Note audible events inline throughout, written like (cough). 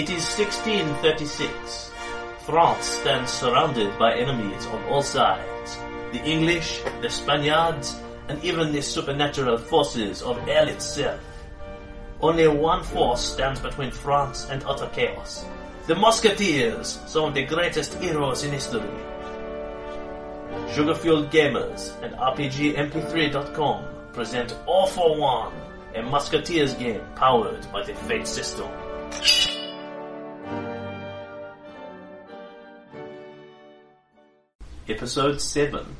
It is 1636. France stands surrounded by enemies on all sides. The English, the Spaniards, and even the supernatural forces of hell itself. Only one force stands between France and utter chaos. The Musketeers, some of the greatest heroes in history. Sugarfueled Gamers and RPGMP3.com present All for One, a Musketeers game powered by the Fate system. Episode 7.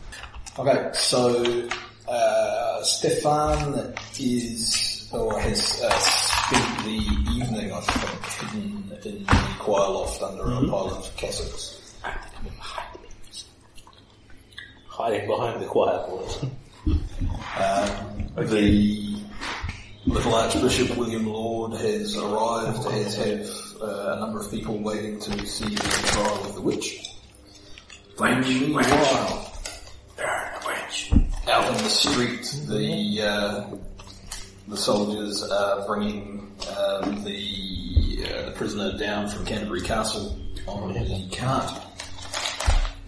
Okay, so uh, Stefan is or has uh, spent the evening, I think, hidden in the choir loft under a pile of cassocks. Hiding behind the choir voice. Um, the little Archbishop William Laud has arrived, as have uh, a number of people waiting to see the trial of the witch. Meanwhile, out in the street, the uh, the soldiers are bringing um, the uh, the prisoner down from Canterbury Castle on the cart.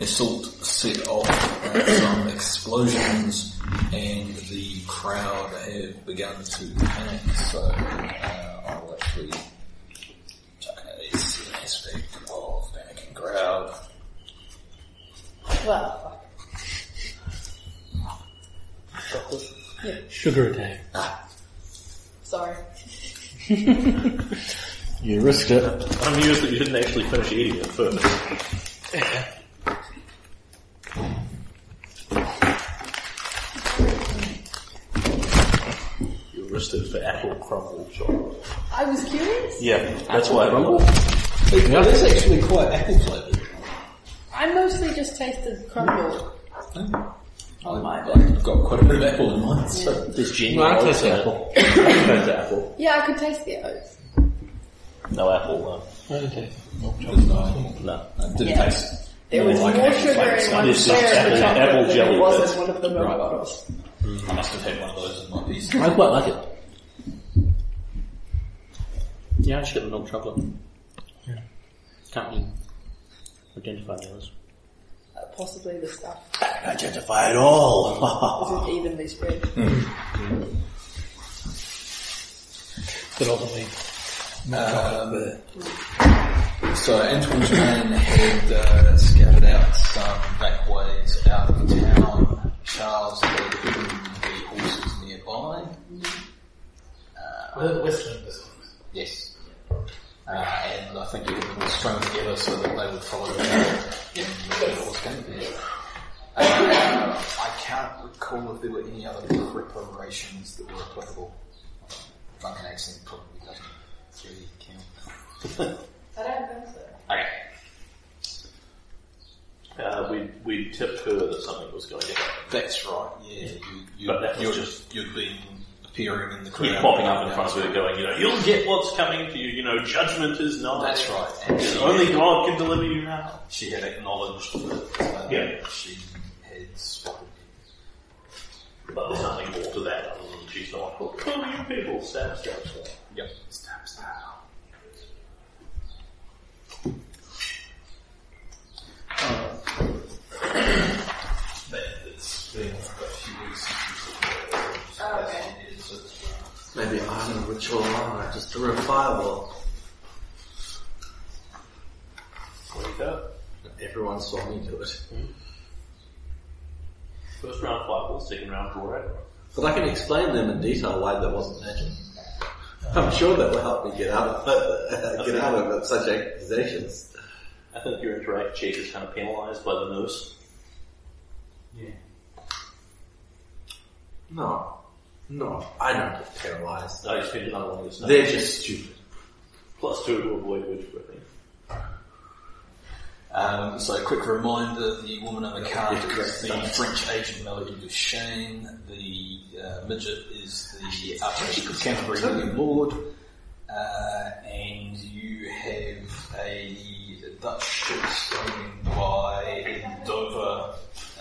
Assault set off uh, some explosions, and the crowd have begun to panic. So uh, I'll actually Well, Sugar attack. Ah. sorry. (laughs) You risked it. I'm amused that you didn't actually finish eating it first. (laughs) you risked it for apple crumble chocolate. I was curious. Yeah, that's why I crumble? Well, that's actually quite apple flavored. I mostly just tasted crumble. Oh my god. I've got quite a bit of apple in mine, so There's genuine No, I taste in apple. it. Taste apple. Yeah, I could taste the oats. No apple, though. I didn't taste there's no, No. it didn't Yeah. taste. There was like more apple sugar flavour, in so one It's share just of the apple- apple than jelly there was bits. in one of the milk Right. bottles. Mm. I must have had one of those in my piece. I quite like it. Yeah, I just get the milk chocolate. Yeah. Can't even identify the others. Uh, possibly the stuff Identify it all. isn't evenly spread. (laughs) but ultimately, Um, so Antoine's men had uh, scouted out some back ways out of town. Charles had hidden the horses nearby. Yes. Uh, and I think everything was strung together so that they would follow the and it was going to be. Uh, I can't recall if there were any other preparations that were applicable. Drunken accent probably doesn't really count. I don't think so. Okay. Uh, we we tipped her that something was going to happen. That's right, yeah. You, you, But that was you're, just- you'd been appearing in the crowd. Keep popping up in front of her going, you know, you'll get what's coming to you, you know, judgment is not. That's right. And she, Only God can deliver you now. she had acknowledged that uh, Yeah. she had spotted But there's nothing more to that other than she's not, oh, kill you people, stab, stab, stab. Yep. Stab, stab. But it's been a few weeks since we Okay. Maybe I'm a ritual armor, just threw a real fireball. Wake up. Everyone saw me do it. First round fireball, second round draw arrow. But I can explain them in detail why that wasn't magic. I'm sure that will help me get out of it, (laughs) get out of it, such accusations. I think your interact check is kind of penalised by the nurse. Yeah. No. No, I don't get paralyzed. No, you spend another one of your They're just stupid. Plus two to avoid witch whipping. Um, so a quick reminder, the woman in the car Yeah, is the correct. French agent Melody Duchesne, the uh, midget is the Archbishop of Canterbury William Laud, uh, and you have a Dutch ship sailing by in Dover,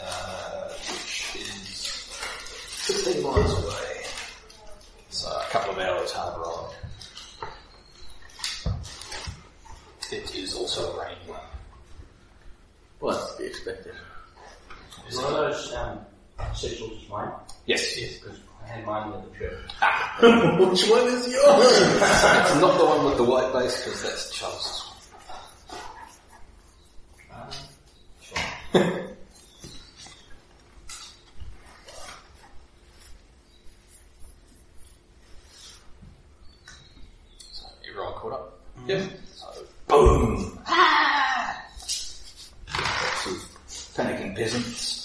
uh, which is 15 miles away. So a couple of hours hard ride. It is also a rainy one. Well, that's to be expected. Is one of those um, schedules is mine? Yes. Yes, because I had mine with the trip. Ah. (laughs) Which one is yours? it's (laughs) not the one with the white base because that's Charles. Um, sure. (laughs) Yep. So boom. Lots of panicking peasants.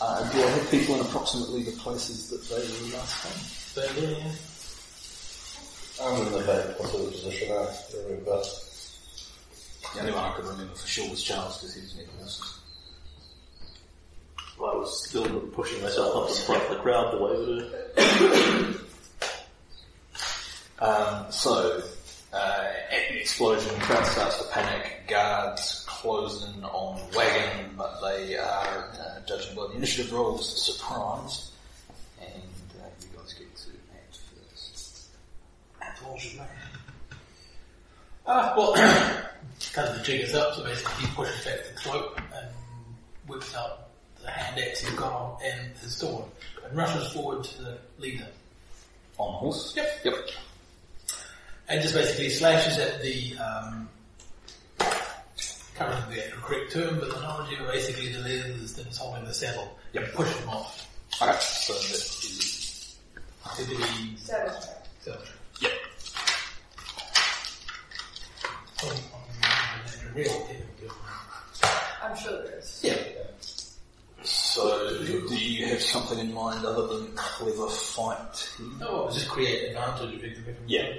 Uh, do I have people in approximately the places that they were last time? So, yeah, yeah. I'm in the back possible position I remember. The only one I could remember for sure was Charles because he was near horses. I was still pushing myself up in front of the crowd to wave at her. Um, so, uh, the explosion, the crowd starts to panic. Guards close in on wagon, but they are, uh, judging by the initiative rolls, surprised. And uh, you guys get to act first. Ah, well, (clears throat) of the jig is up, so basically he pushes back the cloak and whips out the hand axe he's got on and his sword and rushes forward to the leader On the horse? Yep. Yep. And just basically slashes at the, um, can't remember the correct term, but the knowledge of basically the leader that's holding the saddle and push them off. Okay, so that is... To the Saddle strap. saddle. Yep. On, on the real yeah. I'm sure there is. Yeah. So, do you have something in mind other than clever fight? No, it was just create advantage effectively. from- Yeah.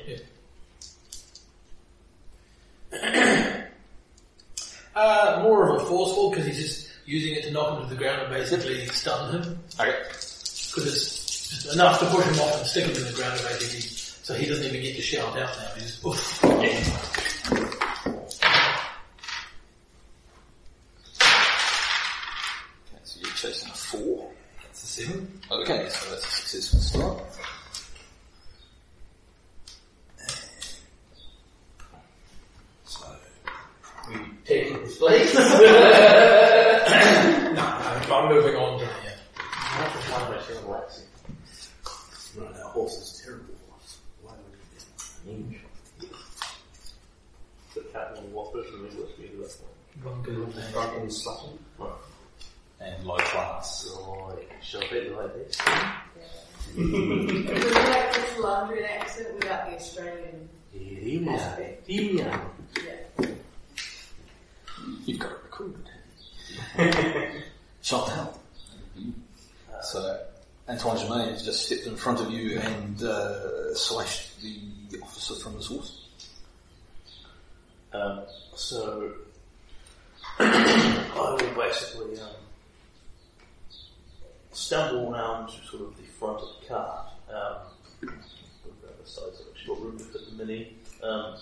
Uh, more of a forceful because he's just using it to knock him to the ground and basically stun him. Okay. Because it's just enough to push him off and stick him to the ground basically. So he doesn't even get to shout out now. He's just, oof. Okay, so you're chasing a four. That's a seven. Okay, so that's a successful start. So, Taking his place. No, no, I'm moving on to yeah. Right, our horse is terrible. Why would we The cat and what person is with me to that point. One good thing. Drunken slutty. and low class. Right, shall I be like this? It was like this London accent without the Australian Here we are. aspect. Here we are. Yeah. You've got it recorded. Chantal. So, Antoine Germain has just stepped in front of you and uh, slashed the officer from his horse. Um, so, (coughs) I will basically um, stumble around to sort of the front of the cart. Um, the sides, I've actually got room to fit the mini. Um,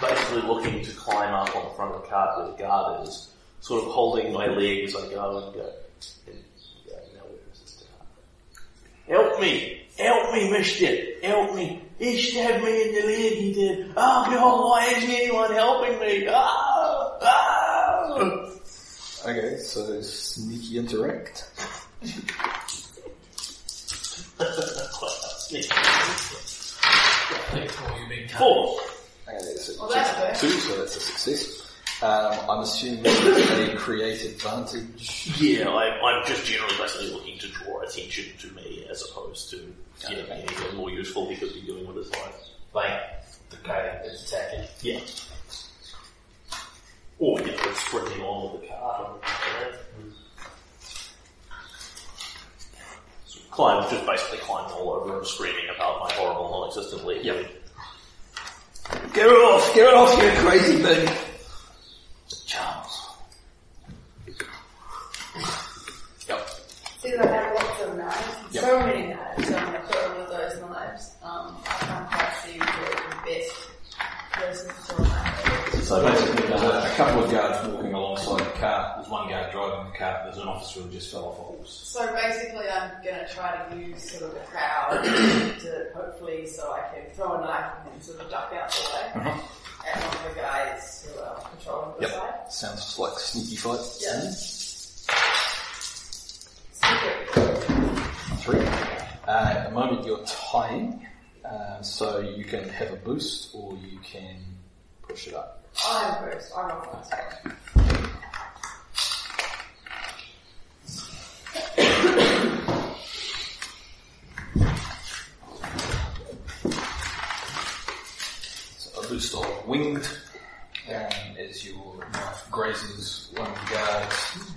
basically looking to climb up on the front of the cart where the guard is, sort of holding my leg as I go and go. And go now where is this cart? Help me! Help me, mister! Help me! He stabbed me in the leg, he did. Oh God, why isn't anyone helping me? Ah! Ah! Okay, so sneaky interact. Thanks for you being kind. Four. Okay, so Well, that's two, so that's a success. Um, I'm assuming a create advantage. Yeah, I, I'm just generally basically looking to draw attention to me as opposed to you know, anything more useful he could be doing with his life. Like the guy that's attacking. Yeah. Or, you know, sprinting on with the cart. And, uh, so climb, just basically climbing all over and screaming about my horrible non-existent leg. Yep. Get it off! Get it off, you crazy thing! Charles. Yep. See, I have lots of knives. Yep. So many knives. So I'm going to put all of those knives. Um, I can't quite see the best person to throw knives. So basically, there's a, a couple of guards walking alongside the car There's one guy driving the car. There's an officer who just fell off a horse. So basically, I'm gonna try to use sort of the crowd to hopefully so I can throw a knife and then sort of duck out the way. And one of the guys who are patrolling the side. Yep. Sounds like sneaky fight. Yeah. Three. Uh, at the moment you're tying, uh, so you can have a boost or you can push it up. I'm first. I'm on first. So a boost of winged, um, as your knife grazes one of the guards,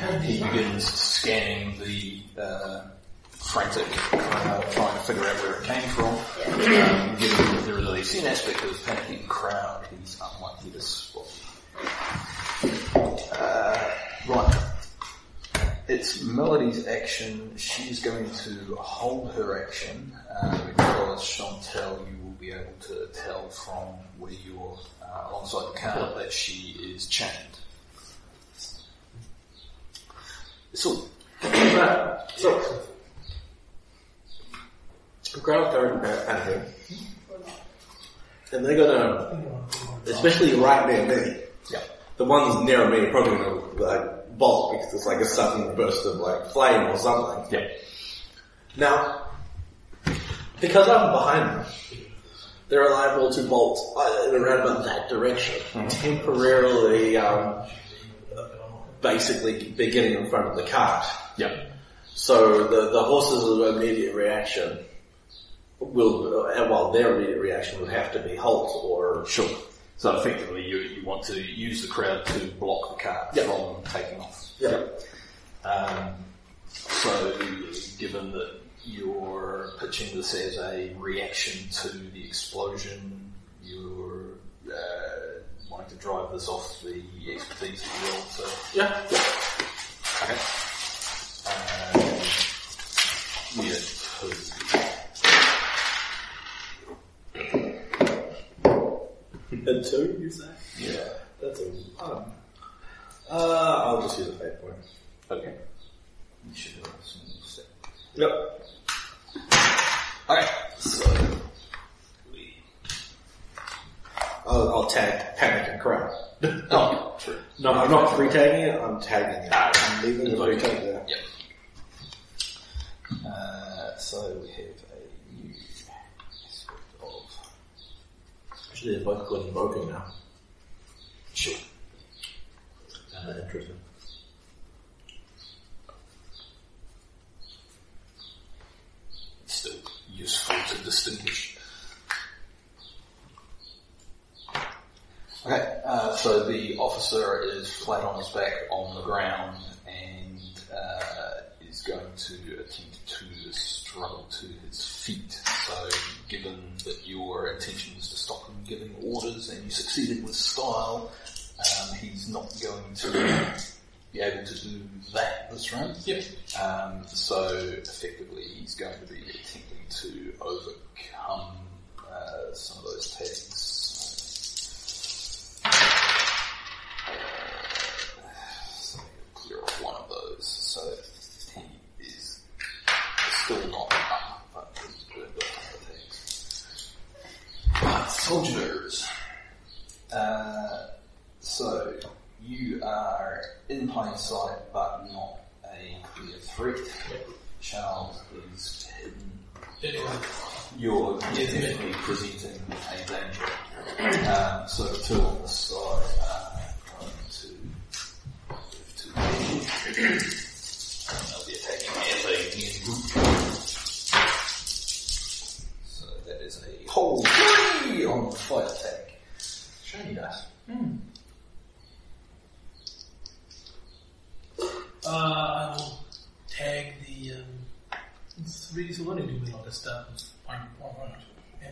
and he begins scanning the uh, frantic crowd, trying to figure out where it came from. Um, given that there is a scene aspect of the panicking crowd, he's unlikely to spot. Uh, right. It's Melody's action. She's going to hold her action uh, because Chantel, you will be able to tell from where you're uh, alongside the car that she is chained. So, So, starting to panicking. And they're gonna, especially right near me, yeah. the ones near me are probably gonna like bolt because it's like a sudden burst of like flame or something. Yeah. Now, because I'm behind them, they're liable to bolt uh, in around about that direction, temporarily, um, basically be getting in front of the cart. Yeah. So the, the horse's immediate reaction will, uh, well, their immediate reaction would have to be halt or Sure. So effectively you, you want to use the crowd to block the car Yeah. from taking off. yeah, Um, so, given that you're pitching this as a reaction to the explosion, you're uh, wanting to drive this off the expertise of the world. So, yeah, okay. Um, yeah. And two, you say? Yeah. That's a um, uh, I'll just use a fate point. Okay. You should have some step. Yep. Okay. So we. I'll, I'll tag panic and. Oh, true. No, I'm not free tagging it. I'm tagging it. Ah, I'm leaving the free tag there. Yep. Uh, so we have a new aspect of Actually, both got invoking now. sure. Uh, interesting. Still useful to distinguish. Okay, uh, so the officer is flat on his back on the ground and uh, is going to attempt to struggle to his feet. So, given that your intention was to stop him giving orders and you succeeded with style, um, he's not going to be able to do that this round. Yep. Um, so effectively, he's going to be attempting to overcome uh, some of those tags. So, clear off one of those. So he is still not up, but he's burned off one of the tags. Right, soldiers. Uh, so you are in plain sight, but not a clear threat. Charles is hidden. Anyway, You're definitely presenting a danger. Um, so the two on the side are going to move to the fight attack. Shiny dice. uh, I will tag the um, three. So what do to start with? One, one, one, yeah.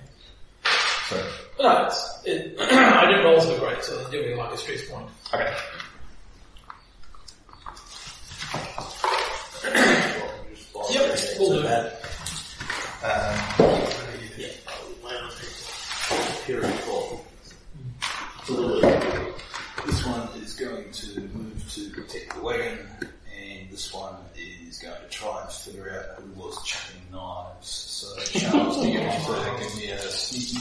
So No, it's, it, (clears throat) I didn't roll so great, so it's giving me like a stress point. okay. Yep, we'll do that. Period This one is going to move to protect the wagon, and this one is going to try and figure out who was chucking knives. So, Charles, do you want to give me a sneaky?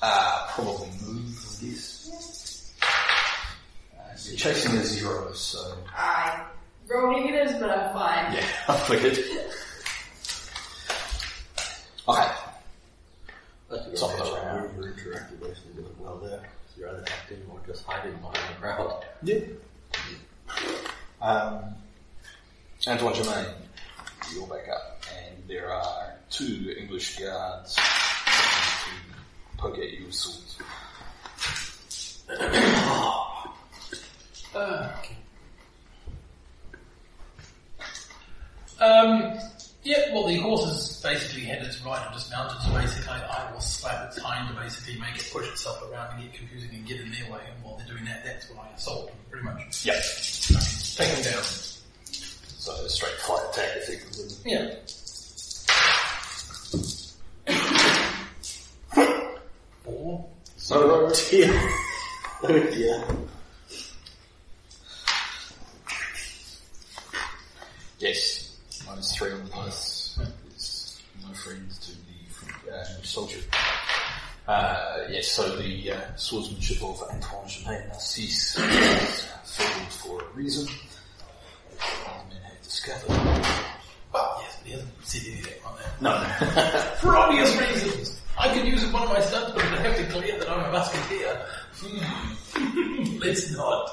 Uh, probably move, I guess. Uh, you're chasing a zero, so. I roll negatives, but I'm fine. Yeah, (laughs) I figured. Okay. That's a good Some of catch. those are- You're, you're interacting basically doing well there. So you're either acting or just hiding behind the crowd. Yeah. Um, Antoine Germain, you're back up, and there are two English guards trying to poke at you with swords. Uh, (coughs) okay. Um, yeah, well, the horse is basically headed to right and just mounted so basically I will slap its hind to basically make it push itself around and get confusing and get in their way, and while they're doing that, that's when I assault them, pretty much. Yep. Take them down. So a straight fight attack effectively. Yeah. Four. Oh dear. (laughs) Oh dear. Yes. Three on the. Is no friends to the uh, soldier. Uh, yes, so the uh, swordsmanship of Antoine Germain Narcisse is filled for a reason. These men have discovered. Well, yes, but. No. (laughs) For obvious reasons. I could use one of my stunts, but I'd have to clear that I'm a musketeer. Hmm. Let's (laughs) not.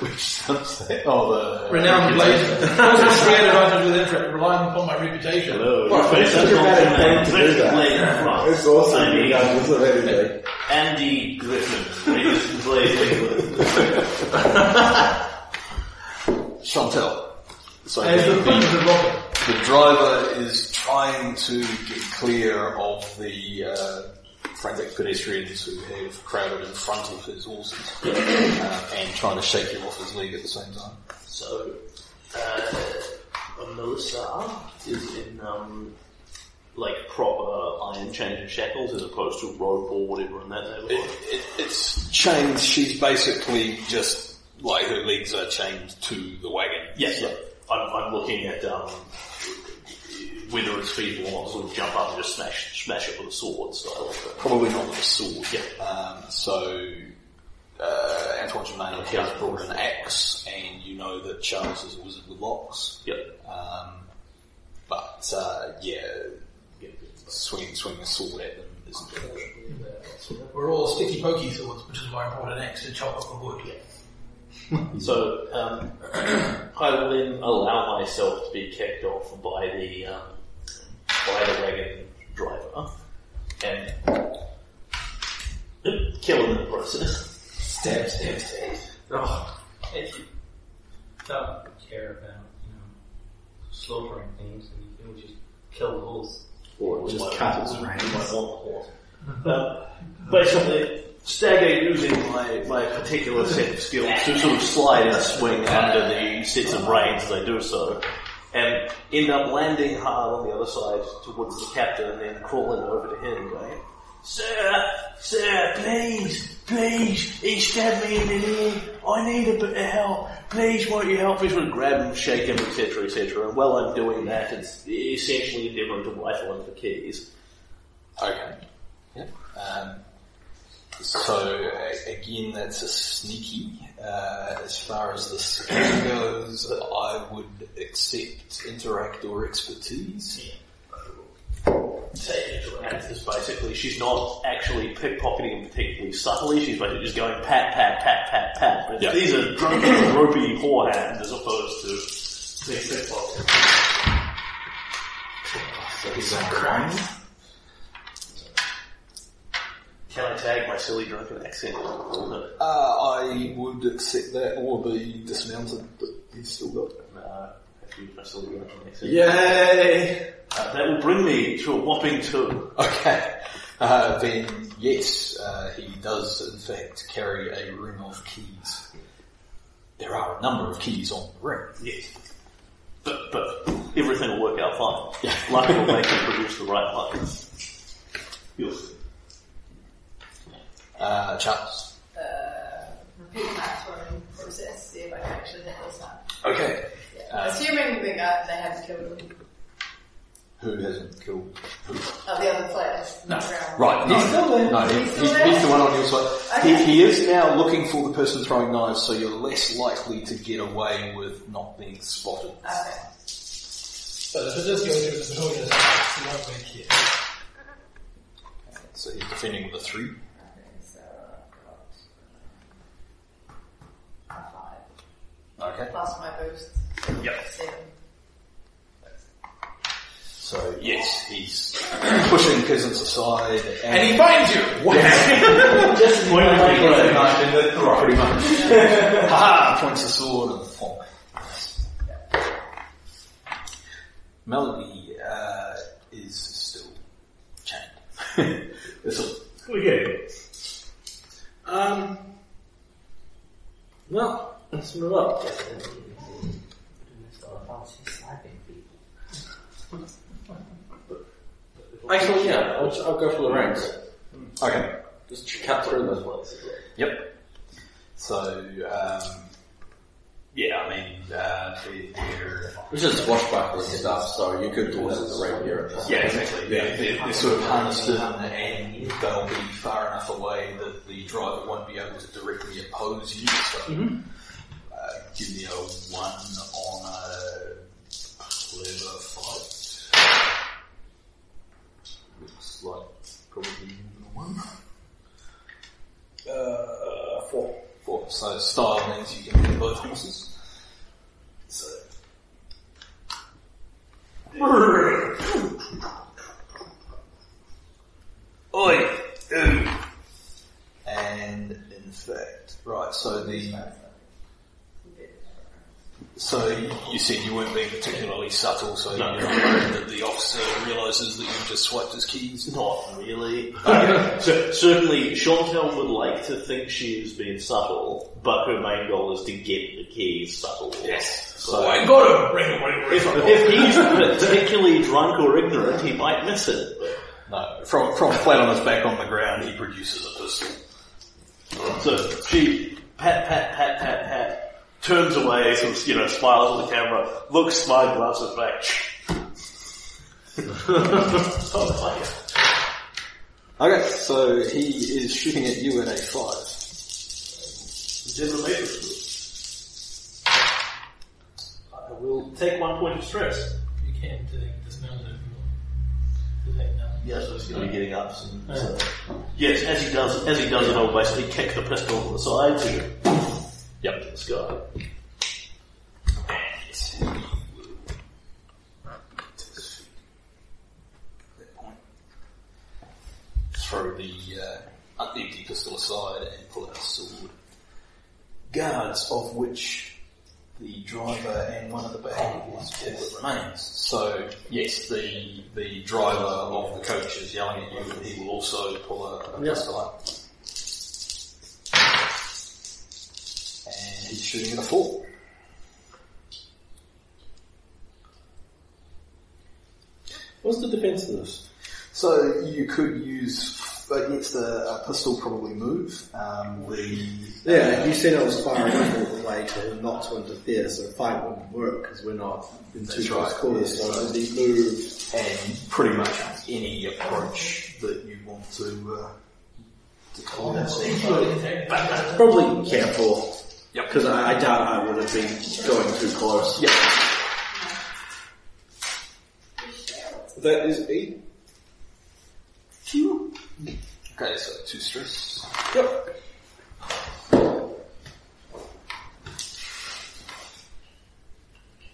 Which subset? Oh, the Renowned blazer. Also create advantage with interest, relying upon my reputation. Hello, Well, your it's face such a bad plan to do that. Blade in France. It's awesome, I mean, regardless of anything. Andy Griffin, Richard Blade England. Chantel. So As the the, thunder of rocket. the driver is trying to get clear of the uh, frantic pedestrians who have crowded in front of his horses uh, and trying to shake him off his leg at the same time. So, uh, Melissa is in, um, like proper iron chains and shackles as opposed to rope or whatever in that neighborhood. it, it's chains. She's basically just like her legs are chained to the wagon. Yes, yeah. I'm, I'm looking at, um, whether it's feasible or not, sort of jump up and just smash, smash it with a sword style. But Probably not with a sword. Yeah. Um, so uh, Antoine Germain has brought an axe, and you know that Charles is a wizard with locks. Yep. Um, but uh, yeah, swinging swinging a sword at them isn't an option. We're all sticky pokey swords, which is why I brought an axe to chop up the wood. Yeah. (laughs) so um, (clears throat) I will then allow myself to be kicked off by the um, by the wagon driver and kill him in the process. Stab, stab, stab. Oh, if you don't care about, you know, slaughtering things, then you can just kill the horse. Or Just might- cut its might reins. want the horse. Um, basically, stagger using my, my particular set of skills to sort of slide and swing under the sets of reins as I do so, and end up landing hard on the other side towards the captain and then crawling over to him going, Sir, sir, please, please, he stabbed me in the ear. I need a bit of help. Please, won't you help me? Sort of grab him, shake him, etc., etc. And while I'm doing that, it's essentially endeavouring to rifle him for keys. Okay. Yeah. Um, so again, that's a sneaky. Uh, as far as the skill goes, I would accept interact or expertise. Say interact is basically she's not actually pickpocketing particularly subtly. She's basically just going pat pat pat pat pat. But Yeah. These are drunken, (coughs) ropey whore hands as opposed to being pickpocketing. So he's on crime. Can I tag my silly drunken accent? Uh, I would accept that or be dismounted, but he's still got. I have to use my silly drunken accent. Yay! Uh, that will bring me to a whopping two. Okay. Uh, then yes, uh, he does in fact carry a ring of keys. There are a number of keys on the ring. Yes. But, but everything will work out fine. Yeah. Luck will (laughs) make you produce the right ones. You'll see. Uh, chance. Uh, repeat platform process, see if I can actually hit this time. Okay. Yeah. Uh, Assuming the guy, they haven't killed him. Who hasn't killed who? Oh, the other players. No. Right. He's still there. No, he's, he's, he's the one on your side. Okay. He, he is now looking for the person throwing knives, so you're less likely to get away with not being spotted. Okay. So this is going to be the. It's not here. So he's defending with a three. Okay. Plus my boost. Yep. Seven. So yes, he's pushing peasants aside, and, And he finds you! (laughs) Just Point of like view. a knife in the throat. pretty much, (laughs) ha! Points the sword and thump. Melody uh, is still chained. (laughs) This will Okay. Um. Well, move up. Actually, yeah, I'll, I'll go for the ranks. okay. Just cut through those places. Yep. So, um, yeah, I mean, uh, they're, Which is swashbuckling stuff, so you could do it as a rapier. yeah, exactly. They're, they're, they're sort of harnessed in and they'll be far enough away that the driver won't be able to directly oppose you. So, uh, give me a one on a clever fight. Looks like probably more than a one. Uh, four. Four. So style means you can hit both horses. So. Oi! And in fact, right, so the so you said you weren't being particularly subtle, so No. you're afraid that the officer realises that you've just swiped his keys. Not really. Uh, (laughs) (laughs) so, certainly, Chantel would like to think she is being subtle, but her main goal is to get the keys subtle. Yes. So, I got him! Ring, ring, ring. if, if he's particularly drunk or ignorant, he might miss it. No, from from flat on his back on the ground, he produces a pistol. So she pat, pat, pat, pat, pat, turns away, sort of, you know, smiles at the camera, looks smug, laughs at back. oh, Okay, so he is shooting at you at a five. Never made it. I will take one point of stress. You can take dismount it if you want. To take now. Yes, so he's going to be getting up. soon, so- Yes, as he does, as he does it, I'll basically kick the pistol to the side to yep, to this guy. Yes, he will take his feet. At that point, throw the uh, empty pistol aside and pull out a sword. Guards, of which the driver and one of the is what remains. So yes, the the driver of the coach is yelling at you, and he will also pull a, a Yeah. pistol out. And he's shooting at a four. What's the defense of this? So you could use against a, a pistol probably move. Um, the Yeah, you said I was firing all the way to not to interfere, so fight wouldn't work because we're not in two That's close quarters. So the move, and pretty much any approach that you want to uh, to call that. probably careful Yep. because I, I doubt I would have been going too close. Yep. That is eight. Okay, so two stress. Yep.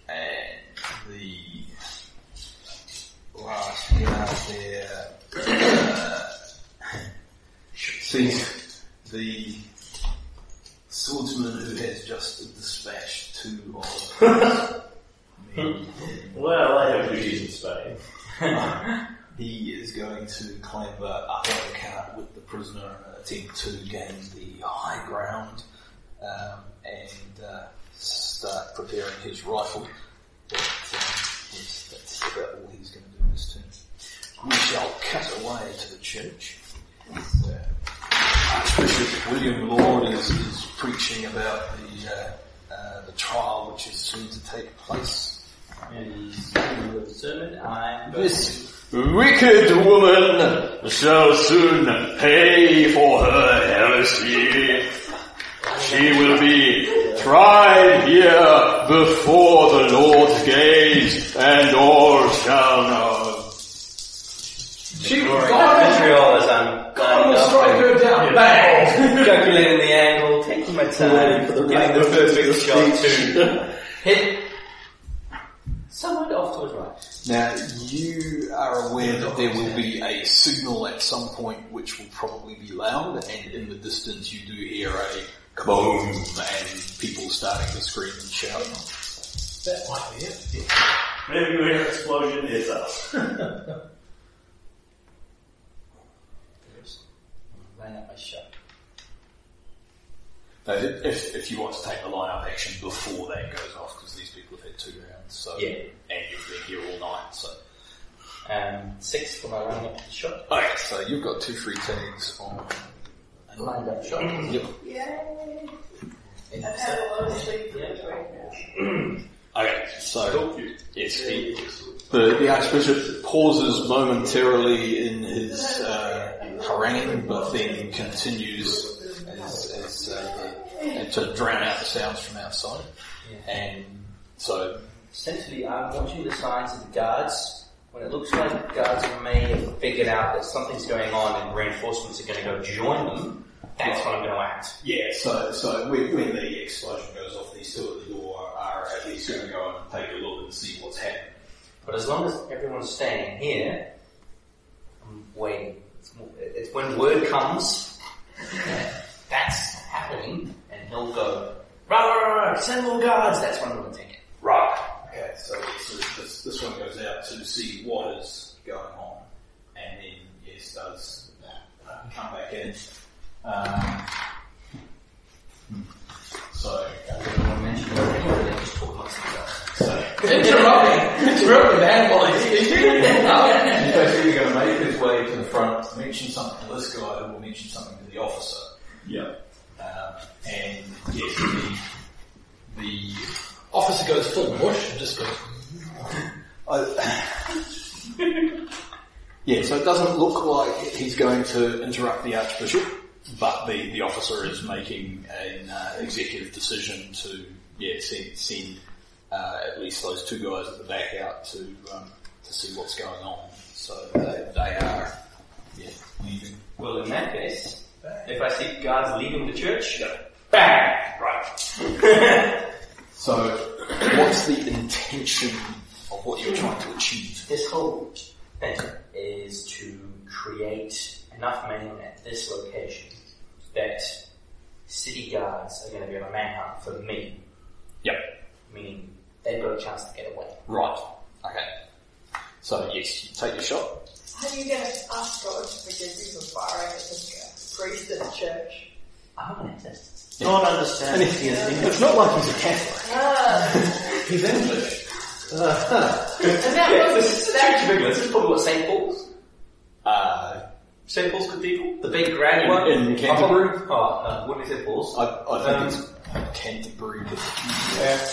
And the last guard there. Uh, see, the swordsman who has just dispatched two of (laughs) me. Well, I have duties in Spain. (laughs) He is going to claim the upper cart with the prisoner and attempt to gain the high ground um, and uh, start preparing his rifle. But um, yes, that's about all he's going to do this turn. We shall cut away to the church. Uh, Archbishop William Laud is, is preaching about the uh, uh, the trial which is soon to take place. And sermon. I'm This wicked woman shall soon pay for her heresy. She will be tried here before the Lord's gaze, and all shall know. She Roaring God, vitriol as I'm God guiding will up strike and her down. Bang! (laughs) calculating the angle, taking my time, for the getting the right perfect shot to (laughs) hit somewhat off to his right. Now, you are aware that there will be a signal at some point which will probably be loud, and in the distance you do hear a kaboom and people starting to scream and shout. That might be it. Maybe you hear an explosion, it's us. (laughs) Line up my shot. Now, if, if you want to take the line-up action before that goes off, because these people have had two rounds, so Yeah. and you've been here all night, so Um, six for my round up shot. okay, so you've got two free tags on. Lined up shot. Yep. Yay! I've had a lot of sleep for this week now. Okay, so yes, the, the, the Archbishop pauses momentarily in his uh, haranguing, but then continues as, as uh, to drown out the sounds from outside. And so, Essentially, I'm watching the signs of the guards. When it looks like the guards may have figured out that something's going on and reinforcements are going to go join them, that's when I'm going to act. yeah, so so when, when the explosion goes off, these two at the door are at least going to go and take a look and see what's happening. But as long as everyone's staying here, I'm waiting. It's, more, it's when word comes that (laughs) that's happening, and he'll go, rah, rah, rah, rah, send more guards. That's when I'm going to take it. Right. Okay, so this, this, this one goes out to see what is going on, and then yes, does uh, come back in. Um, so, I mentioned it already, but they just talk amongst themselves. so Interrupting! Interrupting the hand while he's speaking. he's basically going to make his way to the front, mention something to this guy, who will mention something to the officer. Yeah. Um, and yes, the the Officer goes full bush and just goes, (laughs) (sighs) yeah, so it doesn't look like he's going to interrupt the Archbishop, but the, the officer is making an uh, executive decision to yeah send, send uh, at least those two guys at the back out to um, to see what's going on. So they, they are yeah leaving. Well, in that case, if I see guards leaving the church, bang! Right. (laughs) So what's the intention of what you're trying to achieve? This whole thing is to create enough men at this location that city guards are going to be on a manhunt for me, Yep. meaning they've got a chance to get away. Right. Okay. So yes, you take your shot. How are you going to ask God to forgive you for firing at this priest at the church? I'm an atheist. Don't understand anything. It's not like he's a Catholic. Ah, (laughs) he's English. and that Yeah, was this is that, too big. This is probably what St. Paul's. Uh, St. Paul's Cathedral? The big grand one? in Canterbury? Oh, uh, what is St. Paul's? I, I think Um, it's Canterbury. But Yeah.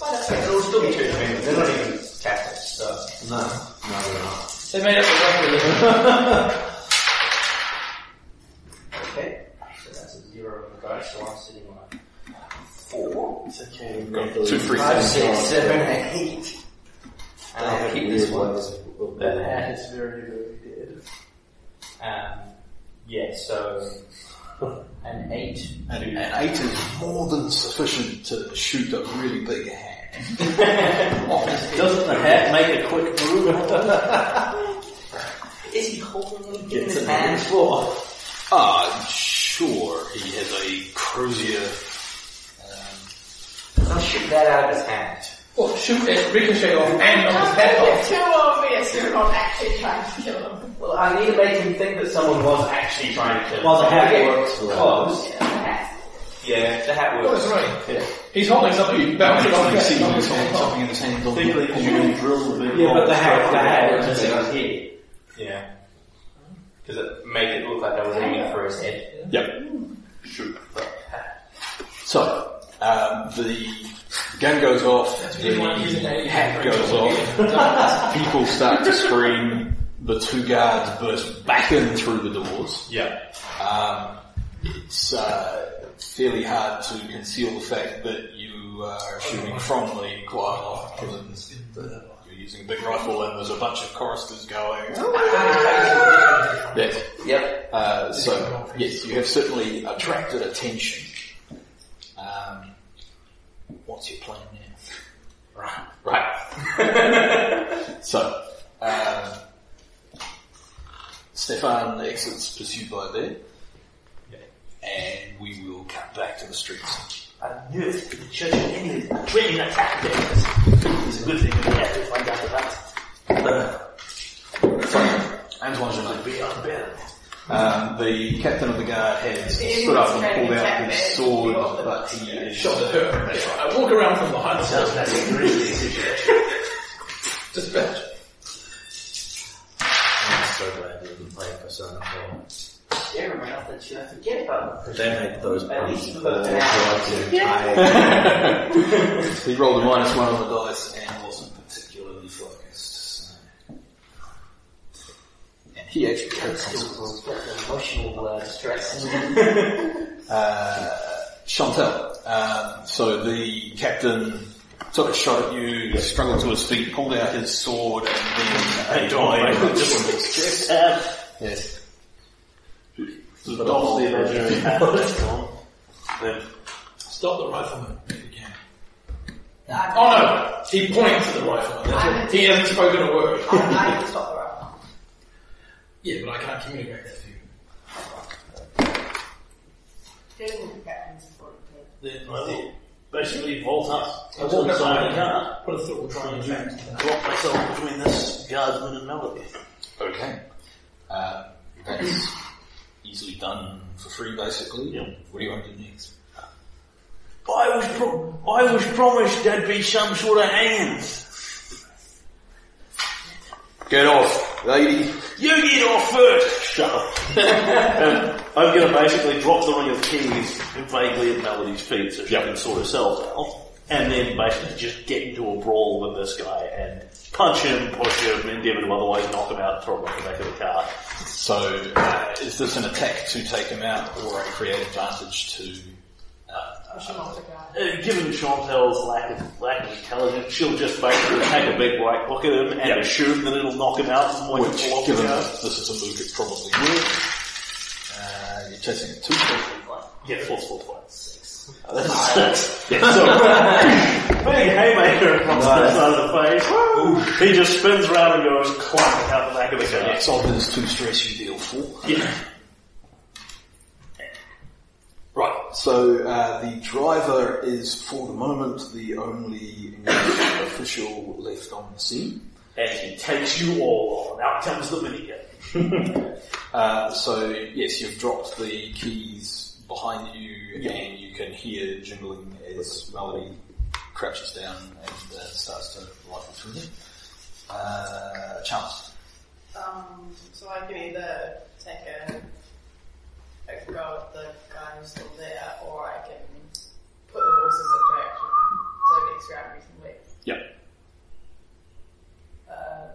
Members. They're not even Catholics, so. No, no, they're. They made up the. Okay. So that's a zero on the dice, so I'm sitting on four. It's okay. seven, eight. And I'll keep this one. That is very, very dead. Um, yeah, so an eight. And, and eight is more than sufficient to shoot a really big hand. (laughs) Doesn't the hat make a quick move? (laughs) Is he holding it in Gets his it on the hand? floor. Ah, sure, he has a crozier. Um, I'll shoot that out of his hand. Well, shoot it, ricochet off, and knock his head It's off. too obvious you're not actually trying to kill him. Well, I need to make him think that someone was actually trying to kill him. Well, the hat Okay, works. Close. Yeah, the hat. Yeah, the hat Oh, works. it's right. He's holding something, bouncing off actually his see him holding something in his hand. on the- you can drill the big Yeah, but the hat, the straight hat through was the just in head. his head. Yeah. Does it make it look like I was aiming for his head? Yep. Shoot. So, um, the Gun goes off, the Anyone using a- hat goes off, people start to scream, the two guards burst back in through the doors. Yeah. Um, it's uh, fairly hard to conceal the fact that you are shooting from the quiet off prisons. You're using a big rifle and there's a bunch of choristers going. Yes. Yep. Uh, so, yes, you have certainly attracted attention. Um, what's your plan now? Right. Right. (laughs) so, um, Stefan exits pursued by there. And we will cut back to the streets. I knew it. The Church of England are dreading attack. It's a good thing we have to find out about it. So, Antoine Genet. Be unbearable. Um, the captain of the guard has stood up and pulled out his sword, but he is Shot at her. That's right. I walk around from behind the Sounds like a grisly situation. (laughs) Just Everyone else that you forget about. They make those At least puns for all now. goddamn He rolled a minus one on the dice and wasn't particularly focused. So. And he actually had consequences. Emotional uh, distress. (laughs) Uh, Chantel. Um, so the captain took a shot at you, struggled to his feet, pulled out his sword, and then (laughs) a die just from his chest. Um, Yes. To doff the imaginary hat that's Stop the rifleman if you can. I, Oh no! He points at the rifleman. That's it. He hasn't spoken a word. I, I can stop the rifle. Yeah, but I can't communicate that to you. Getting the captain's important. then I will basically vault up I into walk the up of the car. Put a foot try and back. Drop myself between this guardsman and Melody. Okay. Uh, that's easily done for free, basically. Yeah. What do you want to do next? I was pro- I was promised there'd be some sort of hangings. Get off, lady. You get off first! Shut up. and (laughs) I'm going to basically drop the ring of keys vaguely at Melody's feet so she can sort herself out. And then basically just get into a brawl with this guy and punch him, push him, endeavour to otherwise knock him out and throw him off the back of the car. So, uh, is this an attack to take him out or a create advantage to... I should not take out. Uh, given Chantel's lack of lack of intelligence, she'll just basically take a big right look at him and assume that it'll knock him out and like Which, off given the that this is a move, it probably would. Uh, you're chasing a two Yeah, force, force, force. Yeah, so, big haymaker comes side of the face. He just spins around and goes clunk out the back of the car. Yes, of his two stress you deal for. Yeah. Right, so uh, the driver is for the moment the only official left on the scene. And he takes you all on. Out comes the minigun. (laughs) Uh, so yes, you've dropped the keys behind you and you can hear jingling as Melody crouches down and uh, starts to rifle through them. Uh, Chance. Um, so I can either take a, a go at the guy who's still there, or I can put the horses into action so it gets around reasonably. Yep. Uh,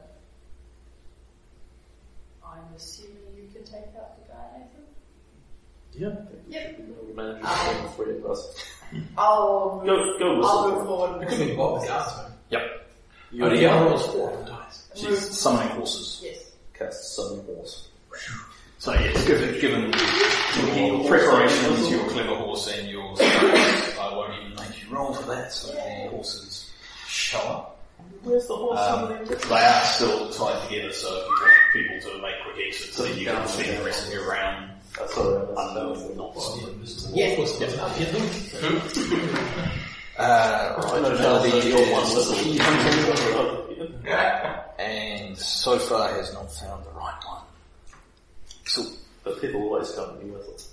I'm assuming you can take out the guy, Nathan? Yeah. Yep. We managed to find the three. (laughs) I'll Go, go I'll move forward. It could be Bob as the answer. Yep. Only the other rolls four on the dice. She's summoning horses. Yes. Cast summon horse. So yes, given, given your preparations, your clever horse and your skills, I won't even make you roll for that, so the horses show up. Where's the horse Um, summoning? they are still tied together, so if you want people to make quick exits, so you can spend the rest of your round That's alright. Unknown, not. Yeah, what's the hit them? Uh, right, one is whistle. and so far has not found the right one. So, But people always come to me with it.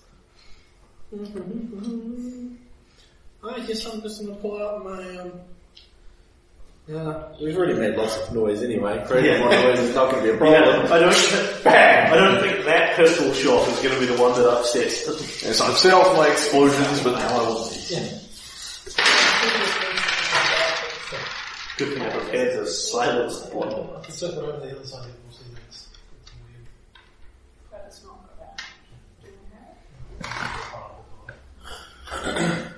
I guess I'm just gonna pull out my, um... Yeah, we've already made lots of noise anyway. Creating Yeah. more noise is not gonna be a problem. Yeah, I don't. Bang! (laughs) I don't think that pistol shot is going to be the one that upsets. yes, I've set off my explosions, but now I will. Good thing I prepared to silence the bottom. I can circle over the other side of the wall, see if it's it's weird. But it's not got that.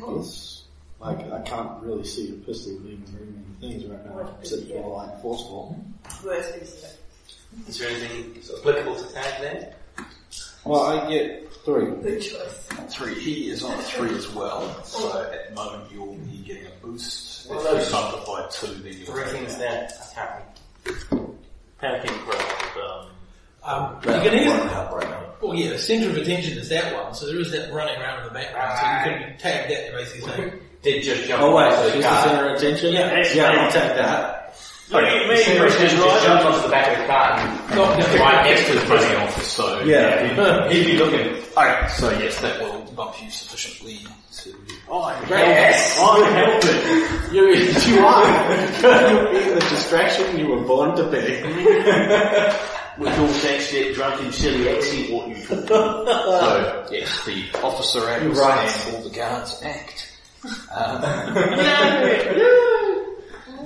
Well, it's like I can't really see the pistol leaving very many things right now. Except for like forceful. Worst piece of it. Is there anything applicable to tag there? Well, I get three. Good choice. Three. He is on a three as well. So at the moment you'll be getting a boost. Well, if those- you multiply two, then you'll Three things that. there. Apparently. Panicking crowd. Um, Um, you That can will either, right now. well, yeah, the center of attention is that one, so there is that running around in the background, so you can tag that to basically say, Did just jump Oh wait, onto she's the the car. center of attention? Yeah. yeah, I'll take that. Look at me, Center Richard just Ryder. jumped onto the back of the car and Not the- right next to the Running prison. off, so Yeah. (laughs) He'd be looking. Alright, so yes, that will bump you sufficiently to. Oh, Yes! Oh, I'm helping. You, you are. (laughs) You're the distraction you were born to be. We don't actually drunk and silly accent what you (laughs) talk So yes, the officer acts Right. and all the guards act. Um, (laughs)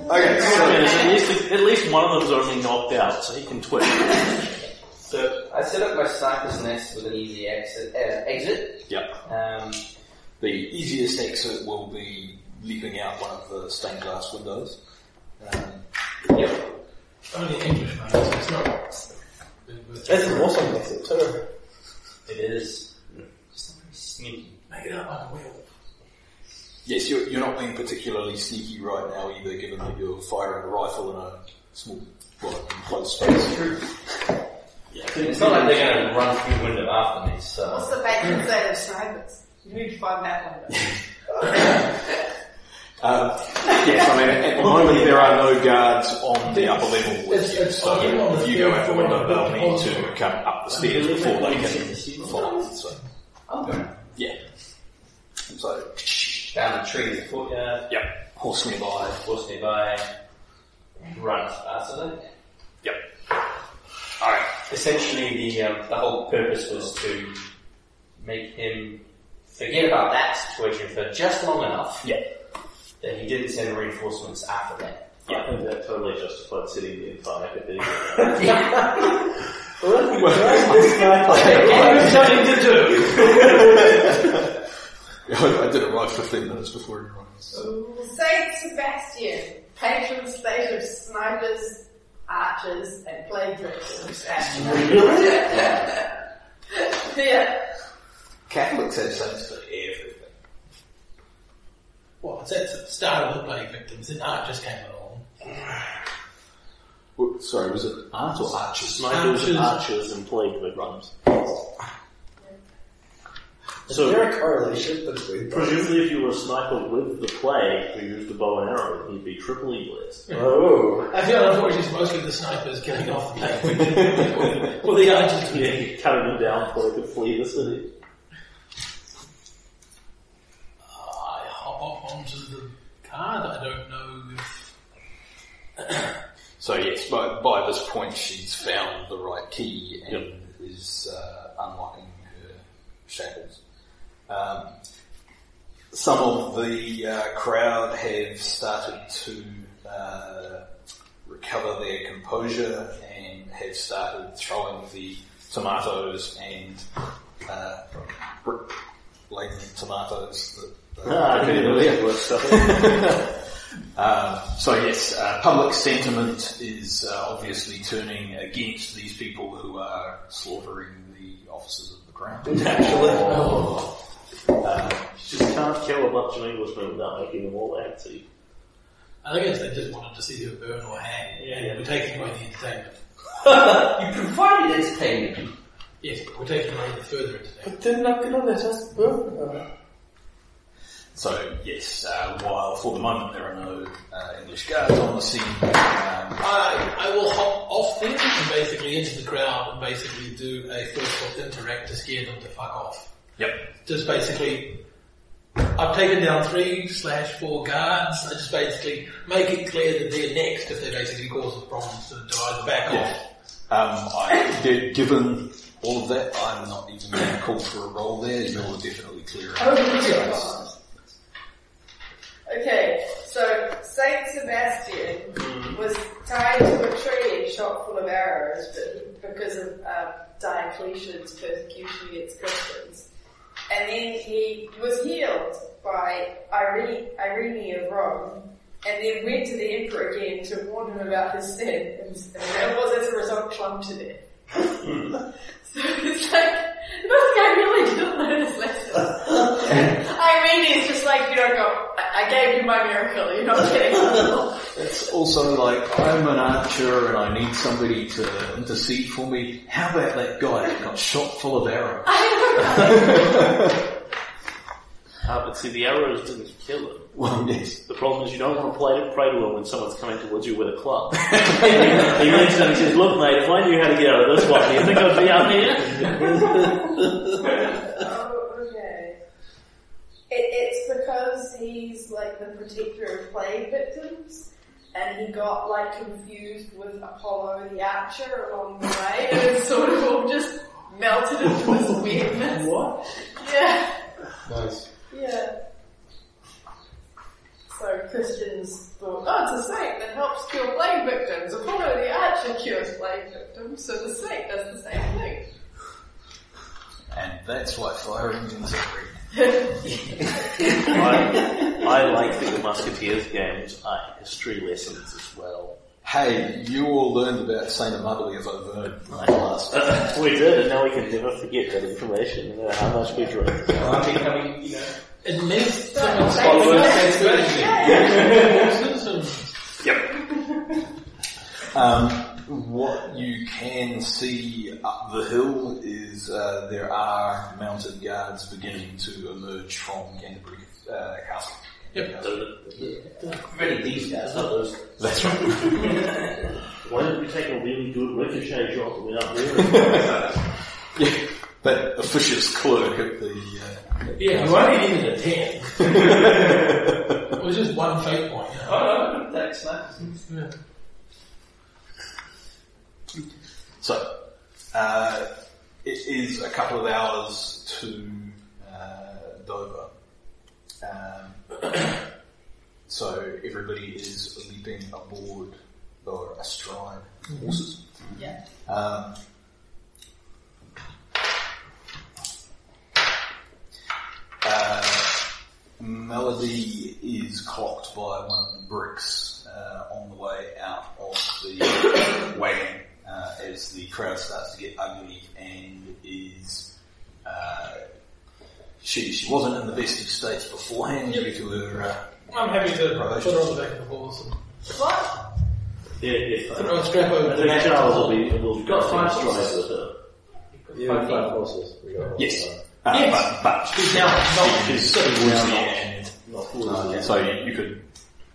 Okay, so at, least, at least one of them's only knocked out, so he can twitch. (laughs) So I set up my sniper's nest with an easy exit. Uh, exit. yep. Um, The easiest exit will be leaping out one of the stained glass windows. Um, yep. only English, man, so it's not. That's an awesome method too. It is. Just not very sneaky. Make it up like a wheel. Yes, you're, you're not being particularly sneaky right now either, given that you're firing a rifle in a small, well, enclosed space. It's not like they're going to run through the window after me, so. What's the back side of snipers? You need to find that one. (laughs) Um, yes, I mean, at the moment there are no guards on the upper level with you, so on the- on the if you go third out the window, they'll the need to come up the stairs before they can follow. So, Okay. yeah. So, Down the tree, the courtyard, yep, horse nearby. Horse nearby, run faster than Yep. Alright. Essentially, the um, the whole purpose was to make him forget about that situation for just long enough Yeah. that he didn't send reinforcements after that. I think that totally justified sitting in the entire cathedral. (laughs) something (laughs) to do. (laughs) (laughs) I did it right 15 minutes before everyone else. Saint Sebastian, patron saint of snipers, archers, and plague drifters. (laughs) yeah. Catholics have saints for everything. Well, it's at the start of the plague victims, and art just came along. Well, Sorry, was it art or archers? Snipers, Archers. archers, and plague victims. Is So, there a correlation between presumably if you were a sniper with the plague who used a bow and arrow, you'd be triply blessed. Oh. I feel unfortunately it's mostly the snipers killing off the plague (laughs) victims, or the archers. Yeah, cutting them down before they could flee the city. I hop up onto the card. I don't know if So yes, by, by this point she's found the right key and is uh, unlocking her shackles. Um, some of the uh, crowd have started to uh, recover their composure and have started throwing the tomatoes and uh, laden tomatoes that Ah, that- yeah, work stuff. um, so yes, uh, public sentiment is uh, obviously turning against these people who are slaughtering the officers of the crown. Naturally. Uh, Just can't kill a bunch of Englishmen without making them all antsy. I guess they just wanted to see her burn or hang, Yeah, and yeah. we're taking away the entertainment. (laughs) you provided entertainment. Yes, but we're taking away the further entertainment. But they're not gonna let us burn. so yes, uh, while for the moment there are no uh, English guards on the scene, um, I, I will hop off them and basically into the crowd and basically do a first look interact to scare them to fuck off. Yep. Just basically, I've taken down three slash four guards. I just basically make it clear that they're next if they basically cause problems to the die, back yeah. off. Um, given all of that, I'm not even going to call for a roll there. You're definitely clear. Oh, Okay, so Saint Sebastian mm. was tied to a tree and shot full of arrows, but because of uh, Diocletian's persecution against Christians, and then he was healed by Irene, Irene of Rome, and then went to the emperor again to warn him about his sin, and, and was as a result clung to death. (laughs) so it's like, (laughs) this guy really didn't learn his lesson. (laughs) Irene is just like, you don't know, go, I, I gave you my miracle, you're not getting (laughs) It's also like, I'm an archer and I need somebody to intercede for me. How about that guy that got shot full of arrows? (laughs) Ah, (laughs) but see, the arrows didn't kill him. Well, yes. The problem is you don't want to play, to pray to him when someone's coming towards you with a club. he leans down and says, look mate, if I knew how to get out of this one, do you think I'd be out here? Okay. It, it's because he's like the protector of plague victims, and he got like confused with Apollo the Archer along the way, and it sort of all just melted into this weirdness. What? Yeah, Nice. yeah. So Christians thought, oh, it's a saint that helps cure plague victims. Apollo the Archer cures plague victims, so the saint does the same thing. And that's why fire engines are great. (laughs) I, I like that the Musketeers games are history lessons as well. Hey, you all learned about Saint Amadou of Auvergne last Uh, we did, and now we can never forget that information, no matter how much we drink. I'm becoming, you know, It makes Right, someone thanks. horses and Um, what you can see up the hill is uh, there are mounted guards beginning to emerge from Canterbury uh, Castle. really these guys, not those. That's right. (laughs) Why didn't we take a really good ricochet shot without doing (laughs) yeah, that officious clerk at the. Uh, Yeah, you only needed a 10. (laughs) it was just one fate point. You know? Oh, no, that's nice. Yeah. So, uh, it is a couple of hours to uh, Dover. Um, (clears throat) so everybody is leaping aboard or astride horses. Yeah. Um, uh, Melody is clocked by one of the bricks uh, on the way out of the (coughs) wagon uh, as the crowd starts to get ugly and is uh, she she wasn't in the best of states beforehand due to her uh, I'm happy to put her on the back of the horse and What? Yeah, yeah. put her on a strap over I the think back. Charles will be, will Got go five straight horses? with her. Yeah, five horses. We got yes, one. uh, Yes. but but She's now not she's sitting towards down. the end. Okay. So you, you could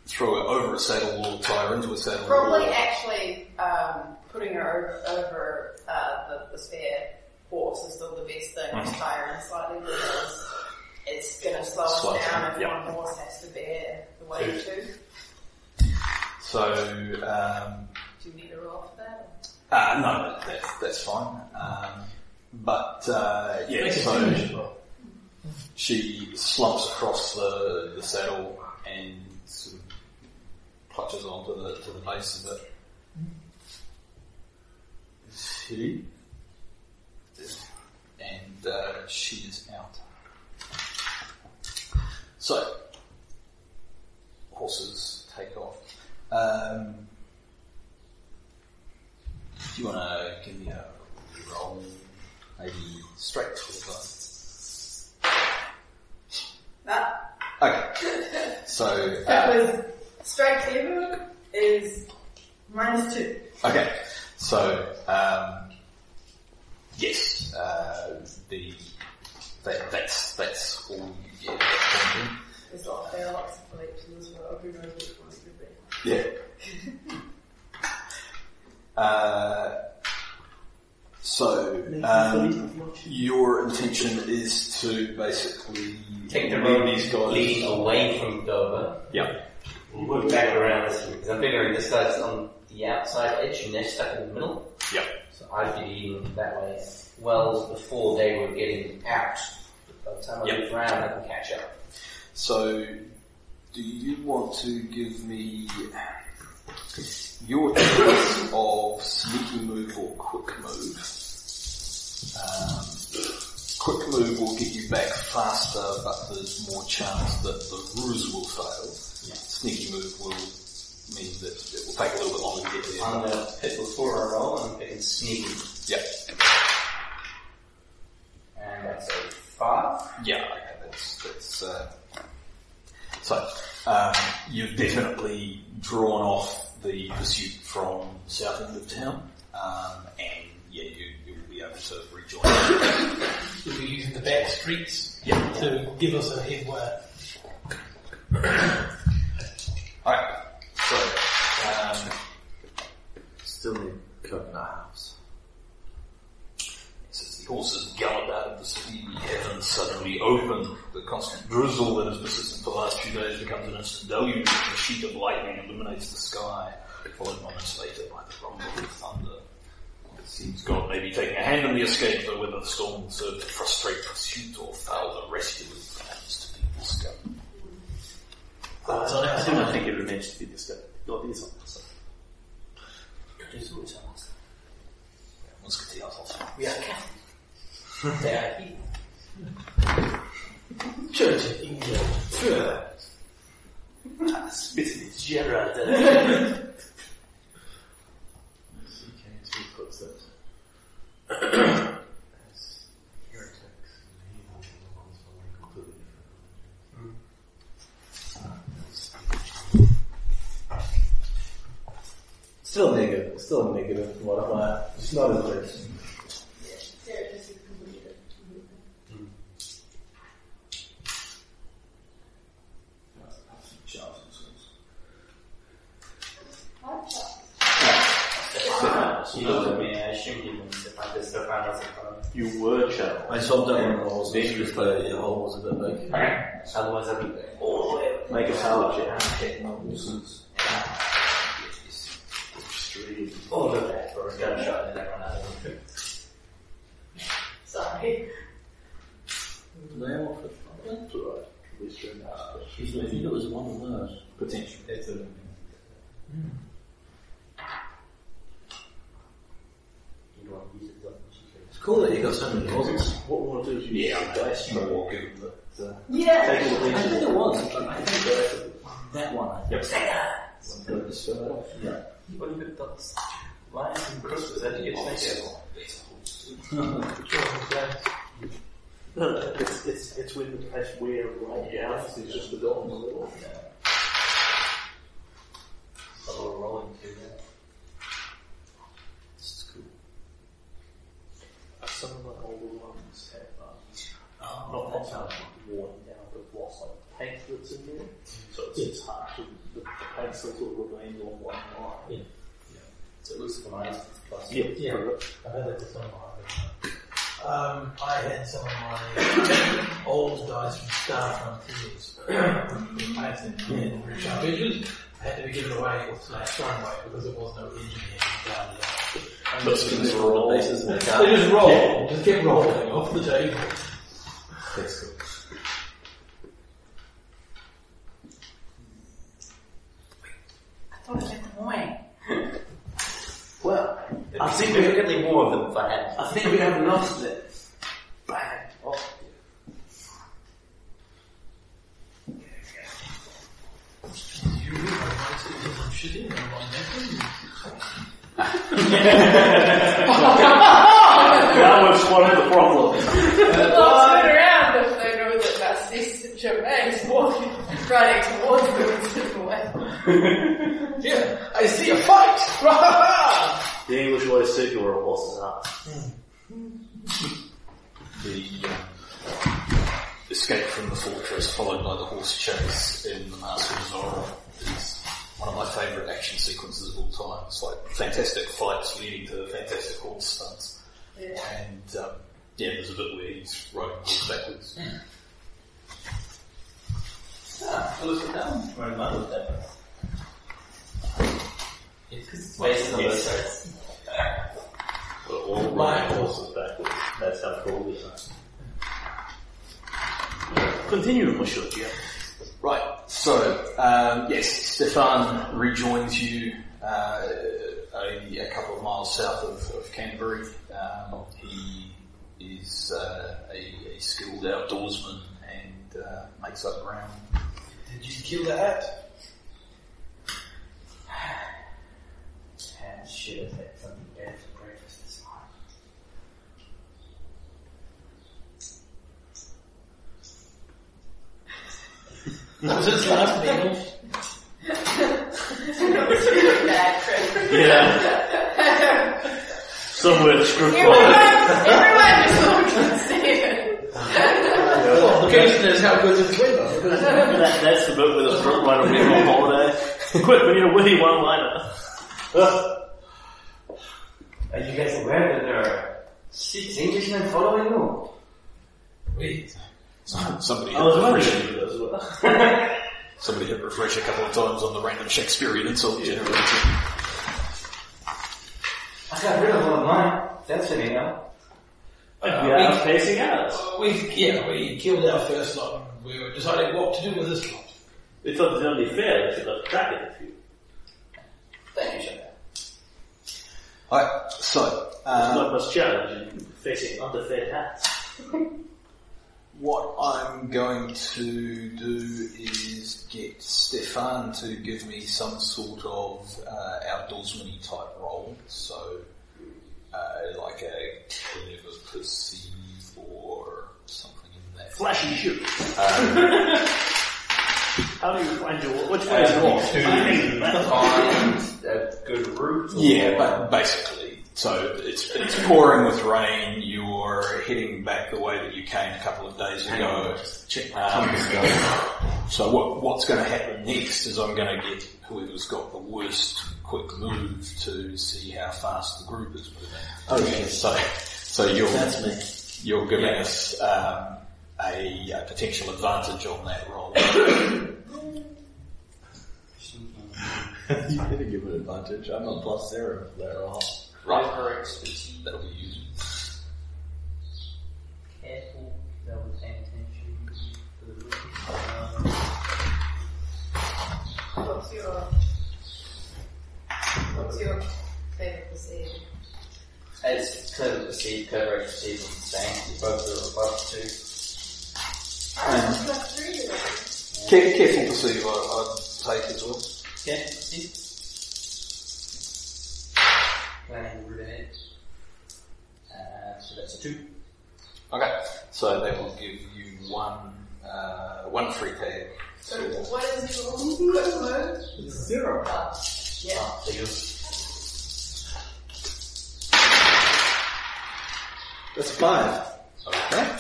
throw her over a saddle or tie her into a saddle. Probably or, actually um, putting her over, over uh, the, the spare horse is still the best thing. Just tie her in slightly because it's going to slow us Slow down down, if yeah. one horse has to bear the weight too. So um, Do you need to roll for that? uh, no, that's that's fine. Um, but uh, yeah, so finish she slumps across the, the saddle and sort of clutches onto the to the base of it. She and uh, she is out. So horses take off. Um, do you want to give me a roll? Maybe straight to the Nah, Okay. So, (laughs) that uh, was straight to everyone is minus two. okay. So, um, yes, uh, the, that, that's, that's all you get at that point. There's lot, there are lots of collections as well. Who knows which one it could be. Yeah. (laughs) uh, so, um, your intention is to basically Take the lead road these guys. leading away from Dover. Yeah. and Work back around this because I'm figuring this guy's on the outside edge and they're stuck in the middle. Yeah. So I'd be leading that way well before they were getting out. By the time I Yep. look around, I can catch up. So, do you want to give me your choice of sneaky move or quick move? Um, quick move will get you back faster, but there's more chance that the ruse will fail. Sneaky move will mean that it will take a little bit longer to get there. I'm gonna hit before I roll and I'm picking sneaky. Yep. And that's a five. Yeah, okay, that's, that's, uh, so, um, you've definitely drawn off the pursuit from south end of town, um, and yeah, you, you will be able to sort of rejoin. We'll be using the back streets Yeah. to give us a headway. (coughs) Alright, so, um, Still need coconut house. As the horses gallop out of the city, the heavens suddenly open. The constant drizzle that has persisted for the last few days becomes an instant deluge a sheet of lightning illuminates the sky, followed moments later by the rumble of thunder. It seems God may be taking a hand in the escape, though whether the storm will serve to frustrate pursuit or foul the rescue plans to be discovered. Uh, so I do not think it remains to be discovered. God is on the side. Musketeers also. We are captains. they are here. Church of England. Ah, spit in his Gerard. Still negative. Still negative modifier. It's not as good. Yeah, this is completed. He looked at me, I assumed he was Stefan, Stefan was in front of me. You were Channel. I swapped out one of the holes because the the hole was a bit big. Otherwise I'd be all the way. Make a power check. Street. All the way for a gunshot and everyone out of the Sorry. I think it was one of those. Potentially. It's a, it's cool that you got so many closets. What we want to do is use Yeah, dice more given that, uh, Yeah. Take all the I think it was. I think that one. I think. Yep. Just fill it off. Yeah. What do you think those lions and Christmas that you get to take it? No, no, it's, it's, it's the place where right it's just the door in the middle. A little rolling yeah. This is cool. Some of my older ones have, um, not not how worn down, but lost like paint that's in there. So it's, it's hard to, the, the paint still sort of remains on one line. Yeah. So it looks like a nice plus. Yeah. Yeah. I've had that with some of my um, I had some of my old dice from Star Frontiers. (coughs) I had to in rich edges. I had to be given away or slash thrown away because there was no engineering down there. Let's do this Roll roll. the bases in the They just roll, just kept rolling off the table. That's cool. I thought I it kept going. (laughs) Well, I think significantly more of them if I had. I think we have lost it. Bang. Oh. You realize it was shitting and one That was one of the problems. Well, turn around if they know that that's this Germain's walking, (laughs) running towards them and sitting (laughs) away. Yeah, I see a fight! (laughs) The English always said you were a horse's ass. The um, escape from the fortress followed by the horse chase in The Master of Zorro is one of my favourite action sequences of all time. It's like fantastic fights leading to fantastic horse stunts. Yeah. And um, yeah, there's a bit where he's riding horse backwards. Ah, so look at that one. Where am I with that? It's because it's based on the sides. But all My riding horses backwards. That's how cool it is. Continue, Monsieur Gia. Right, so, um, yes, Stefan rejoins you uh, a, a couple of miles south of, of Canterbury. Um, he is uh, a, a skilled outdoorsman and uh, makes up ground. Did you kill the hat? And should have had something better for breakfast this morning. Was this last meal? Bad (laughs) trip. Yeah. Somewhere the script Everyone, line. everyone just looked at Stefan. Well, the question is how good is the flavor? That, that's the bit where the script writer went on holiday. Quick, we need a witty one-liner. Are you guys aware that there are six Englishmen following you? Wait, Somebody oh, hit refresh. wondering as well. Somebody hit refresh a couple of times on the random Shakespearean insult generator. I got rid of all of mine. That's an email. We are facing out. we yeah we killed our first lot. We were deciding what to do with this lot. We thought it was only fair that you got track of a few. Thank you, sir. Alright, so, There's um, not much challenge in facing underfed hats. (laughs) what I'm going to do is get Stefan to give me some sort of uh, outdoorsman type role. So, uh, like a clever perceive or something in that. Flashy shoot. Um, (laughs) How do you find your, which way is north? Find a good route. Yeah, but basically, so it's it's pouring with rain. You're heading back the way that you came a couple of days ago. Check Um, (laughs) so what what's going to happen next is I'm going to get whoever's got the worst quick move to see how fast the group is moving. Okay. So so you're That's me. you're giving us um, a, a potential advantage on that roll. (coughs) you gotta give it advantage. I'm a plus zero for that roll. right, correct. That'll be used. Careful, that was paying attention to the route. What's your What's your favorite perceived? It's clever to see, clever to see what I'm. You both are above two. Plus three. Care, careful to see what I take as well. Yeah, see? Planning route ahead. Uh, so that's a two. Okay, so that will give you one uh, one free tag. So what is your quick move? Zero. Oh, yeah. Oh, so you That's five. Okay. And,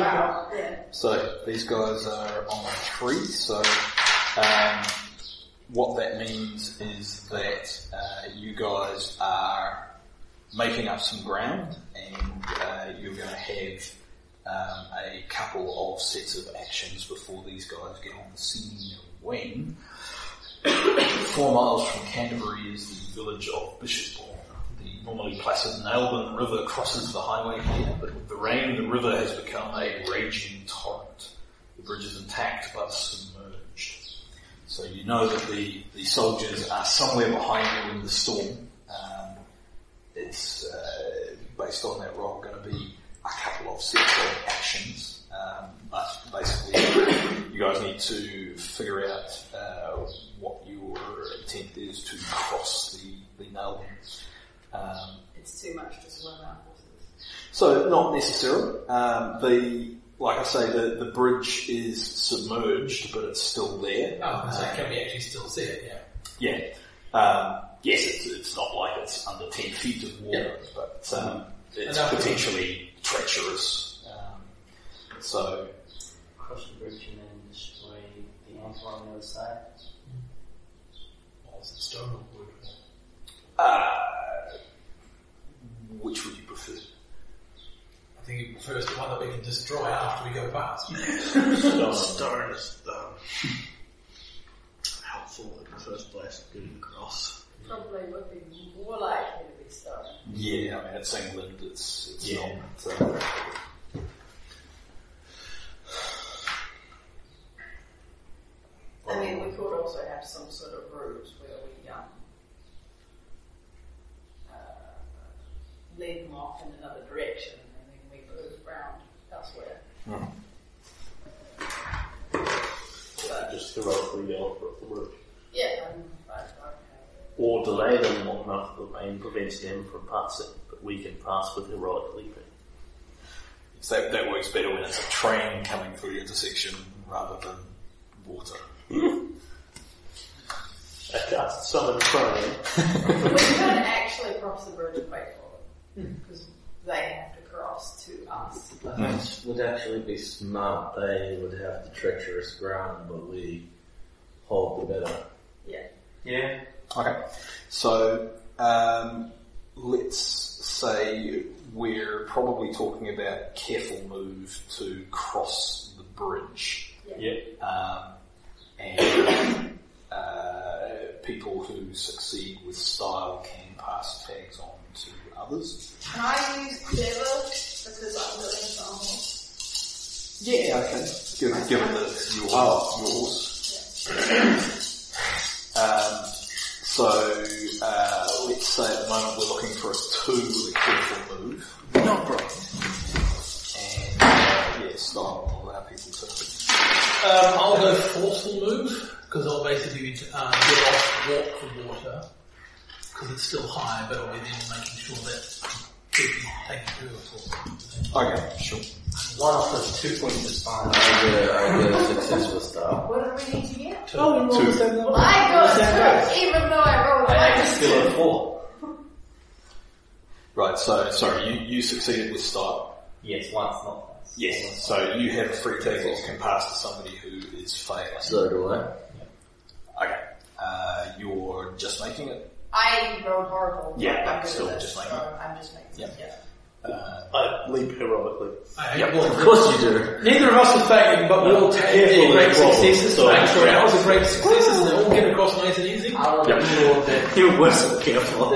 Wow. Yeah. so these guys are on a tree. So um, what that means is that uh, you guys are making up some ground, and uh, you're going to have um, a couple of sets of actions before these guys get on the scene. When (coughs) four miles from Canterbury is the village of Bishopbourne. The normally placid Nailbourne River crosses the highway here, but with the rain, the river has become a raging torrent. The bridge is intact but submerged. So you know that the, the soldiers are somewhere behind you in the storm. Um, it's uh, based on that roll going to be a couple of of actions, um, but basically you guys need to figure out uh, what your intent is to cross the, the Nailbourne. Um, It's too much to swim our horses. so not necessarily. Um, the like I say, the, the bridge is submerged, but it's still there. Oh, so can we actually still see it? Yeah. Yeah. Um, yes, it's, it's not like it's under 10 feet of water, but um, it's Enough. potentially treacherous. Um, so, cross the bridge and then destroy the anchor on the other side. Or is it stone or wood? uh, which would you prefer? I think it prefers the one that we can destroy after we go past. (laughs) Stone is um, helpful in the first place, getting across. Probably would be more likely to be stone. Yeah, I mean, it's England, it's, it's Yeah. not... Uh, I mean, we could also have some sort of route where we um, uh, off in another direction, and then we move around elsewhere. Just heroically go across the bridge. Yeah, I'm, I, I, Or delay them long enough that the rain prevents them from passing, but we can pass with heroic leaping. So that, that works better when it's a train coming through the intersection rather than water. I cast summon train. (laughs) we could actually cross the bridge and wait for them because they have to cross to us. That would actually be smart. They would have the treacherous ground, but we hold the better. Yeah. Yeah. Okay. So, um, let's say we're probably talking about careful move to cross the bridge. Yeah. Um, and uh, people who succeed with style can pass tags on to others. Can I use clever because I'm doing something? Yeah, okay. Give, give it the, your, yours. Um, so, uh, let's say at the moment we're looking for a two with a careful move. Not great. And, uh, yeah, style will allow people to. Um, I'll go forceful move because I'll basically uh, get off walk the water because it's still high, but I'll be then making sure that I'm keeping taking care of it. Okay, sure. One off of two points is fine. I get, I get a success with star. What do we need to get? Oh, we roll the same. I got two, even though I rolled I am still two. at four. Right, so, sorry, you, you succeeded with style. Yes, once, not twice. Yes. So you have a free tag that can pass to somebody who is failing. So do I. Okay. Uh, you're just making it? I rolled horrible. Yeah, I'm still just this, making so I'm just making Yeah. yeah. Uh, I leap heroically. I, Yep. well, Of course you do. Neither of us are failing, but we all take Careful great with the successes to make sure ours are great successes and they all get across nice and easy. I'll make sure that (laughs) You're worse than careful.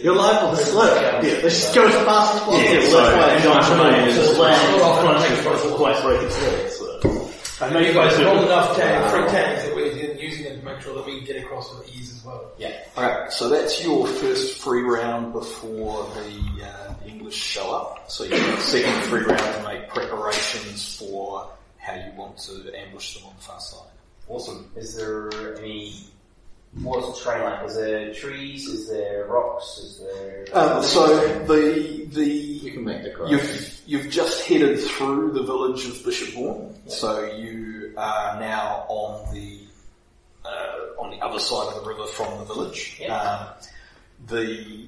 You're liable to slip. Yeah, let's just go as fast as possible. Yeah, Which so way? you don't mind, it's just land, We're off crunch, and it's take it. quite breaking through, so. I know you guys have rolled enough tag, free tags that we're using it to make sure that we get across with ease as well. yeah. Okay, so that's your first free round before the, uh, the English show up. So you have a second free round to make preparations for how you want to ambush them on the far side. Awesome. Is there any? What's the terrain like? Is there trees? Is there rocks? Is there? Um, so the the You can make the cross. You've you've just headed through the village of Bishopbourne, so you are now on the uh, on the other side of the river from the village. Um, the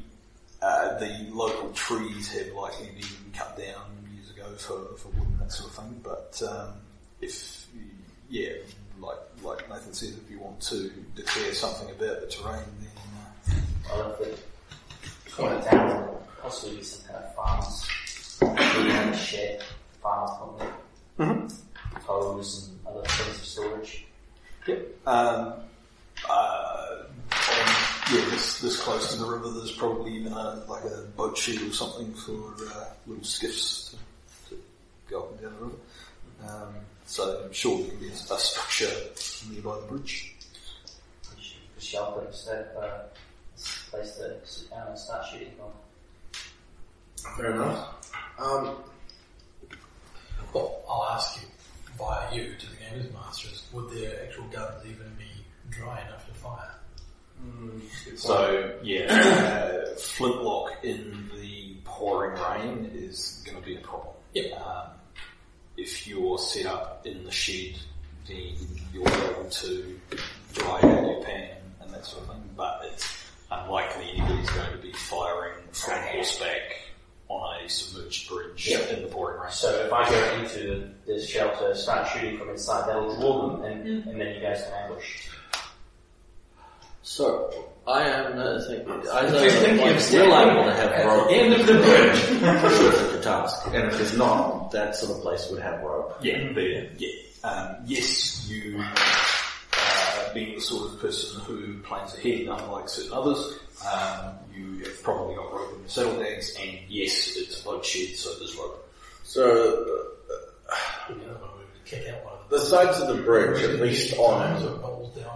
uh, the local trees have likely been cut down years ago for, for wood and that sort of thing. But um, if yeah, like like Nathan said, if you want to declare something about the terrain, then uh, Well, if the corner town will possibly some kind of farms. Shed, farms probably. Hose and other things of storage. Yep. Um, uh, yeah, this, this close to the river, there's probably even a, like a boat shed or something for uh, little skiffs to, to go up and down the river. Um, so I'm sure there can be a, a structure nearby the bridge. For shelter instead of uh, a place to sit down and start shooting from. Fair enough. Um, Well, I'll ask you, via you to the Gamers Masters, would their actual guns even be dry enough to fire? So yeah, uh, flintlock in the pouring rain is going to be a problem. Yep. Um, if you're set up in the shed, then you're able to dry out your pan and that sort of thing. But it's unlikely anybody's going to be firing from horseback on a submerged bridge Yep. in the pouring rain. So if I go into this shelter, start shooting from inside, that'll draw them, and, and then you guys can ambush. So, I am uh, thinking, I know Just thinking like, of we're standing liable to have at rope the end of the bridge. for sure for the task. And if there's not, that sort of place would have rope. Yeah, there. Yeah. Um, yes, you, being the sort of person who plans ahead, unlike certain others, um, you have probably got rope in your saddle bags, and yes, it's a boat shed, so there's rope. so You know, we would kick out one of the sides of the bridge, at least on it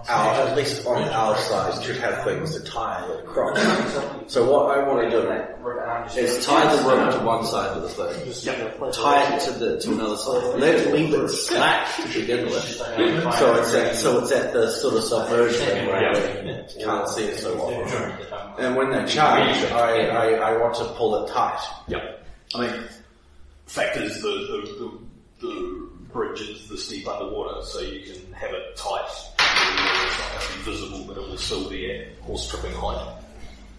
our, at least on our side, should have things to tie it across. So what I want to do is tie the rope to one side of the thing, tie it to the to another side, let it leave it slack to begin with. So it's at, so it's at the sort of subversion where you can't see it so often. And when they charge, I, I, I want to pull it tight. Yep. I mean, fact is the, the, the, the bridge is the steep underwater, so you can have it tight. It's not going to be visible, but it will still be at horse tripping height.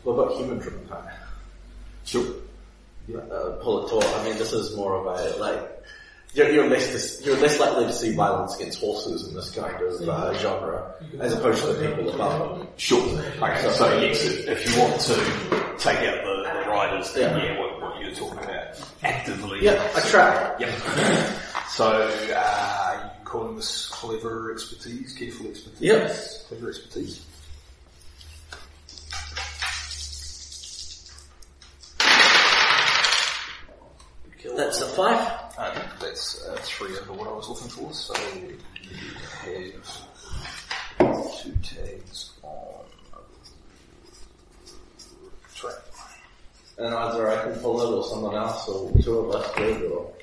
What about human tripping height? Sure. uh, pull it taut. I mean, this is more of a like you're, you're less dis- you're less likely to see violence against horses in this kind of uh, genre as opposed to the people above them. Sure. Okay, so yes, if, if you want to take out the, the riders, then Yeah. yeah, what, what you're talking about, actively. Yeah, a trap. Yep. So, uh, are you calling this clever expertise, careful expertise? Yes. Clever expertise. That's a five. Okay, that's uh, three over what I was looking for, so you have two tags on trap. And either I can pull it or someone else or two of us do or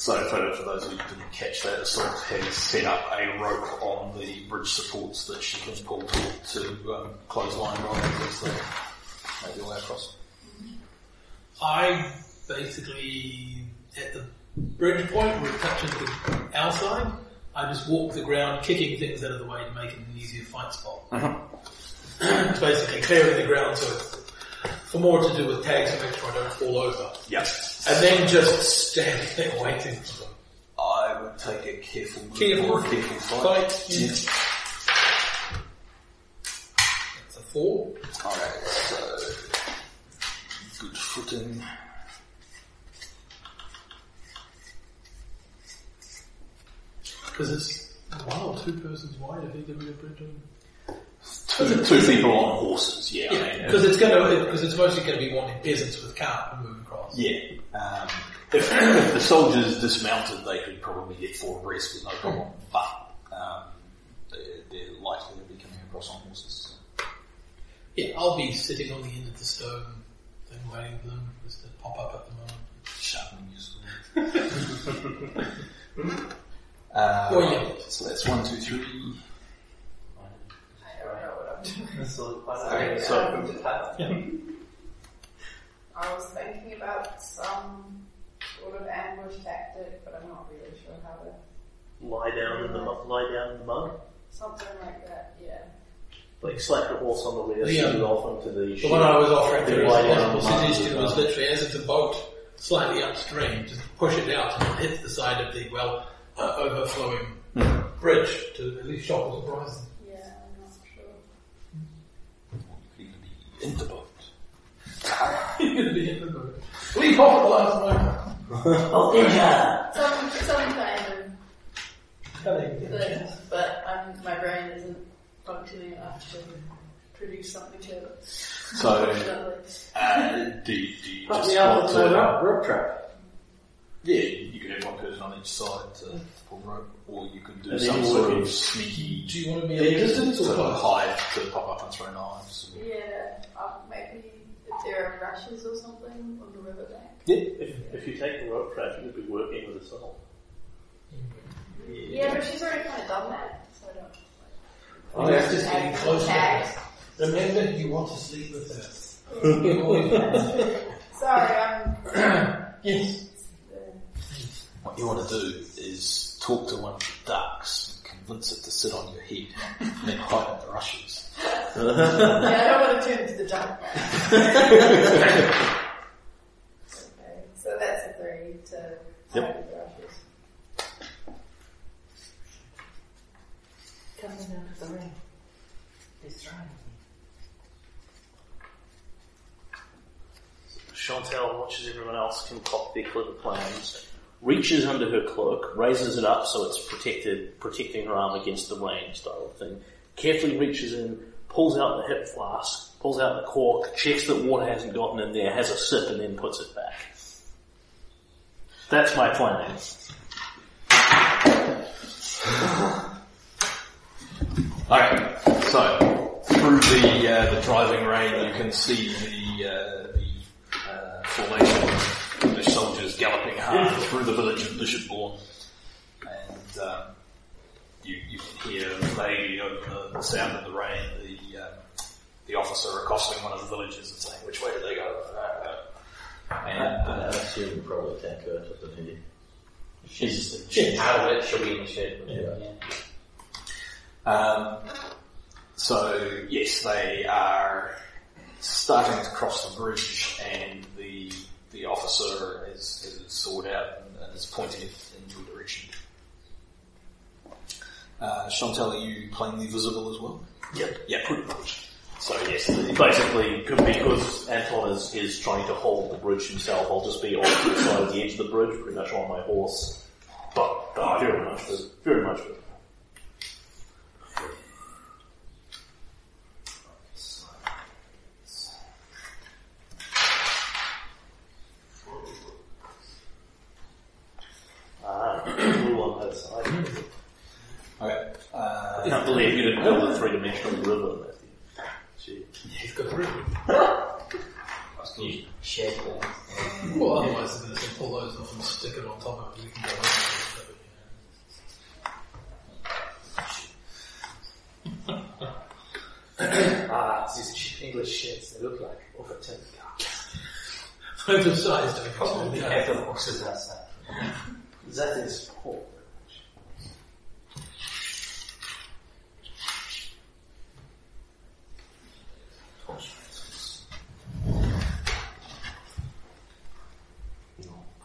So for, for those who didn't catch that, Assault has set up a rope on the bridge supports that she can pull to, to um, clothesline riders as they make their way across. I basically, at the bridge point where it touches the our side, I just walk the ground, kicking things out of the way to make it an easier fight spot. (clears throat) it's basically clearing the ground so it's for more to do with tags to make sure I don't fall over. Yep. And then just standing there waiting for them. I would take a careful move Careful. or a careful fight. Fight. Yeah. That's a four. Alright, so good footing. Because it's one or two persons wide if you give me a Two, people on horses, yeah. I Yeah, mean, because it's going to because it's mostly going to be wanting peasants with cart to move across. Yeah. Um, if, if the soldiers dismounted, they could probably get four abreast with no problem. But um, they're, they're likely to be coming across on horses. Yeah, I'll be sitting on the end of the stone thing waiting for them just to pop up at the moment. Sharpening your sword. uh, Oh, yeah. So that's one, two, three. I don't know I'm. Okay, so- I was thinking about some sort of ambush tactic, but I'm not really sure how to. Lie down in the mud. lie down in the mud. Something like that, yeah. Like slap your horse on the rear, The, um, scoot off into the The one I was offering Then there lie as a down possible in the mud suggestion as was literally as it's a boat slightly upstream, just push it out and hit the side of the well uh, overflowing bridge to at least shock the surprise them. Yeah, I'm not sure. Even the interboat. You're gonna be in the boat. Leap off at the last moment. Oh, ninja! Some, some kind Cutting. of thing, but um, my brain isn't functioning enough to produce something to it. So, Unfortunately. (laughs) uh, do, you- do you just want to... rope, rope trap. Yeah, you could have one person on each side to pull rope, or you can do And then some you sort work of sneaky Do you want to be Yeah, at a distance to or close? hide to pop up and throw knives. Yeah, um, maybe if there are rushes or something on the riverbank. If, if you take the rope trap, you could be working with herself. Yeah, but she's already kind of done that, so I don't. Oh, that's just getting Tag- closer. tags. Remember, you want to sleep with her. (laughs) Sorry, I'm. (coughs) yes. What you want to do is talk to one of the ducks, and convince it to sit on your head, and then hide in the rushes. yeah, I don't want to turn into the duck. okay, so that's a three to Yep. hide the rushes. Coming out of the ring. He's trying. Chantal watches everyone else concoct their clever plans, reaches under her cloak, raises it up so it's protected, protecting her arm against the rain style of thing, carefully reaches in, pulls out the hip flask, pulls out the cork, checks that water hasn't gotten in there, has a sip and then puts it back. That's my plan. (sighs) Okay, so through the uh, the driving rain, you can see the uh, the uh, formation galloping hard through the village of Bishopbourne, and um, you, you can hear vaguely over the sound of the rain the um, the officer accosting one of the villagers and saying, "Which way did they go?" And I uh, assume you probably attack her to the knee. She's, she's out of it, she'll be in the shed. Yeah. Um, so yes, they are starting to cross the bridge, and the the officer has, has his sword out and, and is pointing it in your direction. Uh, Chantal, are you plainly visible as well? Yep. Yeah, pretty much. So yes, Basically, because Anton is, is trying to hold the bridge himself, I'll just be on the side of the edge of the bridge, pretty much on my horse. But, but very much, very much. visible. Ah, blue on that side. okay. Uh, I can't believe you didn't know the three-dimensional river, Matthew. Gee. He's got a room. You shed one. Well, otherwise, they're going to pull those off and stick it on top of it. You can go over it. Ah, these cheap English sheds, they look like over 10 Oversized, I Probably guess. have the boxes outside. That is poor.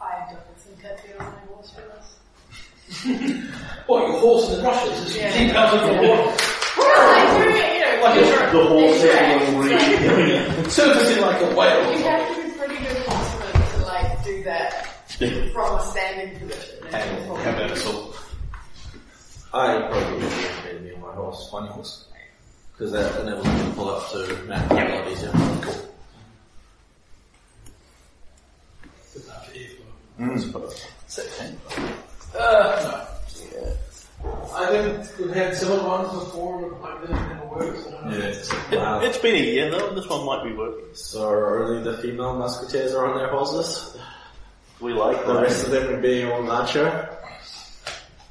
I don't think I'd be on my horse for this. (laughs) What, your horse in the brushes? It's Yeah. deep out of the water. Well, I you know, Like a. The horse Exactly. will read. Surfacing like a You whale. have do that from a standing position. and how about assault I probably would be me on my horse. on your horse? Because that enables me to pull up to map a lot easier. Cool. Is that ten? Uh, no. I think we've had similar ones before, but like that never works. I don't. Yeah. Wow. (laughs) It's been a year though, this one might be working. So are only the female musketeers are on their horses? We like The rest of them are being on macho?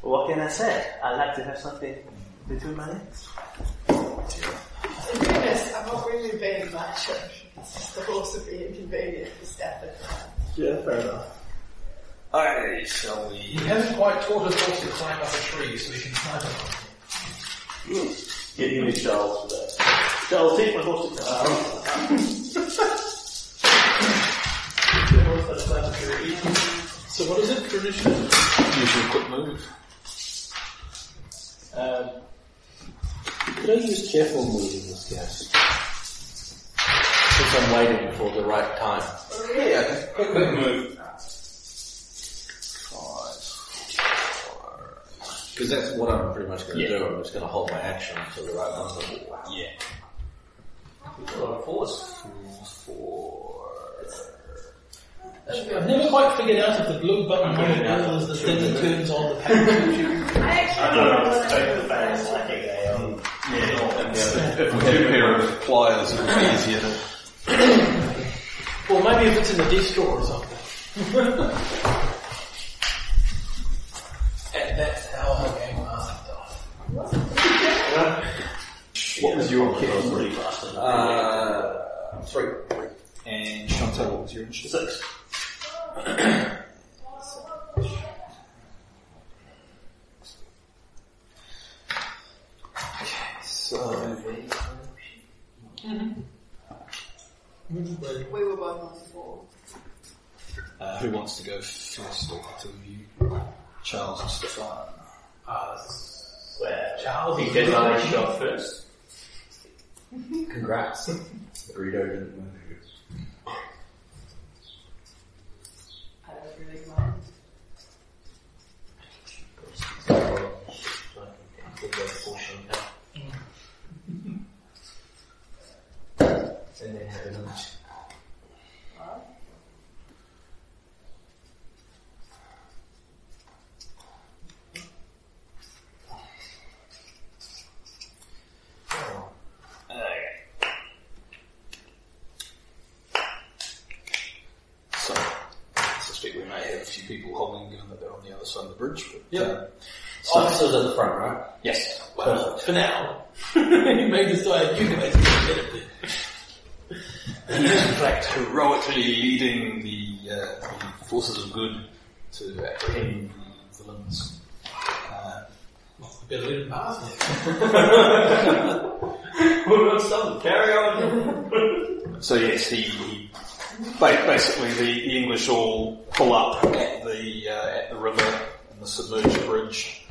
What can I say? I'd like to have something between my legs. In fairness, I'm not really being macho. It's just the horse would be inconvenient for Stafford. Yeah, fair enough. Alright, shall we? He hasn't quite taught his horse to climb up a tree so he can climb up. Get you and Charles for that. Charles, take my horse to (laughs) So what is it? Tradition? Use your quick move. Um, could I use careful move in this case? Because I'm waiting for the right time. Yeah, quick, quick move. Because that's what I'm pretty much going to Yeah. do. I'm just going to hold my action until the right moment. Yeah. A lot of force. I've never quite figured out if the blue button on the wheel is the thing that turns on the power switch. (laughs) I actually don't know what I do. If (laughs) we had a pair of pliers, it would be easier to. (coughs) Well, maybe if it's in the desk drawer or something. and that's how I game master. What was your kick? pretty fast. Uh, three. And Chantal, what was your initiative? Six. Uh, who wants to go first two of you? Charles and Stefan. Uh, Where Charles he did my shot first. Congrats. Burrito didn't move. I don't really mind. And then have. over the bridge. But, Yep. uh, so, Officers at the front, right? yes. Well, for now. (laughs) you may decide you guys can get it there. He is in fact heroically leading the, uh, the forces of good to apprehend the villains. Uh, (laughs) Well, we better let him pass. We're not stopping. Carry on. so yes, he, he basically the, the English all pull up at the uh, at the river and the submerged bridge,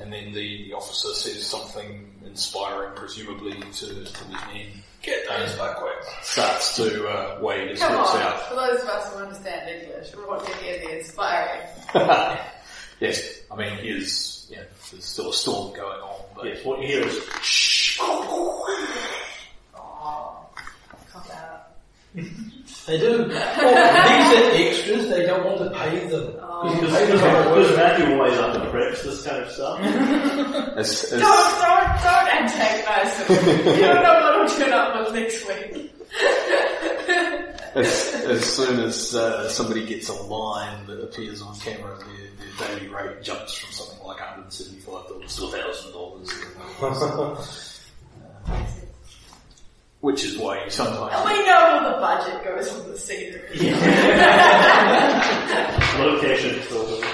and then the, the officer says something inspiring, presumably to, to the men. Get those backwards. Starts to uh, wade his Come on, out. for those of us who understand English, we want to hear the inspiring. (laughs) yes, I mean, is yeah, there's still a storm going on, but Yes, what you hear is (laughs) Oh, cut out. They do. Well, (laughs) these are extras, they don't want to pay them. Oh. Because you pay them for the because work. Matthew always underpreps this kind of stuff. (laughs) as, as, Don't, don't, don't antagonize him. you don't know what will turn up with next week. (laughs) as, as soon as uh, somebody gets a line that appears on camera, their, their daily rate jumps from something like $175 to $1,000. Which is why you And sometimes... we know all the budget goes on the scenery. (laughs) Location filter.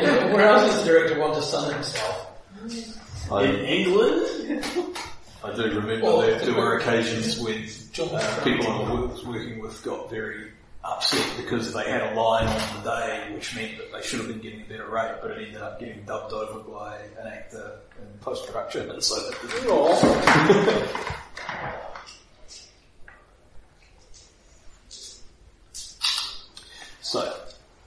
You know, Where else does the director want to sun himself? In England? I do remember Well, there, there were occasions when uh, people I was working with got very upset because they had a line on the day which meant that they should have been getting a better rate, but it ended up getting dubbed over by an actor in post-production, and so that didn't (laughs) So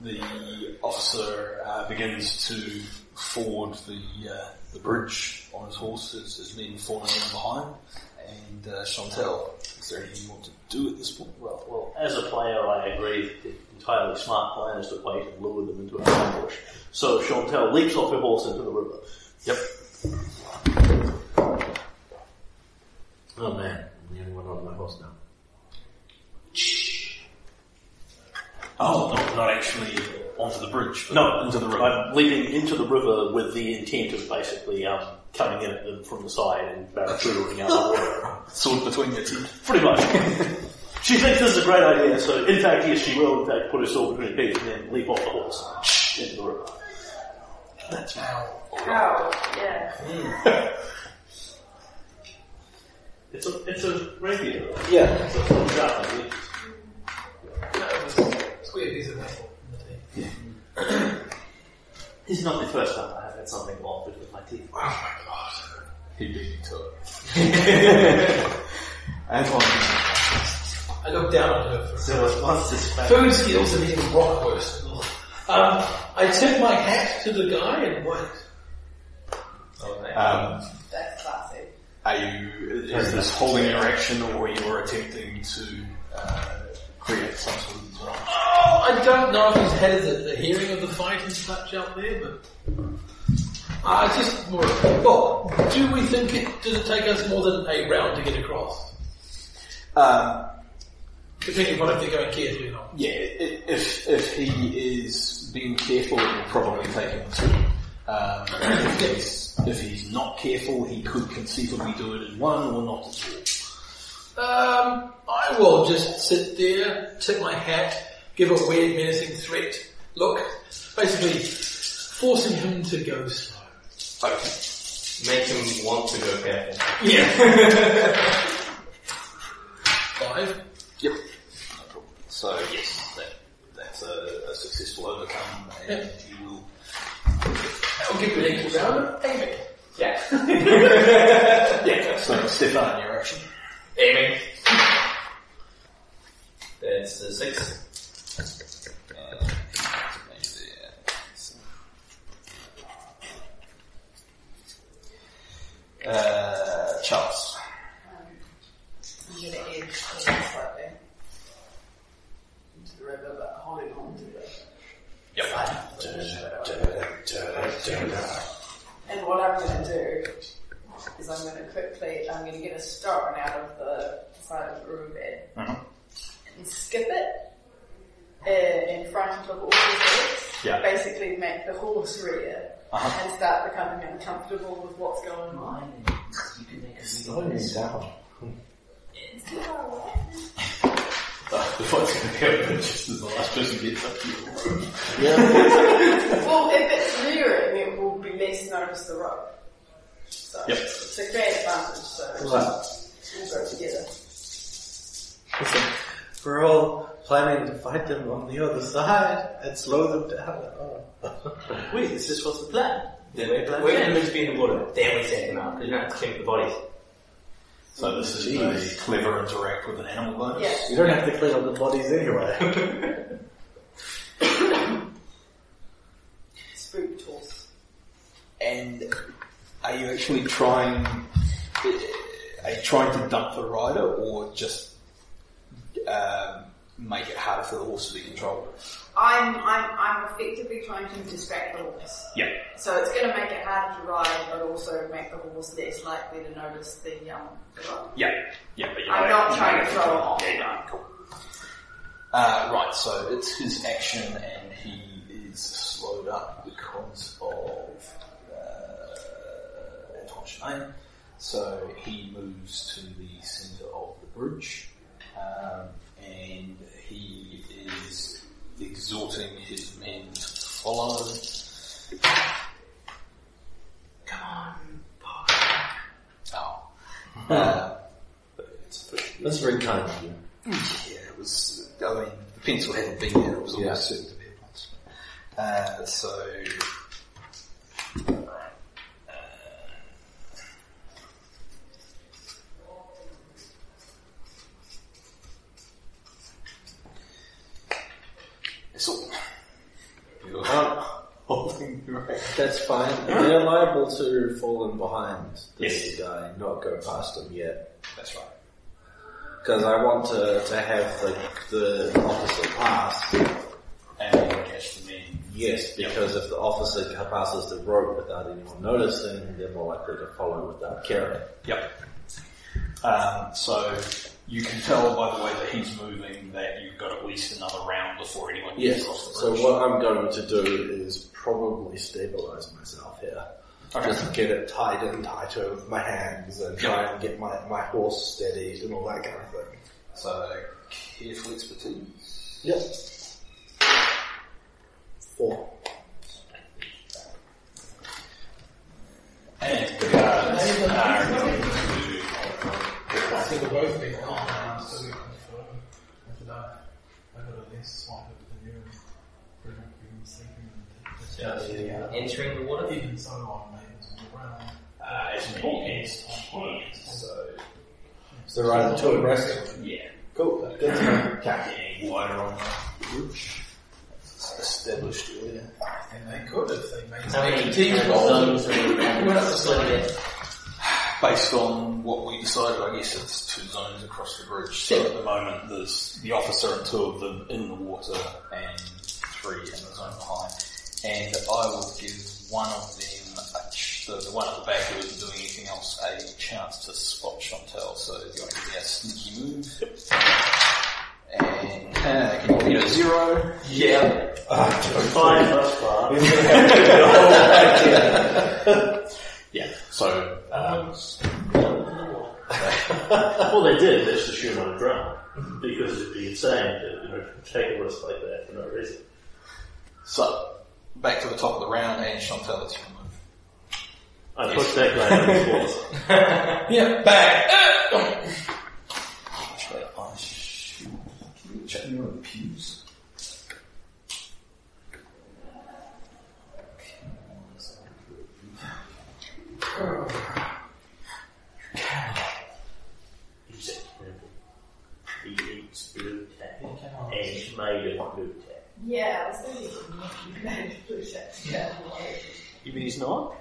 the officer uh, begins to ford the uh, the bridge on his horse as his men falling in behind. And uh, Chantel, is there anything you want to do at this point? Well, well, as a player, I agree the entirely smart plan is to wait and lure them into an ambush. So Chantel leaps off her horse into the river. Yep. Oh man, I'm the only one on my horse now. Oh, not, not actually onto the bridge, but No, into the river. I'm leaping into the river with the intent of basically um, coming in at them from the side and barracudaing out the water. (laughs) Sword between your teeth. Pretty much. (laughs) she thinks this is a great idea, so in fact, yes, she will in fact put her sword between her teeth and then leap off the horse into the river. That's Oh, yeah. (laughs) It's a, it's a rapier. Yeah. It's a full shot, It's weird, these are metal. in the team. This is not the first time I have had something wrong with my teeth. Oh my god. He beat me to it. Anton, (laughs) I look down at her for There was once this food skills and eating bratwurst. Um, I tip my hat to the guy and wait. um, That's classy. Are you, is this holding your action or you are attempting to uh, create some sort of drama? Oh, I don't know if he's had the, the hearing of the fight and such out there, but uh, it's just more. Well, do we think it does it take us more than a round to get across? Um, Depending on if they're going carefully or not. yeah, if, if he is being careful, it will probably take him two. Um, if, he's, if he's not careful, he could conceivably do it in one or not at all. Um, I will just sit there, tip my hat, give a weird menacing threat look, basically forcing him to go slow. Okay. Make him want to go careful. Yeah. (laughs) Five. Yep. So yes, that, that's a, a successful overcome, and you will. I'll give you an equal round. Aiming. Yeah. (laughs) Yeah. So Stefan, your action. Aiming. That's the six. Uh, Charles. I'm gonna edge slightly into the river, but holding on to the Yep. And what I'm going to do is I'm going to quickly, I'm going to get a stone out of the side of the room bed Mhm. and skip it uh, in front of the horse's legs Yeah. basically make the horse rear Uh-huh. and start becoming uncomfortable with what's going on. You can make a me down. It's too far away. The going to just as the last person gets up to you. Well, if it's rearing, it will be less notice the rope. So Yep. it's a fair advantage, so we'll go together. Listen, we're all planning to fight them on the other side and slow them down. Oh. Wait, is this what's the plan? Then we're, we're going to move to be in the water, then we take them out, because you don't have to clean up the bodies. So this is the clever interact with an animal bonus. Yeah. You don't have to clean up the bodies anyway. (laughs) (coughs) Spook tools. And are you actually trying? Are you trying to dump the rider, or just um, make it harder for the horse to be controlled? I'm, I'm, I'm effectively trying to distract the horse. Yeah. So it's going to make it harder to ride, but also make the horse less likely to notice the, um, the rope. Yeah. Yeah, but you're I'm not trying to throw him off. Yeah, yeah, cool. Uh, right, so it's his action, and he is slowed up because of uh, Antoine Chemin. So he moves to the centre of the bridge, um, and he is exhorting his men to follow. Come on, boy. Oh. Uh, That's very kind of you. yeah, it was. I mean, the pencil hadn't been there. It was always Yeah. certain to be a plus. Uh, so. Holding (laughs) your that's fine. They're liable to fall in behind this Yes. guy, not go past him yet. That's right. Because I want to, to have the, the officer pass. And you can catch the men. Yes, because if the officer passes the rope without anyone noticing, they're more likely to follow without caring. Yep. Um, so you can tell by the way that he's moving that you've got at least another round before anyone gets Yes. across the So what I'm going to do is probably stabilize myself here. Okay. Just get it tied in tighter with my hands and try and get my, my horse steadied and all that kind of thing. So careful expertise. Yep. Four. And the guards are going to So they're both being on, so we can confirm. If I I got at least swipe it to the nearest. Pretty much even sleeping and Yeah, entering the water? Even so, I'm able to walk around. uh, as many as twenty. So So rather too aggressive. yeah, Cool. Good to know. getting wider on the bridge. It's established earlier. And they could if they made How many teams zones are we We're not just letting it. Based on what we decided, I guess it's two zones across the bridge. So at the moment, there's the officer and two of them in the water, and three in the zone behind. And I will give one of them, a ch- the, the one at the back who isn't doing anything else, a chance to spot Chantel. So do you're going to give me a sneaky move. And uh, can you beat a zero? Yeah. Fine thus far. (laughs) (laughs) (laughs) Yeah. So um, (laughs) well, they did. They just assumed I'd drowned because it'd be insane to you know take a risk like that for no reason. so back to the top of the round, and Chantel, it's your move. I pushed that guy out of his horse. (laughs) Yeah, bang! Actually, I should check you on He's a He eats Blu Tack. And he's made of Blu Tack. Yeah, I was thinking you made a blue together. You mean he's not?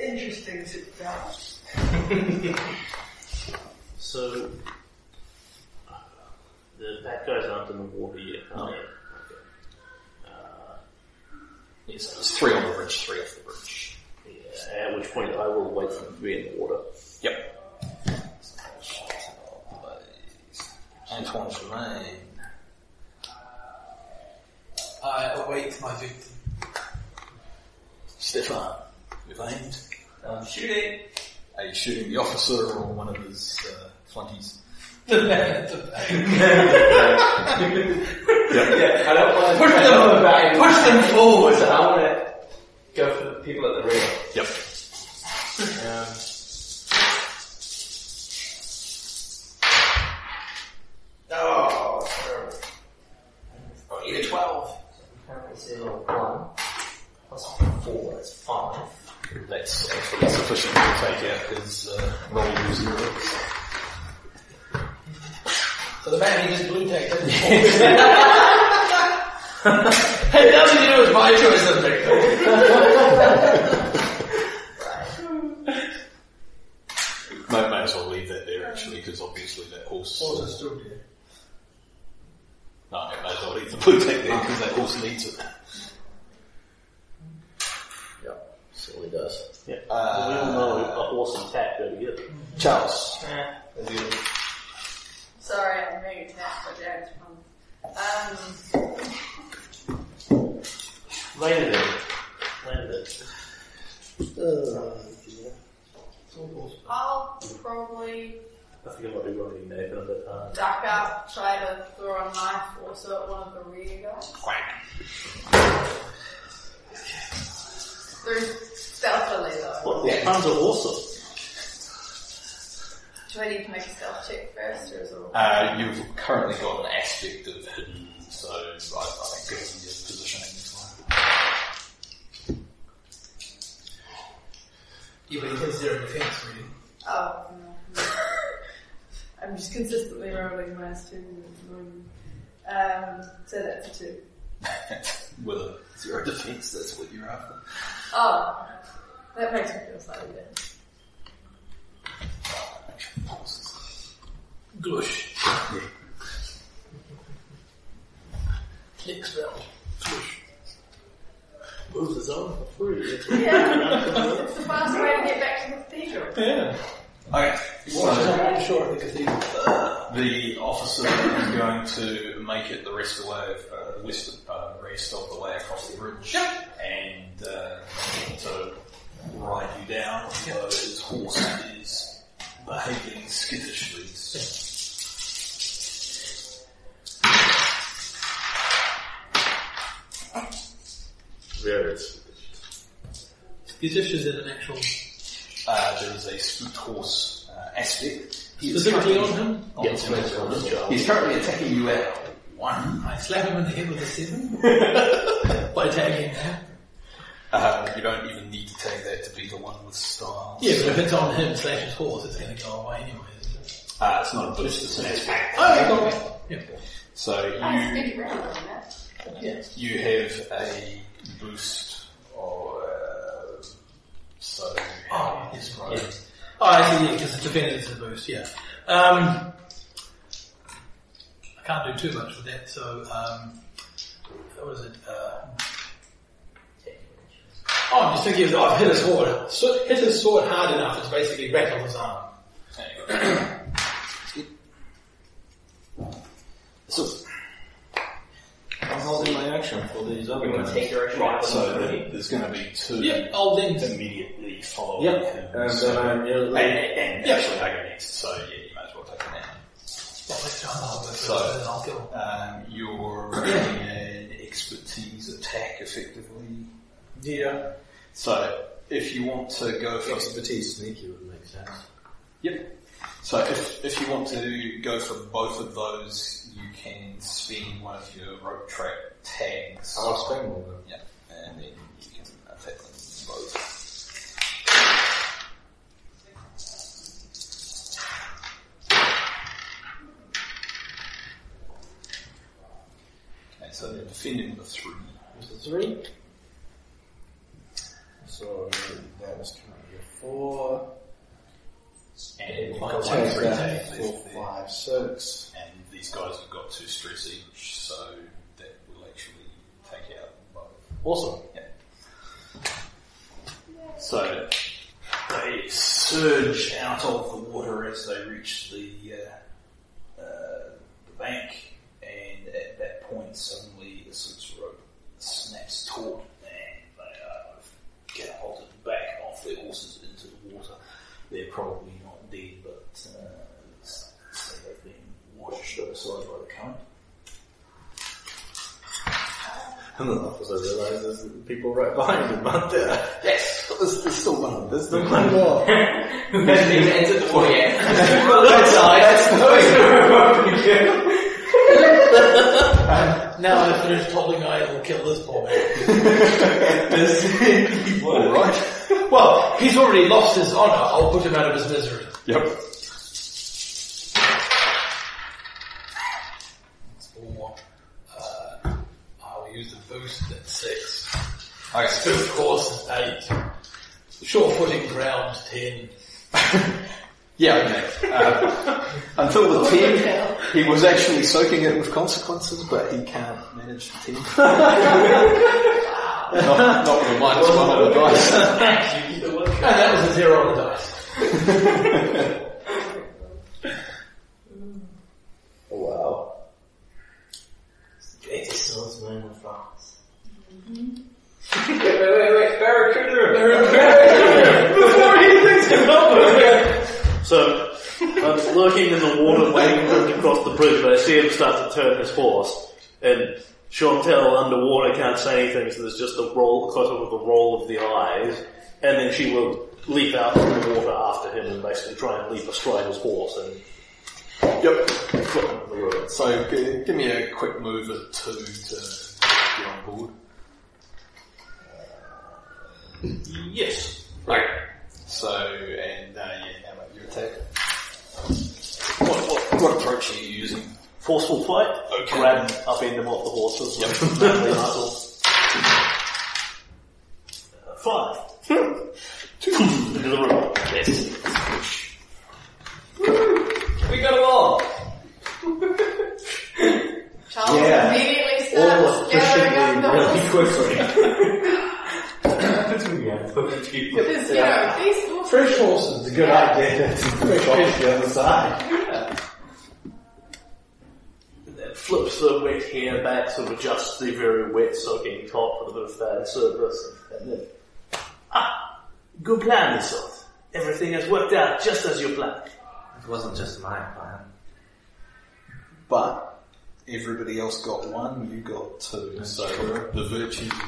Interesting to know. So, uh, the bad guys aren't in the water yet, are they? Yeah, so three on the bridge, three off the bridge. Yeah, at which point I will wait for him to be in the water. Yep. Antoine's remain. I await my victim. Stefan, you've aimed. Shooting. Are you shooting the officer or one of his uh, flunkies? (laughs) The bad (laughs) (laughs) yeah, I don't want to push them, back. push them forward. And I want to go for the people at the rear. Yep. Um, oh, terrible. Oh, you get 12. Apparently zero, one. Plus four, that's five. That's actually sufficient to take out his uh, roll of zeros. So the man he just Blu Tacked didn't (laughs) Hey, nothing to do with my choice of victim. May, may as well leave that there actually, because obviously that horse. Oh, it's still there. No, I may as well leave the Blu Tack there because that horse needs it. Yeah, certainly does. Yeah. Uh, we all know a horse and tack go together. Charles. Sorry, I'm being attacked by James from. Um, Landed it. Landed it. Uh, I'll probably I think I might be running Nathan a bit hard. duck up, try to throw a knife also at one of the rear guys. Through stealthily though. What, the puns are awesome. Do I need to make a stealth check first or is it all? Uh, you've currently got an aspect of hidden, so I, I think given your positioning is fine. Yeah, but he has zero defense, really. Oh, no. (laughs) I'm just consistently rolling my minus two. Um, so that's a two. (laughs) With a zero defense, that's what you're after. Oh, that makes me feel slightly better. Glush. Click spell. Glush. Move the zone for free. Yeah, (laughs) it's the fast way to get back to the cathedral. Yeah. Okay, so I'm sure the cathedral. the officer is going to make it the rest of the way, uh, the west, uh, rest of the way across the bridge, and uh, to ride you down, although his horse is behaving skittishly. Very Skittish is in an actual Uh, there is a spooked horse uh, aspect. He is specifically on currently- him. Yes, makes on this job. He's currently attacking you at one. I slap him in the head with a seven (laughs) by tagging him. Uh, you don't even need to take that to be the one with style. Yeah, but if it's on him slash his horse, it's going to go away anyway. Isn't it? Uh, it's not a boost, it's an aspect. Oh, yeah, got me. Yeah. So you speak around on that. Yes. you have a boost or uh, so Oh, yes, right. Oh, I see, yeah, because it's defended as a boost, yeah. Um, I can't do too much with that, so, um, what was it? Uh, oh, I'm just thinking of, I've hit his sword. So, hit his sword hard enough, it's basically rattled his arm. So, I'm holding my action for these other ones. to take direction right, out of so the there's going to be two Yeah, I'll then, immediately following Yep, him. and so- then I'm and, nearly... and Yeah. actually I go next, so yeah, you might as well take it now. well, let's try and hold it So- first, and then I'll kill. Um, you're running an expertise attack effectively. Yeah. So if you want to go for Expertise sneaky would make sense. Yep. So if if you want to go for both of those, you can spend one of your rope track tags. I'll spend one of them. Yeah, and then you can attack them both. Okay, so they're defending with a three. Is it three? So that was currently a four. And take one Take free that. tag Four, left there. five, six. And these guys have got two stress each, so that will actually take out both. Awesome. Yeah. So they surge out of the water as they reach the, uh, uh, the bank, and at that point, suddenly the six rope get hot and back off their horses into the water. They're probably not dead, but uh, they've been washed overside by the current. (laughs) And then officer I realise there's people right behind him, aren't there? Yes, there's, there's still one. There's still (laughs) one more. didn't even enter the foyer. (laughs) That's, that's, that's the way (laughs) Now I finished holding I will kill this poor man. (laughs) All right. Well, he's already lost his honor. I'll put him out of his misery. Yep. Or, uh, I'll use the boost at six. Okay. Of course, eight. Short footing ground, ten. (laughs) Yeah, okay. Um, until the 10, he was actually soaking it with consequences, but he can't manage the 10. (laughs) not, not with a minus one on the dice. And that was a zero on the dice. (laughs) Wow. Greatest swordsman of France. (laughs) wait, wait, wait, wait. Barracuda! Before he thinks about it. So I'm lurking in the water, waiting for him to cross the bridge, but I see him start to turn his horse, and Chantel underwater can't say anything, so there's just a roll, close up of the roll of the eyes, and then she will leap out from the water after him and basically try and leap astride his horse and Yep. flip him the road. So g- give me a quick move at 2 to get on board. Yes. Right. So, and uh, yeah, how about your attack? What, what? What approach are you using? Forceful fight? Okay. Grab, upend them off the horses. Yep. Manly muscle. Uh, Five. Into the room. Yes. We got them all! Charles Yeah. immediately All starts gathering up the efficiently, horses. (laughs) really quickly. Because, you know, these horses Fresh horses is a good idea. (laughs) Fresh horses the other side. It flips the wet hair back, sort of adjusts the very wet soaking top with a bit of fan service, and then, ah, good plan, Isoth. Everything has worked out just as you planned. It wasn't just my plan. But everybody else got one, you got two. So the virtues of